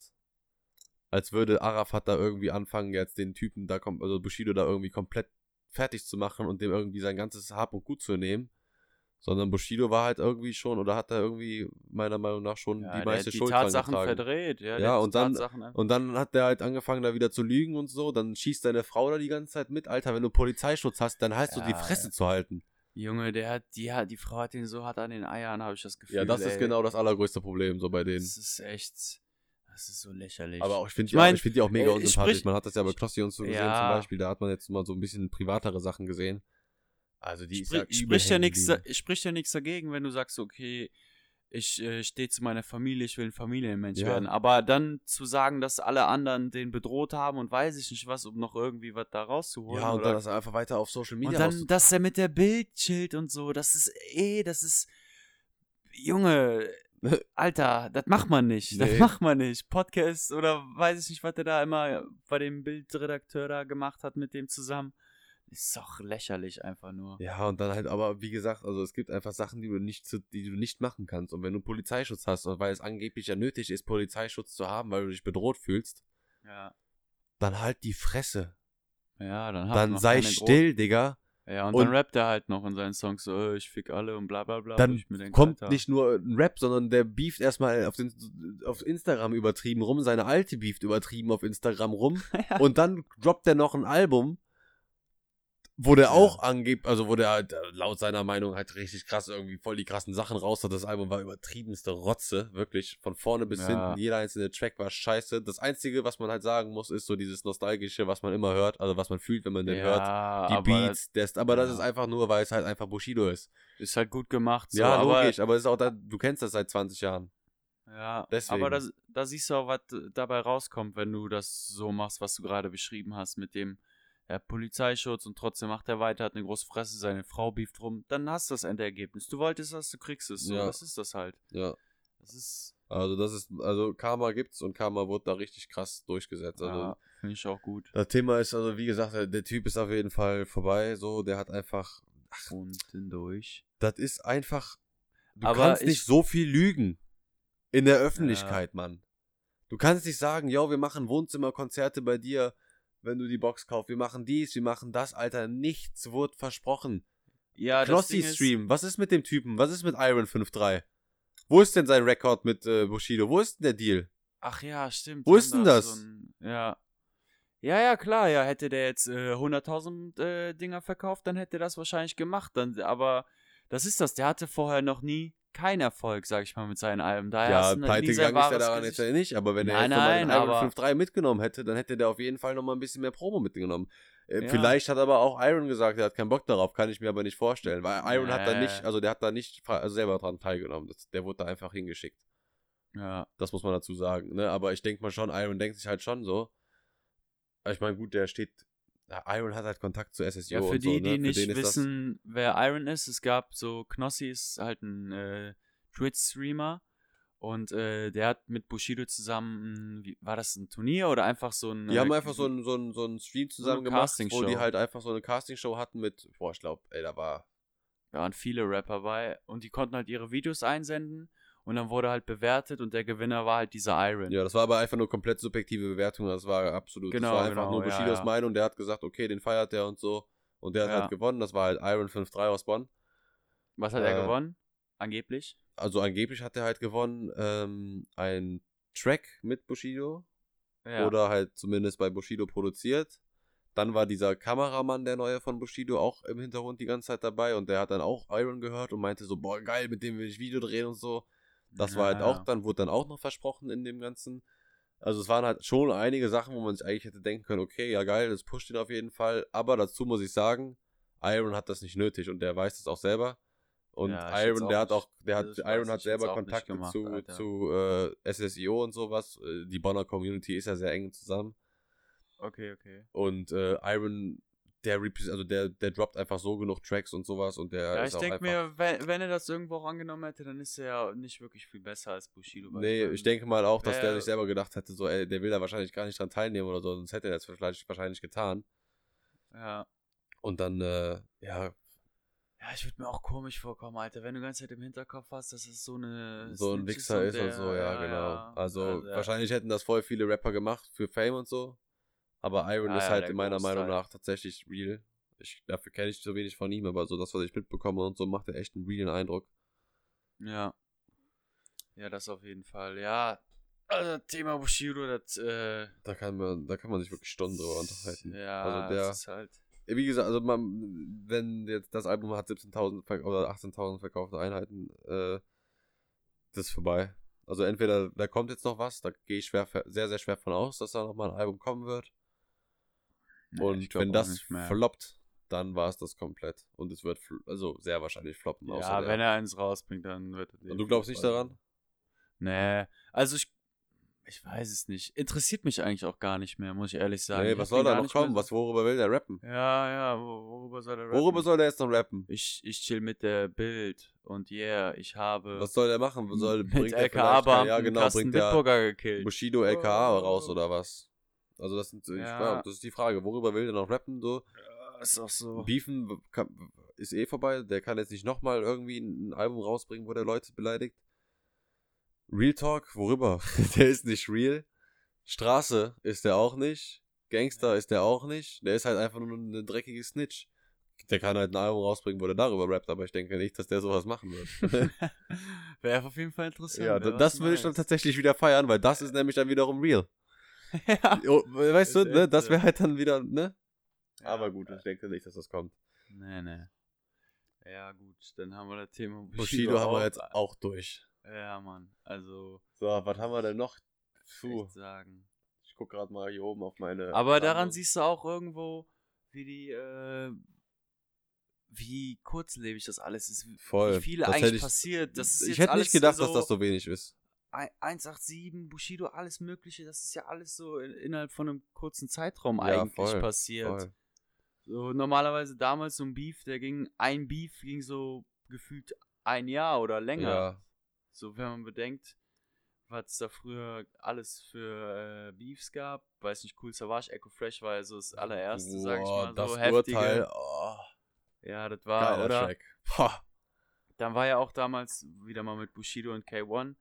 als würde Arafat da irgendwie anfangen, jetzt den Typen da, also Bushido da irgendwie komplett fertig zu machen und dem irgendwie sein ganzes Hab und Gut zu nehmen. Sondern Bushido war halt irgendwie schon, oder hat da irgendwie meiner Meinung nach schon Ja, die meiste die Schuld dran Tatsachen getragen. verdreht. Ja, Ja, und dann- Und dann hat der halt angefangen, da wieder zu lügen und so. Dann schießt deine Frau da die ganze Zeit mit. Alter, wenn du Polizeischutz hast, dann heißt du die Ja, Fresse ja. zu halten. Junge, der hat, die, hat, die Frau hat ihn so hart an den Eiern, habe ich das Gefühl. Ja, das ist ey. genau das allergrößte Problem so bei denen. Das ist echt, das ist so lächerlich. Aber auch, ich finde Ich die, auch- mein, ich find die auch mega äh, unsympathisch. sprich- Man hat das ja bei Knossi und so gesehen Ja. zum Beispiel. Da hat man jetzt mal so ein bisschen privatere Sachen gesehen. Also die ist ja Sprich, übel spricht ja nichts, spricht ja nichts dagegen, wenn du sagst, okay, ich äh, stehe zu meiner Familie, ich will ein Familienmensch Ja. werden. Aber dann zu sagen, dass alle anderen den bedroht haben und weiß ich nicht was, um noch irgendwie was da rauszuholen. Ja, und oder dann das einfach weiter auf Social Media Und dann, dass er mit der Bild chillt und so, das ist eh, das ist. Junge, Alter, das macht man nicht. Das Nee. macht man nicht. Podcast oder weiß ich nicht, was der da immer bei dem Bildredakteur da gemacht hat mit dem zusammen. Ist doch lächerlich einfach nur. Ja, und dann halt, aber wie gesagt, also es gibt einfach Sachen, die du nicht, zu, die du nicht machen kannst. Und wenn du Polizeischutz hast, und weil es angeblich ja nötig ist, Polizeischutz zu haben, weil du dich bedroht fühlst, Ja. dann halt die Fresse. Ja, dann hat Dann sei still, Digga. Gro- Ja, und, Und- dann rappt er halt noch in seinen Songs so, äh, ich fick alle und bla bla bla. Dann ich mir denk, kommt Alter, nicht nur ein Rap, sondern der beeft erstmal auf, den, auf Instagram übertrieben rum, seine alte beeft übertrieben auf Instagram rum und dann droppt er noch ein Album, wo der Ja. auch angibt, also wo der halt äh, laut seiner Meinung halt richtig krass irgendwie voll die krassen Sachen raus hat. Das Album war übertriebenste Rotze, wirklich, von vorne bis Ja. hinten. Jeder einzelne Track war scheiße. Das Einzige, was man halt sagen muss, ist so dieses Nostalgische, was man immer hört, also was man fühlt, wenn man den hört. ja, Die aber Beats, das, aber das ja. ist einfach nur, weil es halt einfach Bushido ist. ist halt gut gemacht. So, ja, logisch, aber es ist auch da, du kennst das seit 20 Jahren. Ja, Deswegen. aber das, da siehst du auch, was dabei rauskommt, wenn du das so machst, was du gerade beschrieben hast, mit dem ja, Polizeischutz und trotzdem macht er weiter, hat eine große Fresse, seine Frau beeft rum, dann hast du das Endergebnis. Du wolltest das, du kriegst es. So, Ja. das ist das halt. Ja. Das ist, Also das ist, also Karma gibt's und Karma wird da richtig krass durchgesetzt. Also ja, finde ich auch gut. das Thema ist, also wie gesagt, der, Typ ist auf jeden Fall vorbei. So, der hat einfach, Unten durch. das ist einfach, du Aber kannst ich- nicht so viel lügen in der Öffentlichkeit, Mann. Du kannst nicht sagen, yo, wir machen Wohnzimmerkonzerte bei dir, wenn du die Box kaufst. Wir machen dies, wir machen das, Alter. Nichts wird versprochen. Ja, das Knossi Ding ist- Stream, was ist mit dem Typen? Was ist mit Iron 5.3? Wo ist denn sein Rekord mit äh, Bushido? Wo ist denn der Deal? Ach ja, stimmt. Wo ist denn da das? ein- ja. Ja, ja, klar, ja, hätte der jetzt äh, 100.000 äh, Dinger verkauft, dann hätte er das wahrscheinlich gemacht. Dann, aber das ist das, der hatte vorher noch nie keinen Erfolg, sag ich mal, mit seinen Alben. Daher Ja, pleite gegangen ist er daran jetzt ja nicht, aber wenn er Nein, jetzt nochmal den nein, Iron aber- 5.3 mitgenommen hätte, dann hätte der auf jeden Fall nochmal ein bisschen mehr Promo mitgenommen. Äh, Ja. Vielleicht hat aber auch Iron gesagt, er hat keinen Bock darauf, kann ich mir aber nicht vorstellen, weil Iron hat da nicht, also der hat da nicht also selber dran teilgenommen, der wurde da einfach hingeschickt. Ja, Das muss man dazu sagen, ne? Aber ich denke mal schon, Iron denkt sich halt schon so. Ich meine, gut, der steht, Iron hat halt Kontakt zu SSU ja für und die, so, ne? die Für nicht wissen, wer Iron ist, es gab so, Knossi ist halt ein äh, Twitch-Streamer und äh, der hat mit Bushido zusammen, ein- wie, war das ein Turnier oder einfach so ein... Die äh, haben einfach so einen so so einen Stream zusammen eine gemacht, wo die halt einfach so eine Castingshow hatten mit, boah, ich glaube, ey, da war Da waren viele Rapper bei und die konnten halt ihre Videos einsenden Und dann wurde halt bewertet und der Gewinner war halt dieser Iron. Ja, das war aber einfach nur komplett subjektive Bewertung. Das war absolut. Genau, das war einfach genau, nur ja, Bushidos ja. Meinung. Der hat gesagt, okay, den feiert der und so. Und der hat Ja. halt gewonnen. Das war halt Iron 5-3 aus Bonn. Was hat er Äh, gewonnen? Angeblich? Also angeblich hat er halt gewonnen ähm, ein Track mit Bushido. Ja. Oder halt zumindest bei Bushido produziert. Dann war dieser Kameramann, der neue von Bushido, auch im Hintergrund die ganze Zeit dabei und der hat dann auch Iron gehört und meinte so, boah, geil, mit dem will ich Video drehen und so. Das war halt Ja, auch ja. dann, wurde dann auch noch versprochen in dem Ganzen. Also es waren halt schon einige Sachen, wo man sich eigentlich hätte denken können, okay, ja geil, das pusht ihn auf jeden Fall. Aber dazu muss ich sagen, Iron hat das nicht nötig und der weiß es auch selber. Und Ja, Iron, der hat auch, der das hat, Iron hat selber Kontakte gemacht, zu, Alter. zu äh, SSIO und sowas. Äh, Die Bonner Community ist ja sehr eng zusammen. Okay, okay. Und äh, Iron, der also der, der droppt einfach so genug Tracks und sowas und der Ja, ich denke mir, wenn, wenn er das irgendwo auch angenommen hätte, dann ist er ja nicht wirklich viel besser als Bushido. Nee, mein, ich denke mal auch, dass der wer- sich selber gedacht hätte, so, ey, der will da wahrscheinlich gar nicht dran teilnehmen oder so, sonst hätte er das vielleicht wahrscheinlich getan. Ja. Und dann, äh, ja, Ja, ich würde mir auch komisch vorkommen, Alter, wenn du die ganze Zeit im Hinterkopf hast, dass es so eine. so ein Wichser ist und der- so, ja, genau. Also, ja. wahrscheinlich hätten das voll viele Rapper gemacht für Fame und so. Aber Iron Ja, ist ja, halt in meiner Meinung Großteil. nach tatsächlich real. Ich, dafür kenne ich so wenig von ihm, aber so das, was ich mitbekomme und so, macht er echt einen realen Eindruck. Ja. Ja, das auf jeden Fall. Ja. Also, Thema Bushido, das, äh. Da kann man, da kann man sich wirklich Stunden drüber unterhalten. Ja, Also der- das ist halt. Wie gesagt, also man, wenn jetzt das Album hat 17.000 verk- oder 18.000 verkaufte Einheiten, äh, das ist vorbei. Also entweder da kommt jetzt noch was, da gehe ich schwer, sehr, sehr schwer von aus, dass da nochmal ein Album kommen wird. Nee, Und wenn das floppt, dann war es das komplett. Und es wird, also sehr wahrscheinlich floppen. Ja, der- wenn er eins rausbringt, dann wird er. Und du glaubst nicht daran? Nee. Also ich. Ich weiß es nicht. Interessiert mich eigentlich auch gar nicht mehr, muss ich ehrlich sagen. Nee, was soll da noch kommen? Was, worüber will der rappen? Ja, ja, wo- worüber soll er rappen? Worüber soll der jetzt noch rappen? Ich, ich chill mit der Bild und yeah, ich habe Was soll der machen? Soll, mit bringt der LKA vielleicht- Beamten ja, genau, bringt der Wittburger gekillt. Bushido LKA Oh. raus oder was? Also das, sind, ich, Ja. das ist die Frage, worüber will der noch rappen? So? Ja, ist auch so. Beefen kann, ist eh vorbei. Der kann jetzt nicht nochmal irgendwie ein Album rausbringen, wo der Leute beleidigt. Real Talk, worüber? der ist nicht real. Straße ist der auch nicht. Gangster ist der auch nicht. Der ist halt einfach nur eine dreckige Snitch. Der kann halt ein Album rausbringen, wo der darüber rappt, aber ich denke nicht, dass der sowas machen wird. Wäre auf jeden Fall interessant. ja, das würde ich dann tatsächlich wieder feiern, weil das ist nämlich dann wiederum real. ja. Weißt du, ne, das wäre halt dann wieder, ne? Ja. Aber gut, ich denke nicht, dass das kommt. Nee, nee. Ja, gut, dann haben wir das Thema Bushido, Bushido haben wir jetzt auch durch. Ja, Mann. Also, So, was haben wir denn noch? Puh, echt sagen. ich guck gerade mal hier oben auf meine. Aber daran Sammlung. siehst du auch irgendwo, wie die, äh, wie kurzlebig das alles ist. Wie Voll. wie viel Das eigentlich hätte ich- passiert. Das ist ich jetzt hätte alles nicht gedacht, so dass das so wenig ist. Ein- 187, Bushido, alles Mögliche. Das ist ja alles so in, innerhalb von einem kurzen Zeitraum Ja, eigentlich voll, passiert. Voll. So, normalerweise damals so ein Beef, der ging, ein Beef ging so gefühlt ein Jahr oder länger. Ja, So, wenn man bedenkt, was es da früher alles für äh, Beefs gab. Weiß nicht, Cool Savage, Echo Fresh war ja so das allererste, sag ich Boah, mal. das So heftige. Urteil. Oh, Ja, das war, geiler oder? Boah. Dann war ja auch damals wieder mal mit Bushido und K1.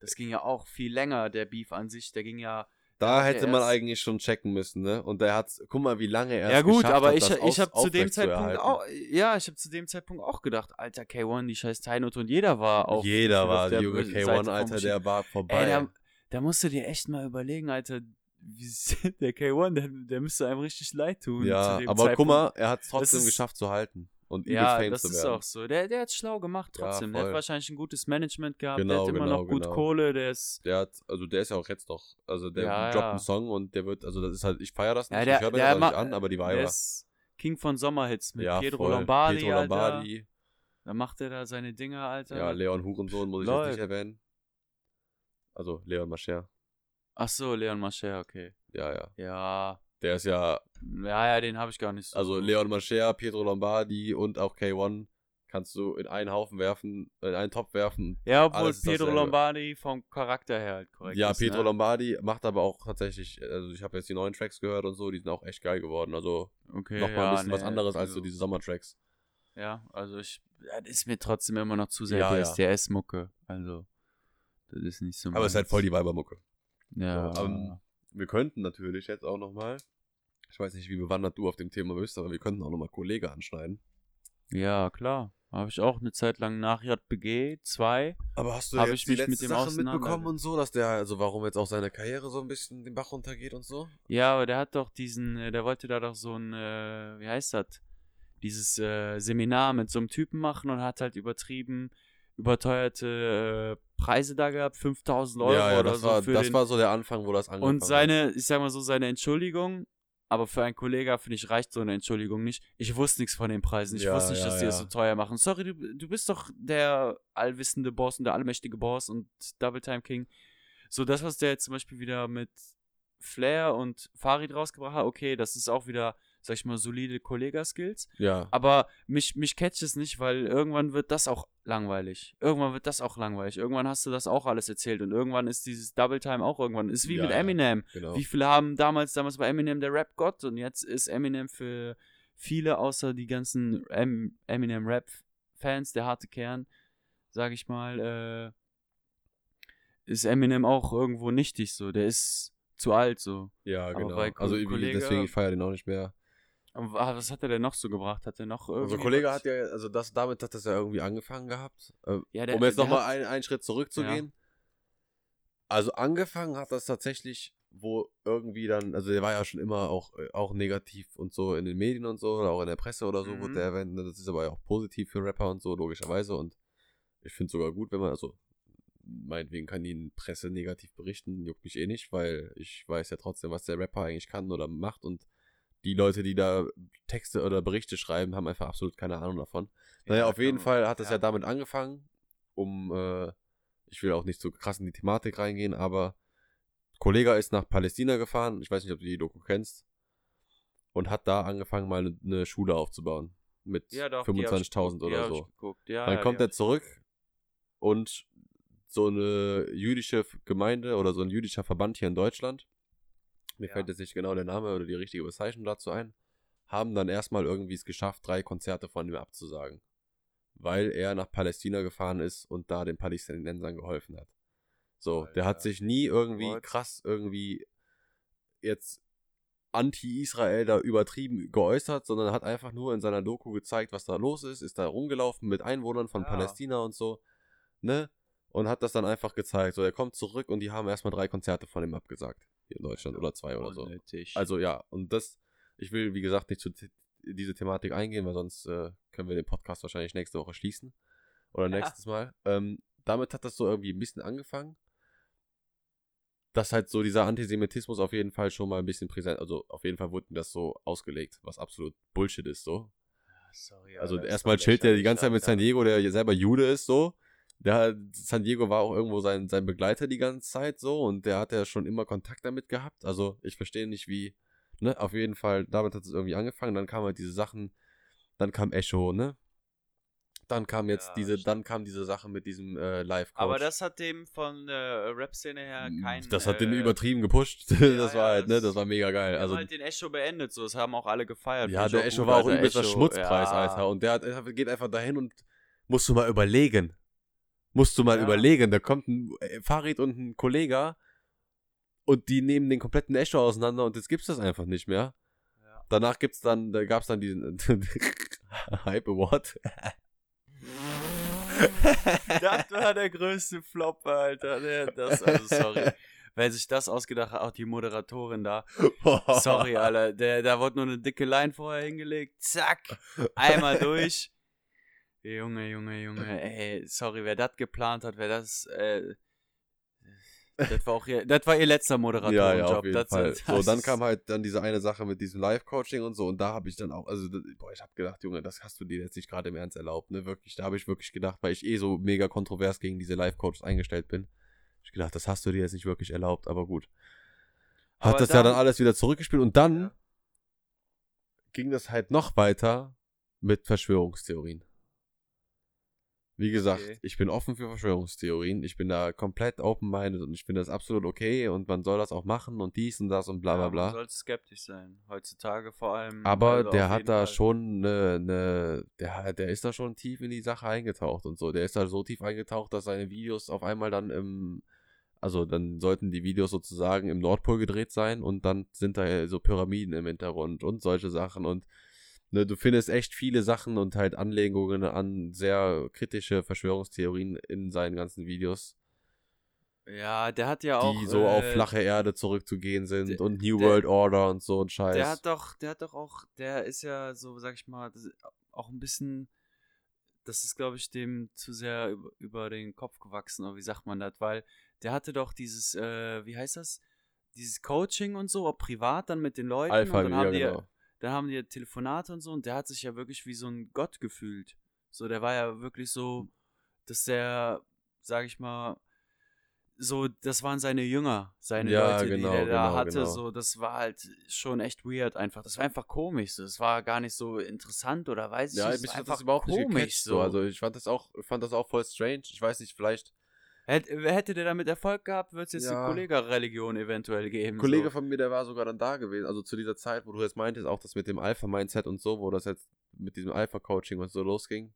Das ging ja auch viel länger, der Beef an sich. Der ging ja. Da hätte man eigentlich schon checken müssen, ne? Und der hat, guck mal, wie lange er ja gut, aber hat, ich, ich habe zu dem Zeitpunkt auch, ja, ich habe zu dem Zeitpunkt auch gedacht, Alter, K1, die scheiß Tynot und jeder war auf Jeder war, der Junge Seite K1, von Alter, der war vorbei. Ey, da, da musst du dir echt mal überlegen, Alter, wie, der K1, der, der müsste einem richtig leid tun. zu ja, aber guck Zeitpunkt. mal, er hat es trotzdem ist- geschafft zu halten und übelst Ja, Fame das zu ist werden. auch so. Der, der hat schlau gemacht Ja, trotzdem. der hat wahrscheinlich ein gutes Management gehabt. der Genau, hat immer genau, noch gut genau. Kohle. Der ist. Der hat, also der ist ja auch jetzt noch, also der Ja, droppt ja. einen Song und der wird, also das ist halt, ich feiere das nicht, Ja, der, ich höre mir der das auch nicht an, aber die Der Weiber. ist King von Sommerhits mit ja, Pietro voll. Lombardi. Pietro Alter. Lombardi, Dann macht er da seine Dinger, Alter. ja, Leon Hurensohn muss ich Läuft. jetzt nicht erwähnen. Also Leon Mascher, Ach so, Leon Mascher, okay. ja, ja. Ja. Der ist ja, Ja, ja, den habe ich gar nicht so. also Leon Mascher, Pietro Lombardi und auch K1 kannst du in einen Haufen werfen, in einen Topf werfen. Ja, obwohl Pietro. Lombardi vom Charakter her halt korrekt Ja, ist. Pietro ne? Lombardi macht aber auch tatsächlich, also ich habe jetzt die neuen Tracks gehört und so, die sind auch echt geil geworden. Also Okay, nochmal ja, ein bisschen was nee, anderes als so also- diese Sommertracks. Ja, also ich. Das ist mir trotzdem immer noch zu sehr Ja, ja. DSDS-Mucke. Also. Das ist nicht so Aber es ist halt voll die Weibermucke. Ja. So, ähm, wir könnten natürlich jetzt auch nochmal, ich weiß nicht, wie bewandert du auf dem Thema bist, aber wir könnten auch nochmal Kollege anschneiden. ja, klar. Habe ich auch eine Zeit lang nach JBG 2. Aber hast du jetzt ich die mich letzten mit dem Sachen mitbekommen und so, dass der, also warum jetzt auch seine Karriere so ein bisschen den Bach runtergeht und so? Ja, aber der hat doch diesen, äh, der wollte da doch so ein, äh, wie heißt das? Dieses äh, Seminar mit so einem Typen machen und hat halt übertrieben überteuerte äh, Preise da gehabt, 5000 Euro ja, ja, oder das, so war, für das den. war so der Anfang, wo das angefangen und seine, ich sag mal so, seine Entschuldigung, aber für einen Kollegen, finde ich, reicht so eine Entschuldigung nicht. Ich wusste nichts von den Preisen. Ich Ja, wusste nicht, dass die das ja. so teuer machen. Sorry, du, du bist doch der allwissende Boss und der allmächtige Boss und Double Time King. So, das, was der jetzt zum Beispiel wieder mit Flair und Farid rausgebracht hat, okay, das ist auch wieder, sag ich mal, solide Kollega-Skills. Ja, Aber mich, mich catcht es nicht, weil irgendwann wird das auch langweilig. Irgendwann wird das auch langweilig. Irgendwann hast du das auch alles erzählt und irgendwann ist dieses Double Time auch irgendwann. Ist wie Ja, mit ja. Eminem. genau. Wie viele haben damals, damals bei Eminem der Rap-Gott und jetzt ist Eminem für viele, außer die ganzen em Eminem-Rap-Fans, der harte Kern, sag ich mal, äh, ist Eminem auch irgendwo nichtig so. Der ist zu alt so. Ja, genau. also Kollege- deswegen, ich feiere den auch nicht mehr. Was hat er denn noch so gebracht? Hat er noch irgendwie. Also Kollege hat ja, also das damit hat das ja irgendwie angefangen gehabt. Äh, Ja, der- um jetzt nochmal hat- ein, einen Schritt zurückzugehen. Also angefangen hat das tatsächlich, wo irgendwie dann, also der war ja schon immer auch, äh, auch negativ und so in den Medien und so, oder auch in der Presse oder so, Mhm. wurde der erwähnt. ne, Das ist aber ja auch positiv für Rapper und so, logischerweise. Und ich finde sogar gut, wenn man, also meinetwegen kann die Presse negativ berichten, juckt mich eh nicht, weil ich weiß ja trotzdem, was der Rapper eigentlich kann oder macht und die Leute, die da Texte oder Berichte schreiben, haben einfach absolut keine Ahnung davon. Naja, Ja, auf jeden kann- Fall hat es ja. ja. damit angefangen, um, äh, ich will auch nicht so krass in die Thematik reingehen, aber Kollega ist nach Palästina gefahren, ich weiß nicht, ob du die Doku kennst, und hat da angefangen, mal eine, Schule aufzubauen. Mit Ja, doch, die hab ich 25.000 geguckt, die oder so. Dann kommt er zurück und so eine jüdische Gemeinde oder so ein jüdischer Verband hier in Deutschland, mir Ja. fällt jetzt nicht genau der Name oder die richtige Bezeichnung dazu ein, haben dann erstmal irgendwie es geschafft, drei Konzerte von ihm abzusagen. Weil er nach Palästina gefahren ist und da den Palästinensern geholfen hat. So, der hat Alter. sich nie irgendwie What? krass irgendwie jetzt anti-Israel da übertrieben geäußert, sondern hat einfach nur in seiner Doku gezeigt, was da los ist, ist da rumgelaufen mit Einwohnern von Ja. Palästina und so, ne? Und hat das dann einfach gezeigt. So, er kommt zurück und die haben erstmal drei Konzerte von ihm abgesagt. Hier in Deutschland oder zwei oder so. Also ja, und das, ich will, wie gesagt, nicht zu diese Thematik eingehen, weil sonst äh, können wir den Podcast wahrscheinlich nächste Woche schließen. Oder Ja. nächstes Mal. Ähm, damit hat das so irgendwie ein bisschen angefangen. Dass halt so dieser Antisemitismus auf jeden Fall schon mal ein bisschen präsent, also auf jeden Fall wurde mir das so ausgelegt, was absolut Bullshit ist, so. Sorry, Also erstmal chillt der die ganze Zeit mit. San Diego, der ja selber Jude ist, so. Der, San Diego war auch irgendwo sein, sein Begleiter die ganze Zeit, so. Und der hat ja schon immer Kontakt damit gehabt. Also ich verstehe nicht, wie, ne, auf jeden Fall, damit hat es irgendwie angefangen. Dann kamen halt diese Sachen, dann kam Echo, ne. Dann kam jetzt Ja, diese, stimmt. dann kam diese Sache mit diesem äh, Live-Coach. Aber das hat dem von der Rap-Szene her kein. Mm, das hat den äh, übertrieben gepusht. das war ja, halt, ne, das- war mega geil. Wir Also haben halt den Echo beendet, so. Das haben auch alle gefeiert. Ja, der Echo war auch übelster Schmutzpreis, ja. Alter. Und der hat, er geht einfach dahin und musst du mal überlegen. Musst du mal Ja. überlegen. Da kommt ein äh, Farid und ein Kollege und die nehmen den kompletten Echo auseinander und jetzt gibt's das einfach nicht mehr. Ja. Danach gibt's dann, da gab's dann diesen Hype Award. das war der größte Flop, Alter. Das, also sorry. Wer sich das ausgedacht hat, auch die Moderatorin da. Sorry, Alter. Der, da wurde nur eine dicke Line vorher hingelegt. Zack. Einmal durch. Junge, Junge, Junge. Ey, sorry, wer das geplant hat, wer das. Äh, das war auch ihr, das war ihr letzter Moderatorenjob. Ja, ja, auf jeden das, Fall. das so, dann kam halt dann diese eine Sache mit diesem Live-Coaching und so und da habe ich dann auch, also, boah, ich habe gedacht, Junge, das hast du dir jetzt nicht gerade im Ernst erlaubt, ne, wirklich, da habe ich wirklich gedacht, weil ich eh so mega kontrovers gegen diese Live-Coaches eingestellt bin. Ich gedacht, das hast du dir jetzt nicht wirklich erlaubt, aber gut. Hat Aber das ja dann dann- alles wieder zurückgespielt und dann Ja. ging das halt noch weiter mit Verschwörungstheorien. Wie gesagt, Okay. ich bin offen für Verschwörungstheorien. Ich bin da komplett open-minded und ich finde das absolut okay und man soll das auch machen und dies und das und bla bla Ja, bla. Man sollte skeptisch sein. Heutzutage vor allem. Aber also der hat da Fall. schon eine, ne, der, der ist da schon tief in die Sache eingetaucht und so. Der ist da so tief eingetaucht, dass seine Videos auf einmal dann im, also dann sollten die Videos sozusagen im Nordpol gedreht sein und dann sind da so Pyramiden im Hintergrund und solche Sachen und ne, du findest echt viele Sachen und halt Anlegungen an sehr kritische Verschwörungstheorien in seinen ganzen Videos, Ja, der hat ja auch. die so auf äh, flache Erde zurückzugehen sind der- und New der- World Order und so ein Scheiß. Der hat doch, der hat doch auch, der ist ja so, sag ich mal, auch ein bisschen, das ist, glaube ich, dem zu sehr über, über den Kopf gewachsen, oder wie sagt man das? Weil der hatte doch dieses, äh, wie heißt das? Dieses Coaching und so, privat dann mit den Leuten. Alpha, und dann ja, haben die, genau. Dann haben die Telefonate und so und der hat sich ja wirklich wie so ein Gott gefühlt. So, der war ja wirklich so, dass der, sag ich mal, so, das waren seine Jünger, seine Ja, Leute, genau, die der da genau, hatte. genau. So, das war halt schon echt weird einfach. Das war einfach komisch. So. Das war gar nicht so interessant oder weiß ich Ja, nicht. mich es hat war das überhaupt nicht gecatcht, so. Also ich fand das auch, fand das auch voll strange. Ich weiß nicht, vielleicht Hätte, hätte der damit Erfolg gehabt, würde es jetzt Ja. eine Kollega-Religion eventuell geben. ein Kollege so. von mir, der war sogar dann da gewesen. Also zu dieser Zeit, wo du jetzt meintest, auch das mit dem Alpha-Mindset und so, wo das jetzt mit diesem Alpha-Coaching und so losging.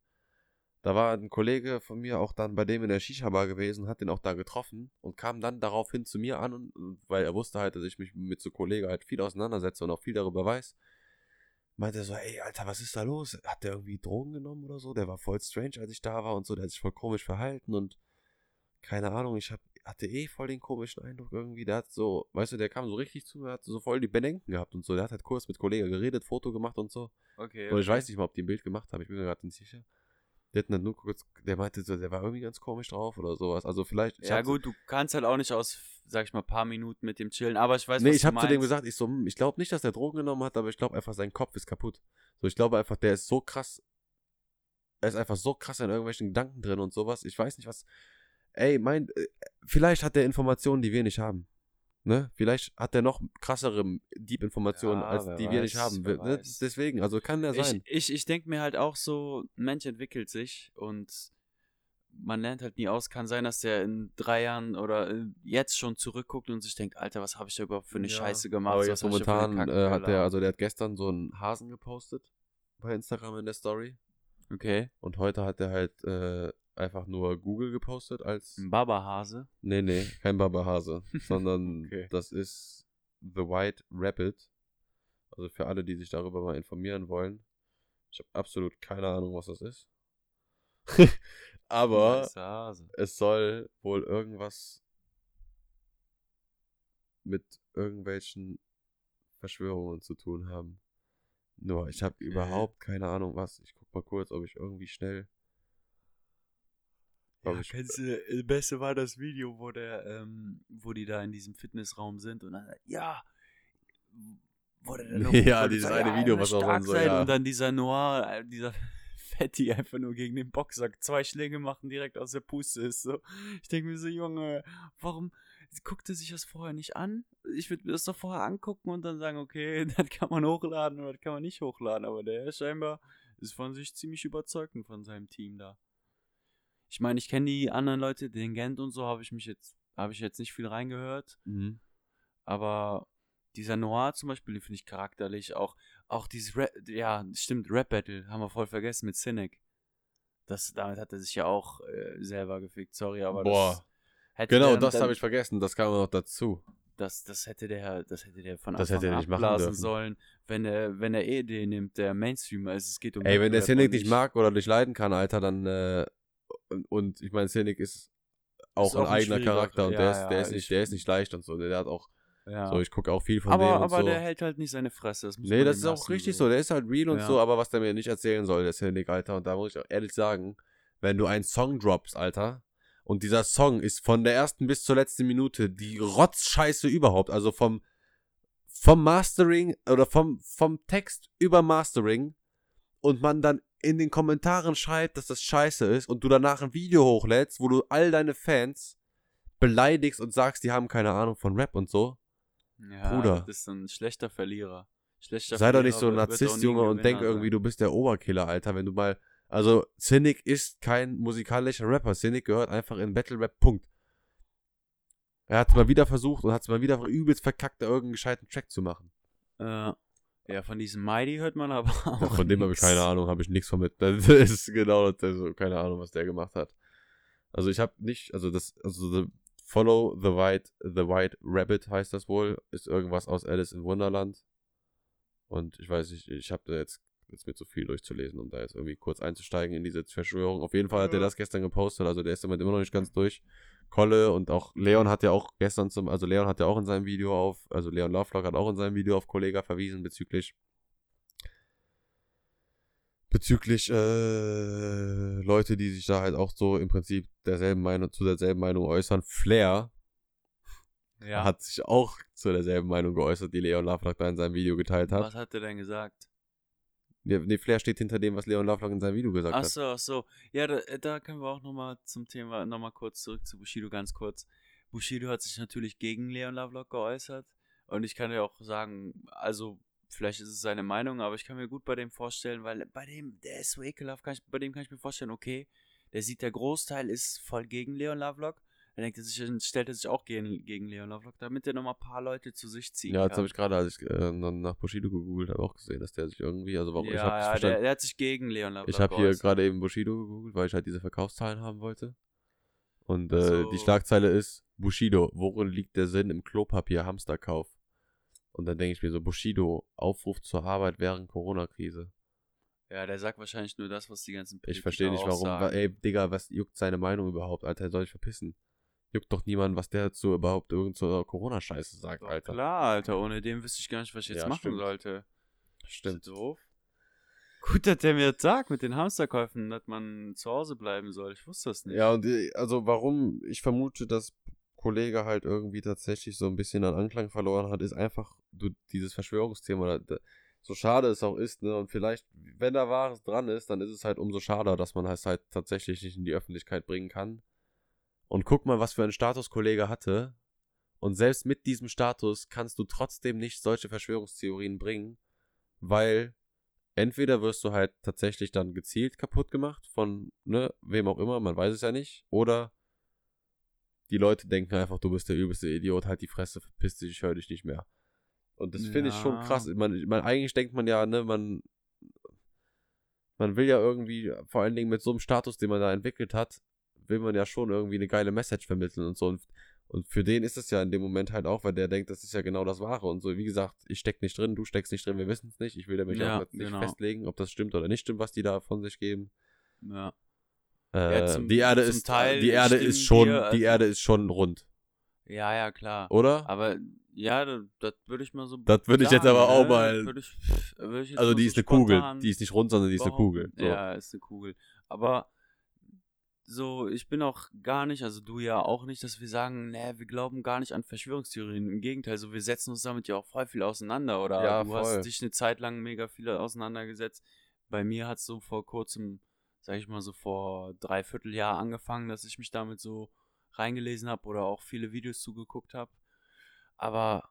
Da war ein Kollege von mir auch dann bei dem in der Shisha-Bar gewesen, hat den auch da getroffen und kam dann daraufhin zu mir an, und, weil er wusste halt, dass ich mich mit so Kollegen halt viel auseinandersetze und auch viel darüber weiß. Meinte er so, ey, Alter, was ist da los? Hat der irgendwie Drogen genommen oder so? Der war voll strange, als ich da war und so, der hat sich voll komisch verhalten und keine Ahnung, ich hab, hatte eh voll den komischen Eindruck irgendwie, der hat so, weißt du, der kam so richtig zu mir, hat so voll die Bedenken gehabt und so, der hat halt kurz mit Kollegen geredet, Foto gemacht und so. Okay, Und ich okay. weiß nicht mal, ob die ein Bild gemacht haben, ich bin mir gerade nicht sicher. Der hat nur kurz, der meinte so, der war irgendwie ganz komisch drauf oder sowas. Also vielleicht. ich Ja, gut, du kannst halt auch nicht aus, sag ich mal, paar Minuten mit dem chillen, aber ich weiß, Nee, was ich habe zu dem gesagt, ich so, hm, ich glaube nicht, dass der Drogen genommen hat, aber ich glaube einfach, sein Kopf ist kaputt. So, ich glaube einfach, der ist so krass, er ist einfach so krass in irgendwelchen Gedanken drin und sowas. Ich weiß nicht, was. Ey, mein, äh, vielleicht hat der Informationen, die wir nicht haben. Ne? Vielleicht hat der noch krassere Deep-Informationen, Ja, als die wir nicht weiß, haben. Ne? weiß. Deswegen, also kann ja Ich, sein. ich, ich denke mir halt auch so, Mensch entwickelt sich und man lernt halt nie aus. Kann sein, dass der in drei Jahren oder äh, jetzt schon zurückguckt und sich denkt, Alter, was habe ich da überhaupt für eine Ja, Scheiße gemacht? Aber Was jetzt ich momentan äh, hat der, also der hat gestern so einen Hasen gepostet bei Instagram in der Story. Okay. Und heute hat er halt äh, einfach nur Google gepostet als. Ein Babahase. Nee, nee, kein Babahase, sondern Okay. das ist The White Rabbit. Also für alle, die sich darüber mal informieren wollen. Ich habe absolut keine Ahnung, was das ist. Aber es soll wohl irgendwas mit irgendwelchen Verschwörungen zu tun haben. Nur, ich habe überhaupt keine Ahnung, was. Ich guck mal kurz, ob ich irgendwie schnell. Ja, kennst du, das Beste war das Video, wo der, ähm, wo die da in diesem Fitnessraum sind und dann, ja, wurde dann noch Ja, dieses so, eine Video, was auch sein. ja. Und dann dieser Noir, äh, dieser Fetti einfach nur gegen den Boxer zwei Schläge machen, direkt aus der Puste ist. So. Ich denke mir so, Junge, warum guckt er sich das vorher nicht an? Ich würde mir das doch vorher angucken und dann sagen, okay, das kann man hochladen oder das kann man nicht hochladen. Aber der scheinbar ist von sich ziemlich überzeugt und von seinem Team da. Ich meine, ich kenne die anderen Leute, den Gent und so, habe ich mich jetzt, habe ich jetzt nicht viel reingehört. Mhm. Aber dieser Noir zum Beispiel, den finde ich charakterlich auch, auch dieses Rap, ja, stimmt, Rap-Battle haben wir voll vergessen mit Cynic. Das, damit hat er sich ja auch äh, selber gefickt, sorry, aber Boah. das hätte Genau, der das dann- habe ich vergessen. Das kam noch dazu. das, das hätte der, das hätte der von Das Anfang an nicht machen abblasen sollen, wenn er, wenn er eh den nimmt, der Mainstreamer ist. Es geht um Ey, wenn der Cynic und nicht mag oder nicht leiden kann, Alter, dann. Äh, und, und ich meine, Cynic ist auch Ist ein auch ein eigener schwieriger- Charakter und ja, der, ist, ja, der, ist ich- nicht, der ist nicht leicht und so. Der hat auch. Ja. So, ich gucke auch viel von aber dem aber so. der hält halt nicht seine Fresse. Das muss Nee, das ist auch richtig so. Der ist halt real und Ja. so, aber was der mir nicht erzählen soll, der Cynic, Alter. Und da muss ich auch ehrlich sagen, wenn du einen Song droppst, Alter, und dieser Song ist von der ersten bis zur letzten Minute die Rotzscheiße überhaupt, also vom, vom Mastering oder vom, vom Text über Mastering und man dann in den Kommentaren schreibt, dass das scheiße ist und du danach ein Video hochlädst, wo du all deine Fans beleidigst und sagst, die haben keine Ahnung von Rap und so. Ja, Bruder. Das ist ein schlechter Verlierer. Schlechter Sei doch Verlierer nicht so ein Narzisst, Junge, und denk irgendwie, du bist der Oberkiller, Alter. Wenn du mal Also, Cynic ist kein musikalischer Rapper. Cynic gehört einfach in Battle Rap, Punkt. Er hat es mal wieder versucht und hat es mal wieder übelst verkackt, da irgendeinen gescheiten Track zu machen. Äh, ja, von diesem Mighty hört man aber auch. Ja, von dem habe ich keine Ahnung, habe ich nichts von mit. Das ist genau das, also keine Ahnung, was der gemacht hat. Also ich habe nicht, also das, also the Follow the White, the White Rabbit heißt das wohl, ist irgendwas aus Alice in Wonderland. Und ich weiß nicht, ich habe da jetzt, jetzt mir zu viel durchzulesen, um da jetzt irgendwie kurz einzusteigen in diese Verschwörung. Auf jeden Fall hat er Ja. das gestern gepostet, also der ist damit immer noch nicht ganz durch. Kolle und auch Leon hat ja auch gestern zum, also Leon hat ja auch in seinem Video auf, also Leon Lovelock hat auch in seinem Video auf Kollega verwiesen bezüglich bezüglich äh, Leute, die sich da halt auch so im Prinzip derselben Meinung, zu derselben Meinung äußern. Flair Ja. hat sich auch zu derselben Meinung geäußert, die Leon Lovelock da in seinem Video geteilt hat. Was hat er denn gesagt? Nee, nee, Flair steht hinter dem, was Leon Lovelock in seinem Video gesagt Ach hat. so, ach so. Ja, da, äh, da können wir auch nochmal zum Thema, nochmal kurz zurück zu Bushido, ganz kurz. Bushido hat sich natürlich gegen Leon Lovelock geäußert. Und ich kann ja auch sagen, also, vielleicht ist es seine Meinung, aber ich kann mir gut bei dem vorstellen, weil bei dem, der ist so ekelhaft, kann ich, bei dem kann ich mir vorstellen, okay, der sieht, der Großteil ist voll gegen Leon Lovelock. Dann denkt er sich, dann stellt er sich auch gegen, gegen Leon Lovelock, damit er nochmal ein paar Leute zu sich ziehen Ja, jetzt habe ich gerade, als ich äh, nach Bushido gegoogelt habe, auch gesehen, dass der sich irgendwie, also warum, ja, ich habe ja, der, der hat sich gegen Leon Lovelock Ich habe hier gerade eben Bushido gegoogelt, weil ich halt diese Verkaufszahlen haben wollte. Und äh, Also- die Schlagzeile ist Bushido, worin liegt der Sinn im Klopapier Hamsterkauf? Und dann denke ich mir so, Bushido, Aufruf zur Arbeit während Corona-Krise. Ja, der sagt wahrscheinlich nur das, was die ganzen Ich Politiker verstehe nicht, warum. sagen. Ey, Digga, was juckt seine Meinung überhaupt, Alter? Er soll sich verpissen. Juckt doch niemand, was der dazu überhaupt irgend so Corona-Scheiße sagt, Doch, Alter. Klar, Alter, ohne den wüsste ich gar nicht, was ich jetzt Ja, machen stimmt. sollte. Stimmt. Ist das doof? Gut, dass der mir das sagt mit den Hamsterkäufen, dass man zu Hause bleiben soll. Ich wusste das nicht. Ja, und äh, also warum ich vermute, dass Kollege halt irgendwie tatsächlich so ein bisschen an Anklang verloren hat, ist einfach du, dieses Verschwörungsthema. So schade es auch ist, ne? Und vielleicht, wenn da Wahres dran ist, dann ist es halt umso schade, dass man es halt tatsächlich nicht in die Öffentlichkeit bringen kann. Und guck mal, was für einen Status Kollege hatte. Und selbst mit diesem Status kannst du trotzdem nicht solche Verschwörungstheorien bringen, weil entweder wirst du halt tatsächlich dann gezielt kaputt gemacht von, ne, wem auch immer, man weiß es ja nicht, oder die Leute denken einfach, du bist der übelste Idiot, halt die Fresse, verpiss dich, ich höre dich nicht mehr. Und das finde ich schon Ja. krass. Man, man, eigentlich denkt man ja, ne, man, man will ja irgendwie, vor allen Dingen mit so einem Status, den man da entwickelt hat, will man ja schon irgendwie eine geile Message vermitteln und so. Und, und für den ist es ja in dem Moment halt auch, weil der denkt, das ist ja genau das Wahre. Und so, wie gesagt, ich steck nicht drin, du steckst nicht drin, wir wissen es nicht. Ich will damit Ja, auch nicht genau. festlegen, ob das stimmt oder nicht stimmt, was die da von sich geben. Ja. Äh, Ja, zum- die Erde ist Teil die Erde ist schon wir, also- die Erde ist schon rund, ja, ja, klar. oder? Aber ja, das, das würde ich mal so. Das würde ich jetzt aber auch ne? mal- Würde ich, würde ich also die so ist eine Kugel, die ist nicht rund, sondern die ist eine. Kugel. So. Ja, ist eine Kugel. Aber so, ich bin auch gar nicht, also du ja auch nicht, dass wir sagen, nee, wir glauben gar nicht an Verschwörungstheorien. Im Gegenteil, so wir setzen uns damit ja auch voll viel auseinander. Oder Ja, du voll. hast dich eine Zeit lang mega viel auseinandergesetzt. Bei mir hat es so vor kurzem, sag ich mal so vor dreiviertel Jahr angefangen, dass ich mich damit so reingelesen habe oder auch viele Videos zugeguckt habe. Aber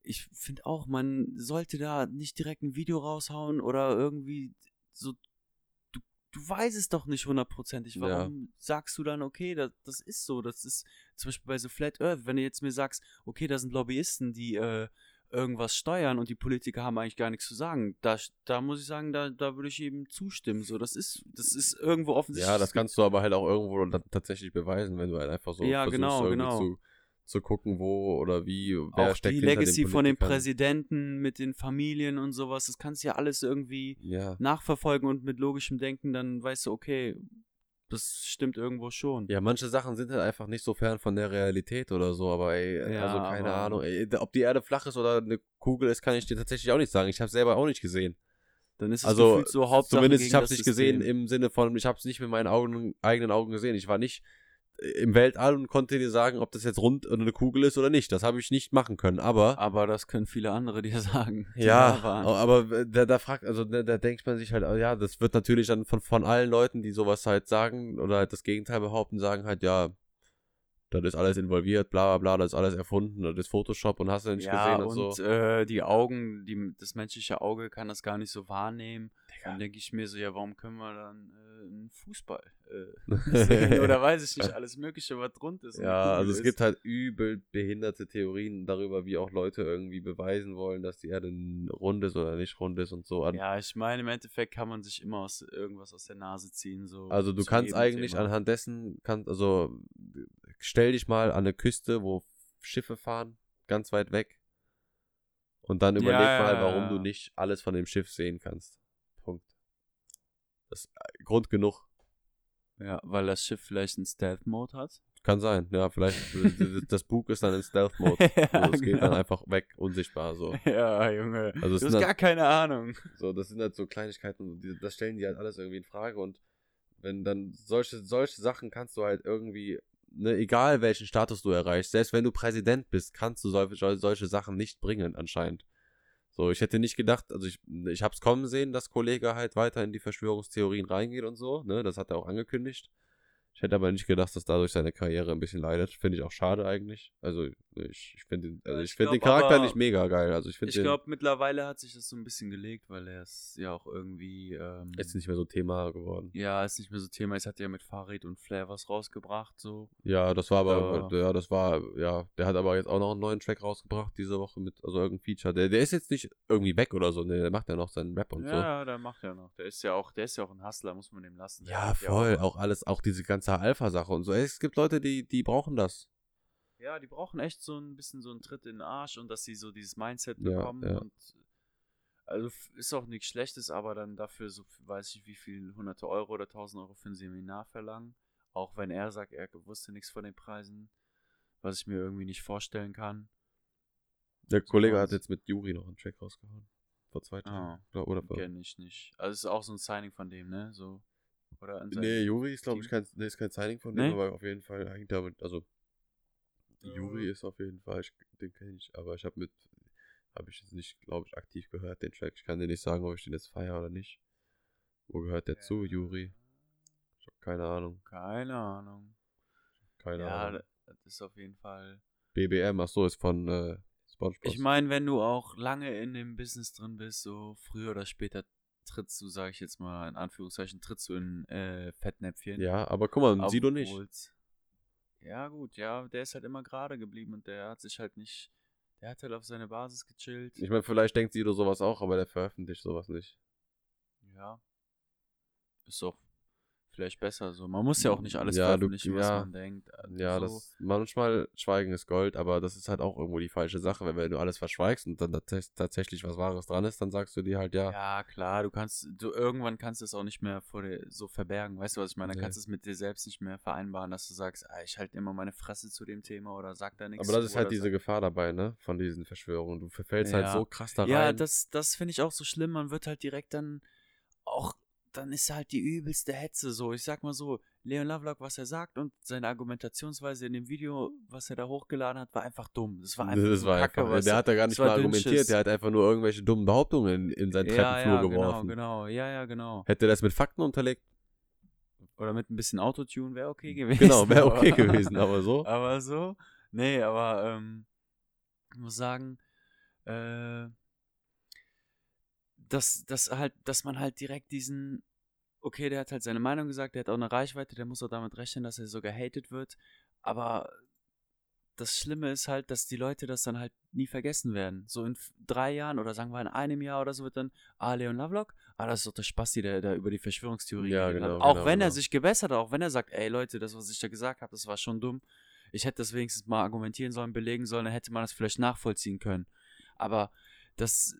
ich finde auch, man sollte da nicht direkt ein Video raushauen oder irgendwie so. Du, weißt es doch nicht hundertprozentig. Ja. Warum sagst du dann, okay, das, das ist so? Das ist zum Beispiel bei so Flat Earth, wenn du jetzt mir sagst, okay, da sind Lobbyisten, die äh, irgendwas steuern und die Politiker haben eigentlich gar nichts zu sagen. Da, da muss ich sagen, da, da würde ich eben zustimmen. So, das ist, das ist irgendwo offensichtlich. Ja, das kannst du aber halt auch irgendwo tatsächlich beweisen, wenn du halt einfach so Ja, versuchst, genau, irgendwie genau. Zu, zu gucken, wo oder wie, wer auch steckt die Legacy den von den. Präsidenten mit den Familien und sowas, das kannst du ja alles irgendwie Ja. nachverfolgen und mit logischem Denken, dann weißt du, okay, das stimmt irgendwo schon. Ja, manche Sachen sind halt einfach nicht so fern von der Realität oder so, aber ey, Ja, also keine aber- Ahnung. Ey, ob die Erde flach ist oder eine Kugel ist, kann ich dir tatsächlich auch nicht sagen. Ich habe selber auch nicht gesehen. Dann ist es Also so Hauptsache zumindest ich habe es nicht gesehen im Sinne von, ich habe es nicht mit meinen Augen, eigenen Augen gesehen. Ich war nicht im Weltall und konnte dir sagen, ob das jetzt rund oder eine Kugel ist oder nicht. Das habe ich nicht machen können. Aber Aber das können viele andere dir sagen. ja, aber da, da fragt, also da, da denkt man sich halt, oh ja, das wird natürlich dann von, von allen Leuten, die sowas halt sagen oder halt das Gegenteil behaupten, sagen halt, ja, das ist alles involviert, bla bla bla, das ist alles erfunden, das ist Photoshop und hast du nicht ja, gesehen und, und so. äh, die Augen, die, das menschliche Auge kann das gar nicht so wahrnehmen. Dann denke ich mir so, ja, warum können wir dann äh, einen Fußball äh, sehen? Oder weiß ich nicht, alles Mögliche, was drunter ist. Ja, also es ist. gibt halt übel behinderte Theorien darüber, wie auch Leute irgendwie beweisen wollen, dass die Erde rund ist oder nicht rund ist und so. Ja, ich meine, im Endeffekt kann man sich immer aus irgendwas aus der Nase ziehen. So Also du kannst eigentlich Thema. anhand dessen, kannst, also stell dich mal an eine Küste, wo Schiffe fahren, ganz weit weg. Und dann Ja, überleg ja, mal, ja, warum ja. du nicht alles von dem Schiff sehen kannst. Das ist äh, Grund genug. Ja, weil das Schiff vielleicht einen Stealth-Mode hat. Kann sein, ja, vielleicht das Bug ist dann in Stealth-Mode. Ja, so, es geht dann genau. einfach weg, unsichtbar so. Ja, Junge. Also du hast halt- gar keine Ahnung. So, das sind halt so Kleinigkeiten, die, das stellen die halt alles irgendwie in Frage und wenn dann solche, solche Sachen kannst du halt irgendwie, ne, egal welchen Status du erreichst, selbst wenn du Präsident bist, kannst du solche, solche Sachen nicht bringen anscheinend. So, ich hätte nicht gedacht, also ich, ich hab's kommen sehen, dass Kollege halt weiter in die Verschwörungstheorien reingeht und so, ne, das hat er auch angekündigt. Ich hätte aber nicht gedacht, dass dadurch seine Karriere ein bisschen leidet. Finde ich auch schade eigentlich. Also ich, ich finde den, also Ja, ich finde den glaub Charakter aber- nicht mega geil. Also ich Ich glaube, mittlerweile hat sich das so ein bisschen gelegt, weil er ist ja auch irgendwie. Ähm, ist nicht mehr so Thema geworden. ja, ist nicht mehr so Thema. Es hat ja mit Farid und Flair was rausgebracht, so. Ja, das war aber, Ja. ja, das war, ja, der hat aber jetzt auch noch einen neuen Track rausgebracht diese Woche mit, also irgendein Feature. Der, der ist jetzt nicht irgendwie weg oder so, ne, der macht ja noch seinen Rap und ja, so. ja, der macht ja noch. Der ist ja auch, der ist ja auch ein Hustler, muss man dem lassen. Der Ja, voll, auch alles, auch diese ganze Alpha-Sache und so. Es gibt Leute, die, die brauchen das. Ja, die brauchen echt so ein bisschen so einen Tritt in den Arsch und dass sie so dieses Mindset Ja, bekommen ja. und also ist auch nichts Schlechtes, aber dann dafür so weiß ich wie viel hunderte Euro oder tausend Euro für ein Seminar verlangen. Auch wenn er sagt, er wusste nichts von den Preisen, was ich mir irgendwie nicht vorstellen kann. Der Kollege hat jetzt mit Juri noch einen Track rausgehauen. Vor zwei Tagen. Ah, Oder, vor. Kenne ich nicht. Also es ist auch so ein Signing von dem, ne? So. Oder Nee, Juri ist, glaube ich, kein, nee, ist kein Signing von Nee? dem, aber auf jeden Fall hängt damit, also Juri ist auf jeden Fall, ich, den kenne ich, aber ich habe mit, habe ich jetzt nicht, glaube ich, aktiv gehört, den Track. Ich kann dir nicht sagen, ob ich den jetzt feiere oder nicht. Wo gehört der zu, Juri? Ich habe keine Ahnung. Keine Ahnung. Keine ja, Ahnung. das ist auf jeden Fall. BBM, ach so, ist von äh, SpongeBob. Ich meine, wenn du auch lange in dem Business drin bist, so früher oder später trittst du, sage ich jetzt mal in Anführungszeichen, trittst du in äh, Fettnäpfchen. ja, aber guck mal, Sido nicht. Ja, gut, ja, der ist halt immer gerade geblieben und der hat sich halt nicht, der hat halt auf seine Basis gechillt. Ich meine, vielleicht denkt Sido sowas auch, aber der veröffentlicht sowas nicht. Ja. Ist doch vielleicht besser so. Man muss ja auch nicht alles Ja, du- veröffentlichen, was ja. man denkt. Also Ja, so. das manchmal Schweigen ist Gold, aber das ist halt auch irgendwo die falsche Sache, weil wenn du alles verschweigst und dann tats- tatsächlich was Wahres dran ist, dann sagst du dir halt ja. Ja, klar, du kannst, du irgendwann kannst du es auch nicht mehr vor dir so verbergen, weißt du, was ich meine? Dann Nee. kannst du es mit dir selbst nicht mehr vereinbaren, dass du sagst, ah, ich halte immer meine Fresse zu dem Thema oder sag da nichts. aber das ist halt diese Gefahr dabei, ne? Von diesen Verschwörungen. Du verfällst halt Ja. so krass da rein. Ja, das, das finde ich auch so schlimm. Man wird halt direkt dann auch, dann ist halt die übelste Hetze so. Ich sag mal so, Leon Lovelock, was er sagt und seine Argumentationsweise in dem Video, was er da hochgeladen hat, war einfach dumm. Das war einfach das so war Kacke. einfach, der hat da gar nicht mal argumentiert, Dünnschiss. der hat einfach nur irgendwelche dummen Behauptungen in, in seinen ja, Treppenflur ja, geworfen. Genau, genau, ja, ja, genau. Hätte er das mit Fakten unterlegt? Oder mit ein bisschen Autotune wäre okay gewesen. Genau, wäre okay aber- gewesen, aber so. Aber so, nee, aber ähm, ich muss sagen, äh, dass, dass halt, dass man halt direkt diesen, okay, der hat halt seine Meinung gesagt, der hat auch eine Reichweite, der muss auch damit rechnen, dass er sogar hated wird, aber das Schlimme ist halt, dass die Leute das dann halt nie vergessen werden. So in drei Jahren oder sagen wir in einem Jahr oder so wird dann, ah, Leon Lovelock, ah, das ist doch der Spasti, der da über die Verschwörungstheorie Ja, hat. genau, Auch genau, wenn er genau. sich gebessert hat, auch wenn er sagt, ey Leute, das, was ich da gesagt habe, das war schon dumm. Ich hätte das wenigstens mal argumentieren sollen, belegen sollen, dann hätte man das vielleicht nachvollziehen können. Aber das,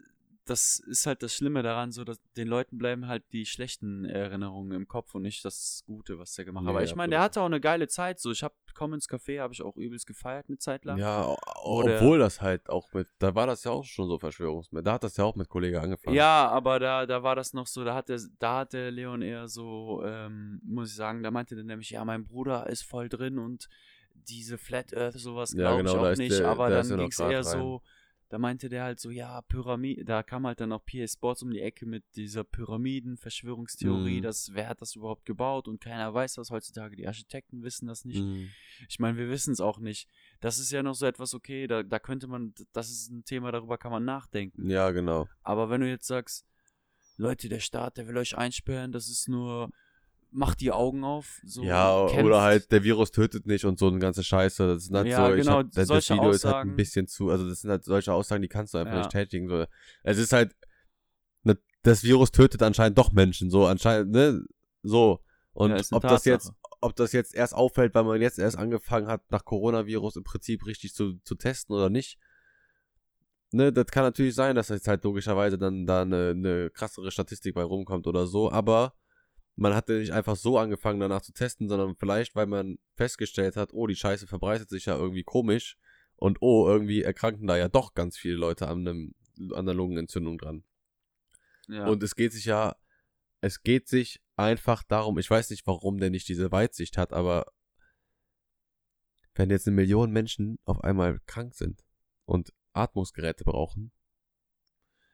das ist halt das Schlimme daran, so dass den Leuten bleiben halt die schlechten Erinnerungen im Kopf und nicht das Gute, was der gemacht hat. Nee, Aber ich meine, der hatte auch eine geile Zeit. So, ich habe Commons Café habe ich auch übelst gefeiert eine Zeit lang. Ja, Oder- obwohl das halt auch mit, da war das ja auch schon so Verschwörungsmäßig. Da hat das ja auch mit Kollege angefangen. Ja, aber da, da war das noch so, da hat der, da hat der Leon eher so, ähm, muss ich sagen, da meinte der nämlich, ja, mein Bruder ist voll drin und diese Flat Earth, sowas Ja, glaube genau, ich auch nicht, der- aber dann ging es eher rein. so, da meinte der halt so, ja, Pyramide, da kam halt dann auch PA Sports um die Ecke mit dieser Pyramiden-Verschwörungstheorie, Mhm. dass wer hat das überhaupt gebaut und keiner weiß das heutzutage, die Architekten wissen das nicht. Mhm. Ich meine, wir wissen es auch nicht. Das ist ja noch so etwas, okay, da, da könnte man, das ist ein Thema, darüber kann man nachdenken. Ja, genau. Aber wenn du jetzt sagst, Leute, der Staat, der will euch einsperren, das ist nur, macht die Augen auf. So, ja, kämpft. oder halt, der Virus tötet nicht und so eine ganze Scheiße. Das sind halt Ja, so, genau, hab, das solche Video ist halt ein Aussagen. bisschen zu, also das sind halt solche Aussagen, die kannst du einfach Ja. nicht tätigen. So. Es ist halt, ne, das Virus tötet anscheinend doch Menschen, so anscheinend, ne, so. Und Ja, ob das jetzt, Tatsache. ob das jetzt erst auffällt, weil man jetzt erst angefangen hat, nach Coronavirus im Prinzip richtig zu, zu testen oder nicht. Ne, das kann natürlich sein, dass jetzt halt logischerweise dann da eine, eine krassere Statistik bei rumkommt oder so, aber man hat ja nicht einfach so angefangen danach zu testen, sondern vielleicht, weil man festgestellt hat, oh, die Scheiße verbreitet sich ja irgendwie komisch und oh, irgendwie erkranken da ja doch ganz viele Leute an, einem, an einer Lungenentzündung dran. Ja. Und es geht sich ja, es geht sich einfach darum, ich weiß nicht, warum der nicht diese Weitsicht hat, aber wenn jetzt eine Million Menschen auf einmal krank sind und Atmungsgeräte brauchen,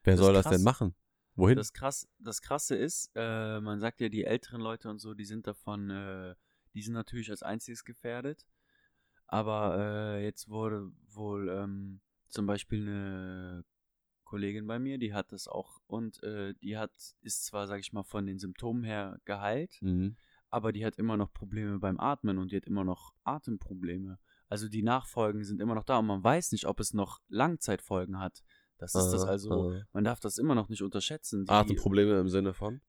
wer Das soll das denn machen? Wohin? Das, krass, das Krasse ist, äh, man sagt ja, die älteren Leute und so, die sind davon, äh, die sind natürlich als einziges gefährdet. Aber äh, jetzt wurde wohl ähm, zum Beispiel eine Kollegin bei mir, die hat das auch und äh, die hat, ist zwar, sag ich mal, von den Symptomen her geheilt, mhm. aber die hat immer noch Probleme beim Atmen und die hat immer noch Atemprobleme. Also die Nachfolgen sind immer noch da und man weiß nicht, ob es noch Langzeitfolgen hat. Das ist das Äh, also, äh. man darf das immer noch nicht unterschätzen. Die, Atemprobleme im Sinne von?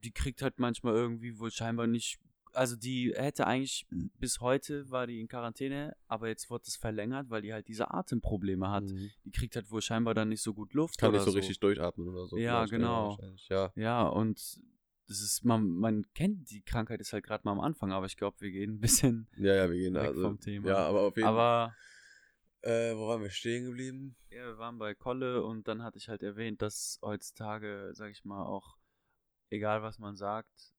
die kriegt halt manchmal irgendwie wohl scheinbar nicht. Also die hätte eigentlich bis heute war die in Quarantäne, aber jetzt wird es verlängert, weil die halt diese Atemprobleme hat. Mhm. Die kriegt halt wohl scheinbar dann nicht so gut Luft. Kann nicht so, richtig durchatmen oder so. Ja, genau. Ja. Ja, und das ist, man, man kennt die Krankheit ist halt gerade mal am Anfang, aber ich glaube, wir gehen ein bisschen ja, ja, wir gehen weg also, vom Thema. Ja, aber auf jeden Fall. aber Äh, wo waren wir stehen geblieben? ja, wir waren bei Kolle und dann hatte ich halt erwähnt, dass heutzutage, sag ich mal, auch egal was man sagt,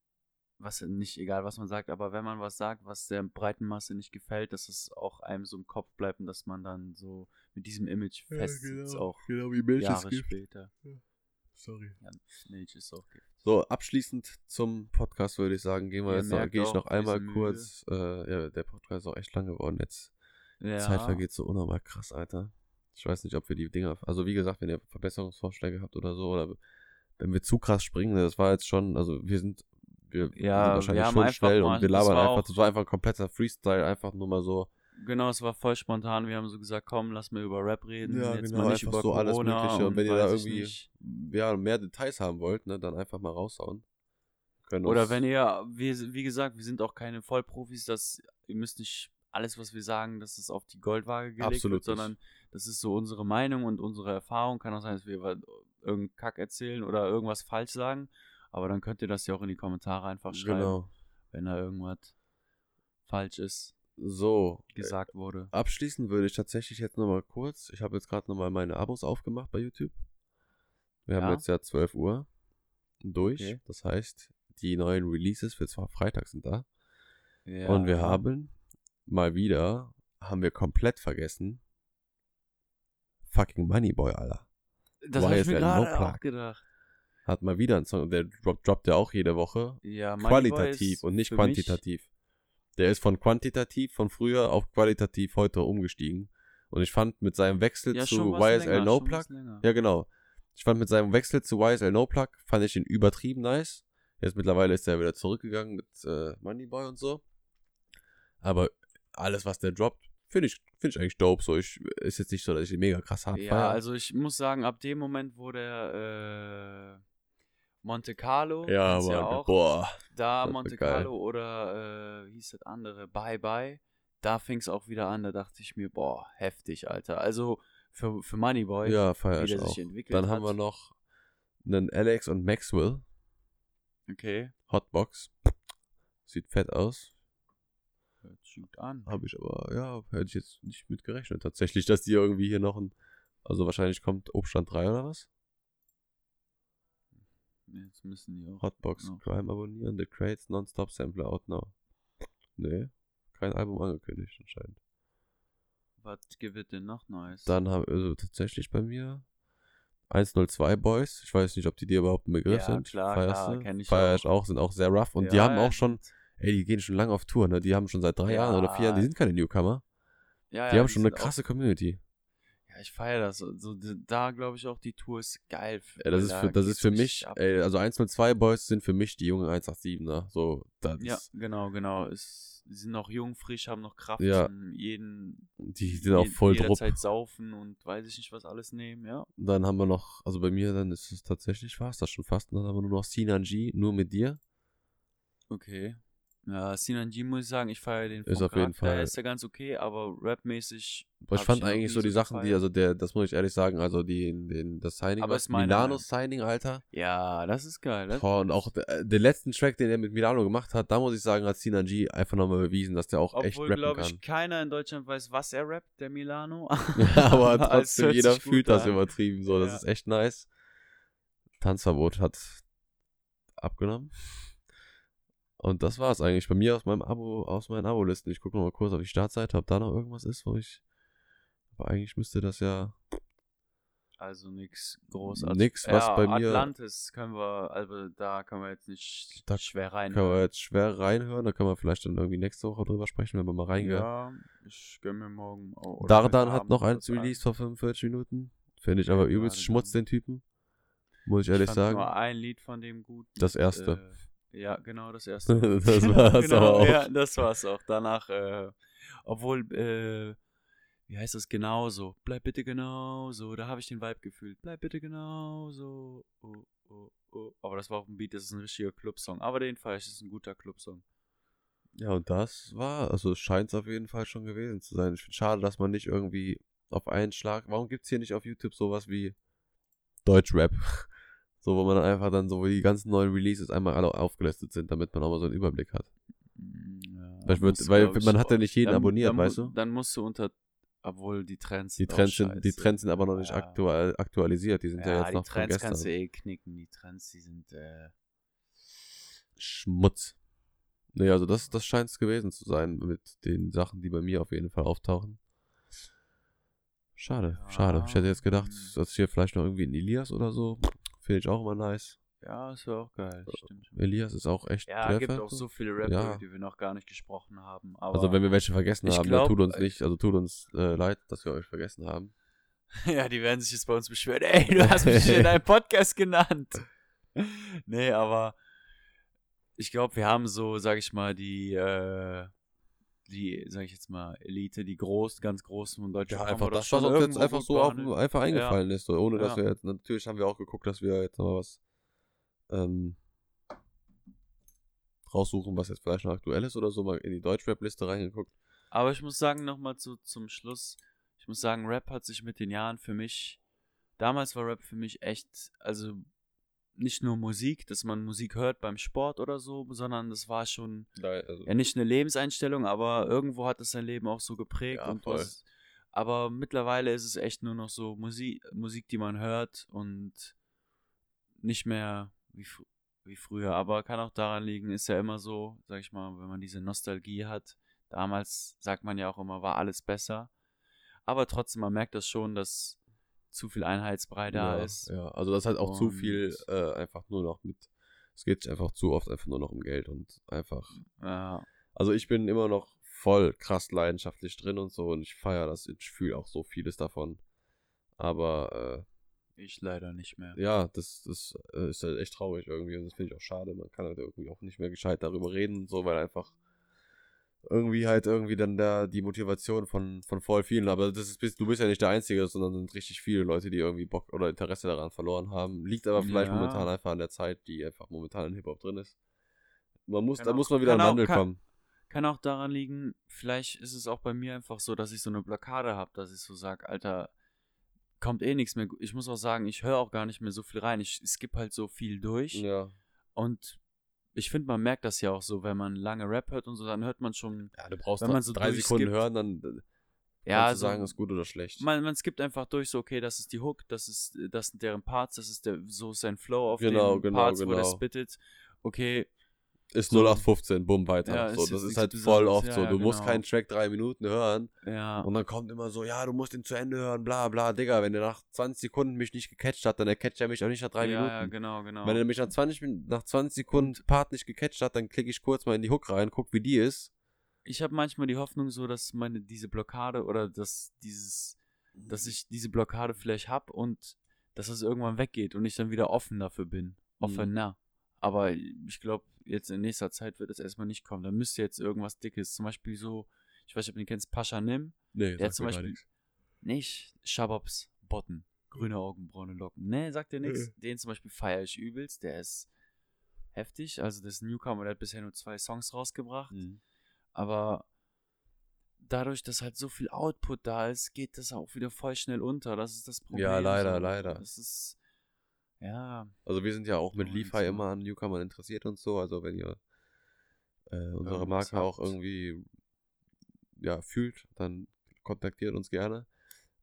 was nicht egal was man sagt, aber wenn man was sagt, was der breiten Masse nicht gefällt, dass es auch einem so im Kopf bleibt und dass man dann so mit diesem Image festsitzt, auch Genau wie Milch Jahre es gibt. später. Sorry. Ja, Milch ist auch Gift. So, abschließend zum Podcast würde ich sagen, gehen wir Ihr jetzt noch, gehe ich noch einmal kurz, äh, ja, der Podcast ist auch echt lang geworden jetzt. Ja, Zeit vergeht so unnormal krass, Alter. Ich weiß nicht, ob wir die Dinger, also wie gesagt, wenn ihr Verbesserungsvorschläge habt oder so, oder wenn wir zu krass springen, das war jetzt schon, also wir sind, wir Ja, sind wir wahrscheinlich haben schon schnell mal- und wir das labern einfach, auch- das war einfach ein kompletter Freestyle, einfach nur mal so, Genau, es war voll spontan. Wir haben so gesagt, komm, lass mal über Rap reden. Ja, jetzt genau, mal nicht über so alles Corona Mögliche. Und wenn ihr da irgendwie ja, mehr Details haben wollt, ne, dann einfach mal raushauen. Können Oder uns- wenn ihr, wir, wie gesagt, wir sind auch keine Vollprofis, dass ihr müsst nicht alles, was wir sagen, dass es auf die Goldwaage gelegt Absolut wird, sondern das ist so unsere Meinung und unsere Erfahrung. Kann auch sein, dass wir irgendeinen Kack erzählen oder irgendwas falsch sagen. Aber dann könnt ihr das ja auch in die Kommentare einfach schreiben, Genau. wenn da irgendwas falsch ist, So, gesagt wurde. Abschließend würde ich tatsächlich jetzt nochmal kurz, ich habe jetzt gerade nochmal meine Abos aufgemacht bei YouTube. Wir haben Ja. jetzt ja 12 Uhr durch. Okay. Das heißt, die neuen Releases für zwar Freitag sind da. Ja. Und wir haben mal wieder, haben wir komplett vergessen, fucking Moneyboy, Alter. das habe ich YSL mir No gerade Plug. auch gedacht. Hat mal wieder einen Song, der drop, droppt ja auch jede Woche. Ja, Qualitativ und nicht quantitativ. Der ist von quantitativ von früher auf qualitativ heute umgestiegen. Und ich fand mit seinem Wechsel ja, zu YSL länger, No Plug, ja genau. Ich fand mit seinem Wechsel zu YSL No Plug, fand ich ihn übertrieben nice. Jetzt mittlerweile ist er wieder zurückgegangen mit äh, Moneyboy und so. Aber alles, was der droppt, finde ich, finde ich eigentlich dope. So, ich, ist jetzt nicht so, dass ich ihn mega krass hart Ja, feier. also ich muss sagen, ab dem Moment, wo der äh, Monte Carlo, ja, aber, ja auch, boah. da Monte. Carlo oder äh, wie hieß das andere, Bye Bye, da fing es auch wieder an, da dachte ich mir, boah, heftig, Alter. Also für, für Moneyboy, Ja, feier wie der sich entwickelt Dann hat. haben wir noch einen Alex und Maxwell Okay, Hotbox. Sieht fett aus. Gut an. Habe ich aber, ja, hätte ich jetzt nicht mit gerechnet. Tatsächlich, dass die irgendwie hier noch ein. Also wahrscheinlich kommt Obstand 3 oder was? Jetzt müssen die auch. Hotbox noch- Prime abonnieren. The Crates Nonstop Sampler out now. Nee, kein Album angekündigt anscheinend. Was gibt es denn noch Neues? Dann haben also tatsächlich bei mir 102 Boys. Ich weiß nicht, ob die dir überhaupt ein Begriff Ja, sind. klar, Feierst klar, kenn ich Feier auch. ich auch, sind auch sehr rough. Und die Ja, haben ja, auch schon, ey, die gehen schon lange auf Tour, ne? Die haben schon seit drei Ja. Jahren oder vier Jahren, die sind keine Newcomer. ja, Die ja, haben schon eine sind auch- krasse Community. Ja, ich feiere das. So, so, da glaube ich auch, die Tour ist geil. Ja, das ist für, das ist für mich, ey, also 102 Boys sind für mich die jungen 187er. So, das Ja, ist, genau, genau. Es, die sind noch jung, frisch, haben noch Kraft Ja. jeden, die sind auch voll drupp. jederzeit saufen und weiß ich nicht, was alles nehmen, ja. Dann haben wir noch, also bei mir dann ist es tatsächlich fast, das schon fast, dann haben wir nur noch Sinan G, nur mit dir. Okay. Ja, Sinan G muss ich sagen, ich feiere den Ist auf jeden. Fall- ist ja ganz okay, aber rapmäßig. Aber ich fand eigentlich so die Sachen, die, gefeiert. also der, das muss ich ehrlich sagen, also die, den, das Signing, Aber ist Milano. Signing, Alter. Ja, das ist geil. Das Boah, und auch der, der letzten Track, den er mit Milano gemacht hat, da muss ich sagen, hat Sinan G einfach nochmal bewiesen, dass der auch echt Obwohl, rappen glaube kann. ich, keiner in Deutschland weiß, was er rappt, der Milano. Ja, aber trotzdem, jeder fühlt das an. übertrieben so. Das Ja. ist echt nice. Tanzverbot hat abgenommen. Und das war's eigentlich bei mir aus meinem Abo, aus meinen Abo-Listen. Ich gucke noch mal kurz auf die Startseite, ob da noch irgendwas ist, wo ich. Aber eigentlich müsste das ja. Also nichts großartig. Nix, was ja, bei mir- Atlantis können wir, also da können wir jetzt nicht Da schwer rein. Können wir jetzt schwer reinhören. Da können wir vielleicht dann irgendwie nächste Woche drüber sprechen, wenn wir mal reingehen. Ja, ich gönn mir morgen. oh, Dardan hat Abend noch eins an. released vor 45 Minuten. Finde ich aber übelst. Schmutz, den Typen. Muss ich ehrlich fand sagen. Nur ein Lied von dem gut. Das erste. Äh, ja, genau, das erste. Das Genau, war's genau, aber auch. Ja, das war's auch. Danach, äh, obwohl, äh, wie heißt das genauso? Bleib bitte genauso. Da habe ich den Vibe gefühlt. Bleib bitte genauso. Oh, oh, oh. Aber das war auch ein Beat, das ist ein richtiger Clubsong. Aber den das ist ein guter Clubsong. Ja, und das war, also es scheint es auf jeden Fall schon gewesen zu sein. Ich finde schade, dass man nicht irgendwie auf einen Schlag. Warum gibt es hier nicht auf YouTube sowas wie Deutschrap? So, wo man dann einfach dann so, wo die ganzen neuen Releases einmal alle aufgelistet sind, damit man auch mal so einen Überblick hat. Mm, Ja, Weil, muss, weil man hat ja nicht jeden dann- abonniert, dann weißt du? Dann musst du unter, obwohl die Trends Die Trends, sind, die. Trends sind aber noch nicht Ja. aktual, aktualisiert. Die sind ja, Ja, jetzt die noch von Trends kannst du gestern. eh knicken. Die Trends, die sind, äh, Schmutz. Nee, also das, das scheint es gewesen zu sein mit den Sachen, die bei mir auf jeden Fall auftauchen. Schade, Ja, schade. Ich hätte jetzt gedacht, dass hier vielleicht noch irgendwie ein Elias oder so. Finde ich auch immer nice. ja, ist ja auch geil. Stimmt. Elias ist auch echt Ja, Treffer, gibt auch so viele Rapper, Ja. die wir noch gar nicht gesprochen haben. Also wenn wir welche vergessen haben, glaub, dann tut uns äh, nicht, also tut uns äh, leid, dass wir euch vergessen haben. ja, die werden sich jetzt bei uns beschweren. Ey, du hast mich in deinem Podcast genannt. nee, aber ich glaube, wir haben so, sag ich mal, die, äh, die, sag ich jetzt mal, Elite, die groß, ganz großen von Deutschland. Ja, einfach das, was uns jetzt einfach so auf, einfach eingefallen ist. So, ohne dass Ja. wir jetzt, natürlich haben wir auch geguckt, dass wir jetzt noch mal was ähm, raussuchen, was jetzt vielleicht noch aktuell ist oder so, mal in die Deutschrap-Liste reingeguckt. Aber ich muss sagen, nochmal zu, zum Schluss, ich muss sagen, Rap hat sich mit den Jahren für mich, damals war Rap für mich echt, also nicht nur Musik, dass man Musik hört beim Sport oder so, sondern das war schon, also, ja nicht eine Lebenseinstellung, aber irgendwo hat es sein Leben auch so geprägt. Ja, und was, aber mittlerweile ist es echt nur noch so Musik, Musik, die man hört und nicht mehr wie, fr- wie früher. Aber kann auch daran liegen, ist ja immer so, sag ich mal, wenn man diese Nostalgie hat. Damals sagt man ja auch immer, war alles besser. Aber trotzdem, man merkt das schon, dass zu viel Einheitsbrei da ja, ist. Ja, also das hat auch zu Und- viel äh, einfach nur noch mit, es geht einfach zu oft einfach nur noch um Geld und einfach, Ja, also ich bin immer noch voll krass leidenschaftlich drin und so und ich feiere das, ich fühle auch so vieles davon. Aber ich leider nicht mehr. äh, ja, das, das äh, ist halt echt traurig irgendwie und das finde ich auch schade. Man kann halt irgendwie auch nicht mehr gescheit darüber reden und so, weil einfach irgendwie halt irgendwie dann da die Motivation von, von voll vielen, aber das ist, du bist ja nicht der Einzige, sondern sind richtig viele Leute, die irgendwie Bock oder Interesse daran verloren haben. Liegt aber vielleicht Ja. momentan einfach an der Zeit, die einfach momentan in Hip-Hop drin ist. Man muss, Kann da auch- muss mal wieder auch- Wandel kann- kommen. Kann auch daran liegen, vielleicht ist es auch bei mir einfach so, dass ich so eine Blockade habe, dass ich so sage, Alter, kommt eh nichts mehr. Ich muss auch sagen, ich höre auch gar nicht mehr so viel rein. Ich skippe halt so viel durch. Ja. Und ich finde, man merkt das ja auch so, wenn man lange Rap hört und so, dann hört man schon, ja, du brauchst Wenn man so drei Sekunden hören, dann äh, ja, kannst du so, sagen, ist gut oder schlecht. man, man skippt einfach durch, so, okay, das ist die Hook, das ist, das sind deren Parts, das ist der, so ist sein Flow auf Genau, den genau, Parts, wo der genau. spittet. Okay, ist So. 0815, bumm, weiter. Ja, so, ist das ist halt voll oft Ja, so. Du musst genau. keinen Track drei Minuten hören Ja. und dann kommt immer so, ja, du musst ihn zu Ende hören, bla bla, Digga. Wenn er nach 20 Sekunden mich nicht gecatcht hat, dann catcht er mich auch nicht nach drei Minuten. Ja, genau, genau. Wenn er mich nach 20, Min- nach 20 Sekunden Part nicht gecatcht hat, dann klicke ich kurz mal in die Hook rein, guck, wie die ist. ich habe manchmal die Hoffnung so, dass meine diese Blockade oder dass dieses, dass ich diese Blockade vielleicht hab und dass es irgendwann weggeht und ich dann wieder offen dafür bin. Offener. Aber ich glaube, jetzt in nächster Zeit wird es erstmal nicht kommen. Da müsste jetzt irgendwas Dickes. Zum Beispiel so, ich weiß nicht, ob du den kennst, Pascha Nim. Nee, Der zum Beispiel nicht Shababs Botten. Grüne Augenbraune Locken. Nee, sagt dir nichts. Den zum Beispiel feiere ich übelst. Der ist heftig. Also das ist ein Newcomer, der hat bisher nur zwei Songs rausgebracht. Mhm. Aber dadurch, dass halt so viel Output da ist, geht das auch wieder voll schnell unter. Das ist das Problem. Ja, leider, so. leider. Das ist, ja, Also wir sind ja auch mit Oh, Levi jetzt immer an Newcomern interessiert und so. Also wenn ihr äh, unsere Irgendwas Marke auch irgendwie ja, fühlt, dann kontaktiert uns gerne.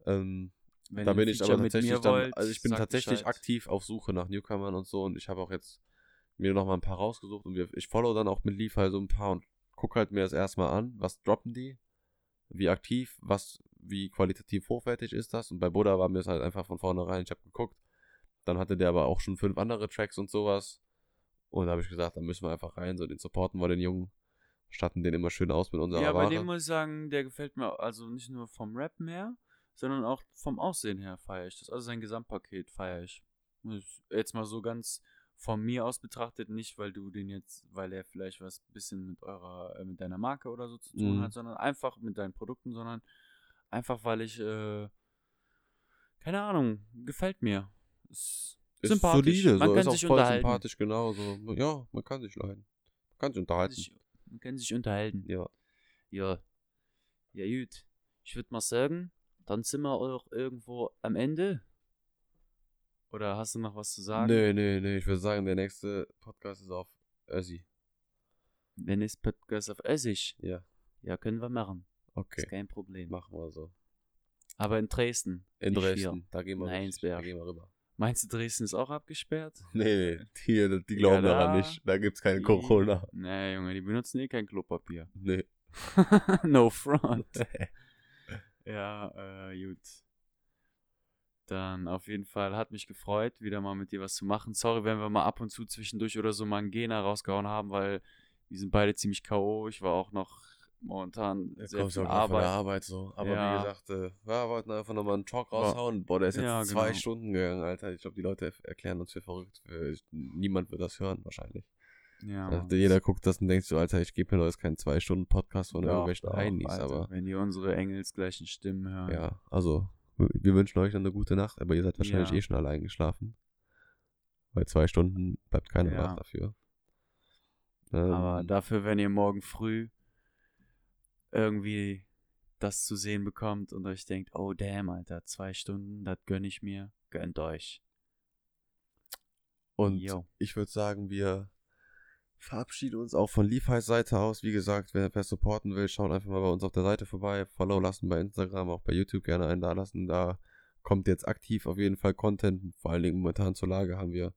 Ähm, wenn da bin ich aber tatsächlich dann, wollt, also ich bin tatsächlich Bescheid. aktiv auf Suche nach Newcomern und so und ich habe auch jetzt mir noch mal ein paar rausgesucht und wir, ich follow dann auch mit Levi so ein paar und guck halt mir das erstmal an, was droppen die, wie aktiv, was, wie qualitativ hochwertig ist das? Und bei Buddha war mir es halt einfach von vornherein, ich habe geguckt, dann hatte der aber auch schon fünf andere Tracks und sowas und da habe ich gesagt, da müssen wir einfach rein, so den supporten wir den Jungen, statten den immer schön aus mit unserer Ja, bei Ware. dem muss ich sagen, der gefällt mir also nicht nur vom Rap mehr, sondern auch vom Aussehen her feiere ich das. Also sein Gesamtpaket feiere ich. Jetzt mal so ganz von mir aus betrachtet, nicht weil du den jetzt, weil er vielleicht was bisschen mit eurer, äh, mit deiner Marke oder so zu tun Mhm. hat, sondern einfach mit deinen Produkten, sondern einfach weil ich, äh, keine Ahnung, gefällt mir. Ist, ist sympathisch. solide, Man so kann ist auch sich voll unterhalten. sympathisch, genau, so, ja, man kann sich leiden, man kann sich unterhalten, sich, man kann sich unterhalten. ja. Ja. Ja, gut. Ich würde mal sagen, dann sind wir auch irgendwo am Ende. Oder hast du noch was zu sagen? Nee, nee, nee, ich würde sagen, der nächste Podcast ist auf Össi. Wenn es Podcast auf Essig. Ja, Ja, können wir machen. okay. Ist kein Problem. Machen wir so. Aber in Dresden. In Dresden, Hier. da gehen wir richtig, da gehen wir rüber. Meinst du, Dresden ist auch abgesperrt? Nee, nee, die, die glauben Ja, daran da- nicht. Da gibt's keine Corona. Nee, Junge, die benutzen eh kein Klopapier. Nee. no front. Ja, äh, gut. Dann auf jeden Fall hat mich gefreut, wieder mal mit dir was zu machen. Sorry, wenn wir mal ab und zu zwischendurch oder so mal einen Gena rausgehauen haben, weil wir sind beide ziemlich K.O. Ich war auch noch momentan Jetzt sehr viel grad von der Arbeit. Arbeit so. Aber Ja. wie gesagt, äh, wir wollten einfach nochmal einen Talk raushauen. Boah, der ist jetzt Ja, zwei genau. Stunden gegangen, Alter. Ich glaube, die Leute erklären uns für verrückt. Niemand wird das hören, wahrscheinlich. Ja, Also jeder guckt das und denkt so, Alter, ich gebe mir doch jetzt keinen zwei Stunden Podcast von Doch, irgendwelchen Heinis, aber Wenn die unsere engelsgleichen Stimmen hören. ja, also wir wünschen euch noch eine gute Nacht, aber ihr seid wahrscheinlich Ja. eh schon alle eingeschlafen. Weil zwei Stunden bleibt keiner Ja. wach dafür. Ähm, Aber dafür, wenn ihr morgen früh irgendwie das zu sehen bekommt und euch denkt, oh damn, Alter, zwei Stunden, das gönn ich mir, gönnt euch. und Yo. ich würde sagen, wir verabschieden uns auch von Levi's Seite aus. Wie gesagt, wer, wer supporten will, schaut einfach mal bei uns auf der Seite vorbei. Follow lassen bei Instagram, auch bei YouTube gerne einen da lassen. Da kommt jetzt aktiv auf jeden Fall Content. Vor allen Dingen momentan zur Lage haben wir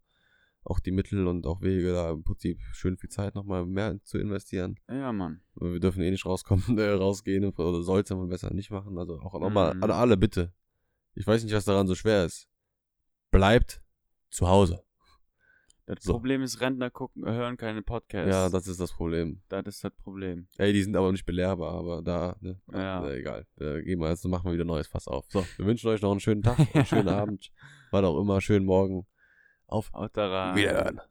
auch die Mittel und auch Wege, da im Prinzip schön viel Zeit nochmal mehr zu investieren. Ja, Mann. Wir dürfen eh nicht rauskommen, äh, rausgehen oder sollte man besser nicht machen. Also auch nochmal Mhm. an alle bitte. Ich weiß nicht, was daran so schwer ist. Bleibt zu Hause. Das So. Problem ist, Rentner gucken, hören keine Podcasts. Ja, das ist das Problem. das ist das Problem. Ey, die sind aber nicht belehrbar, aber da, ne, Ja. äh, egal. Da gehen wir jetzt, machen wir wieder ein neues Fass auf. So, wir wünschen euch noch einen schönen Tag, einen schönen Abend, was auch immer, schönen Morgen. Auf Haut da rein. Wiederhören.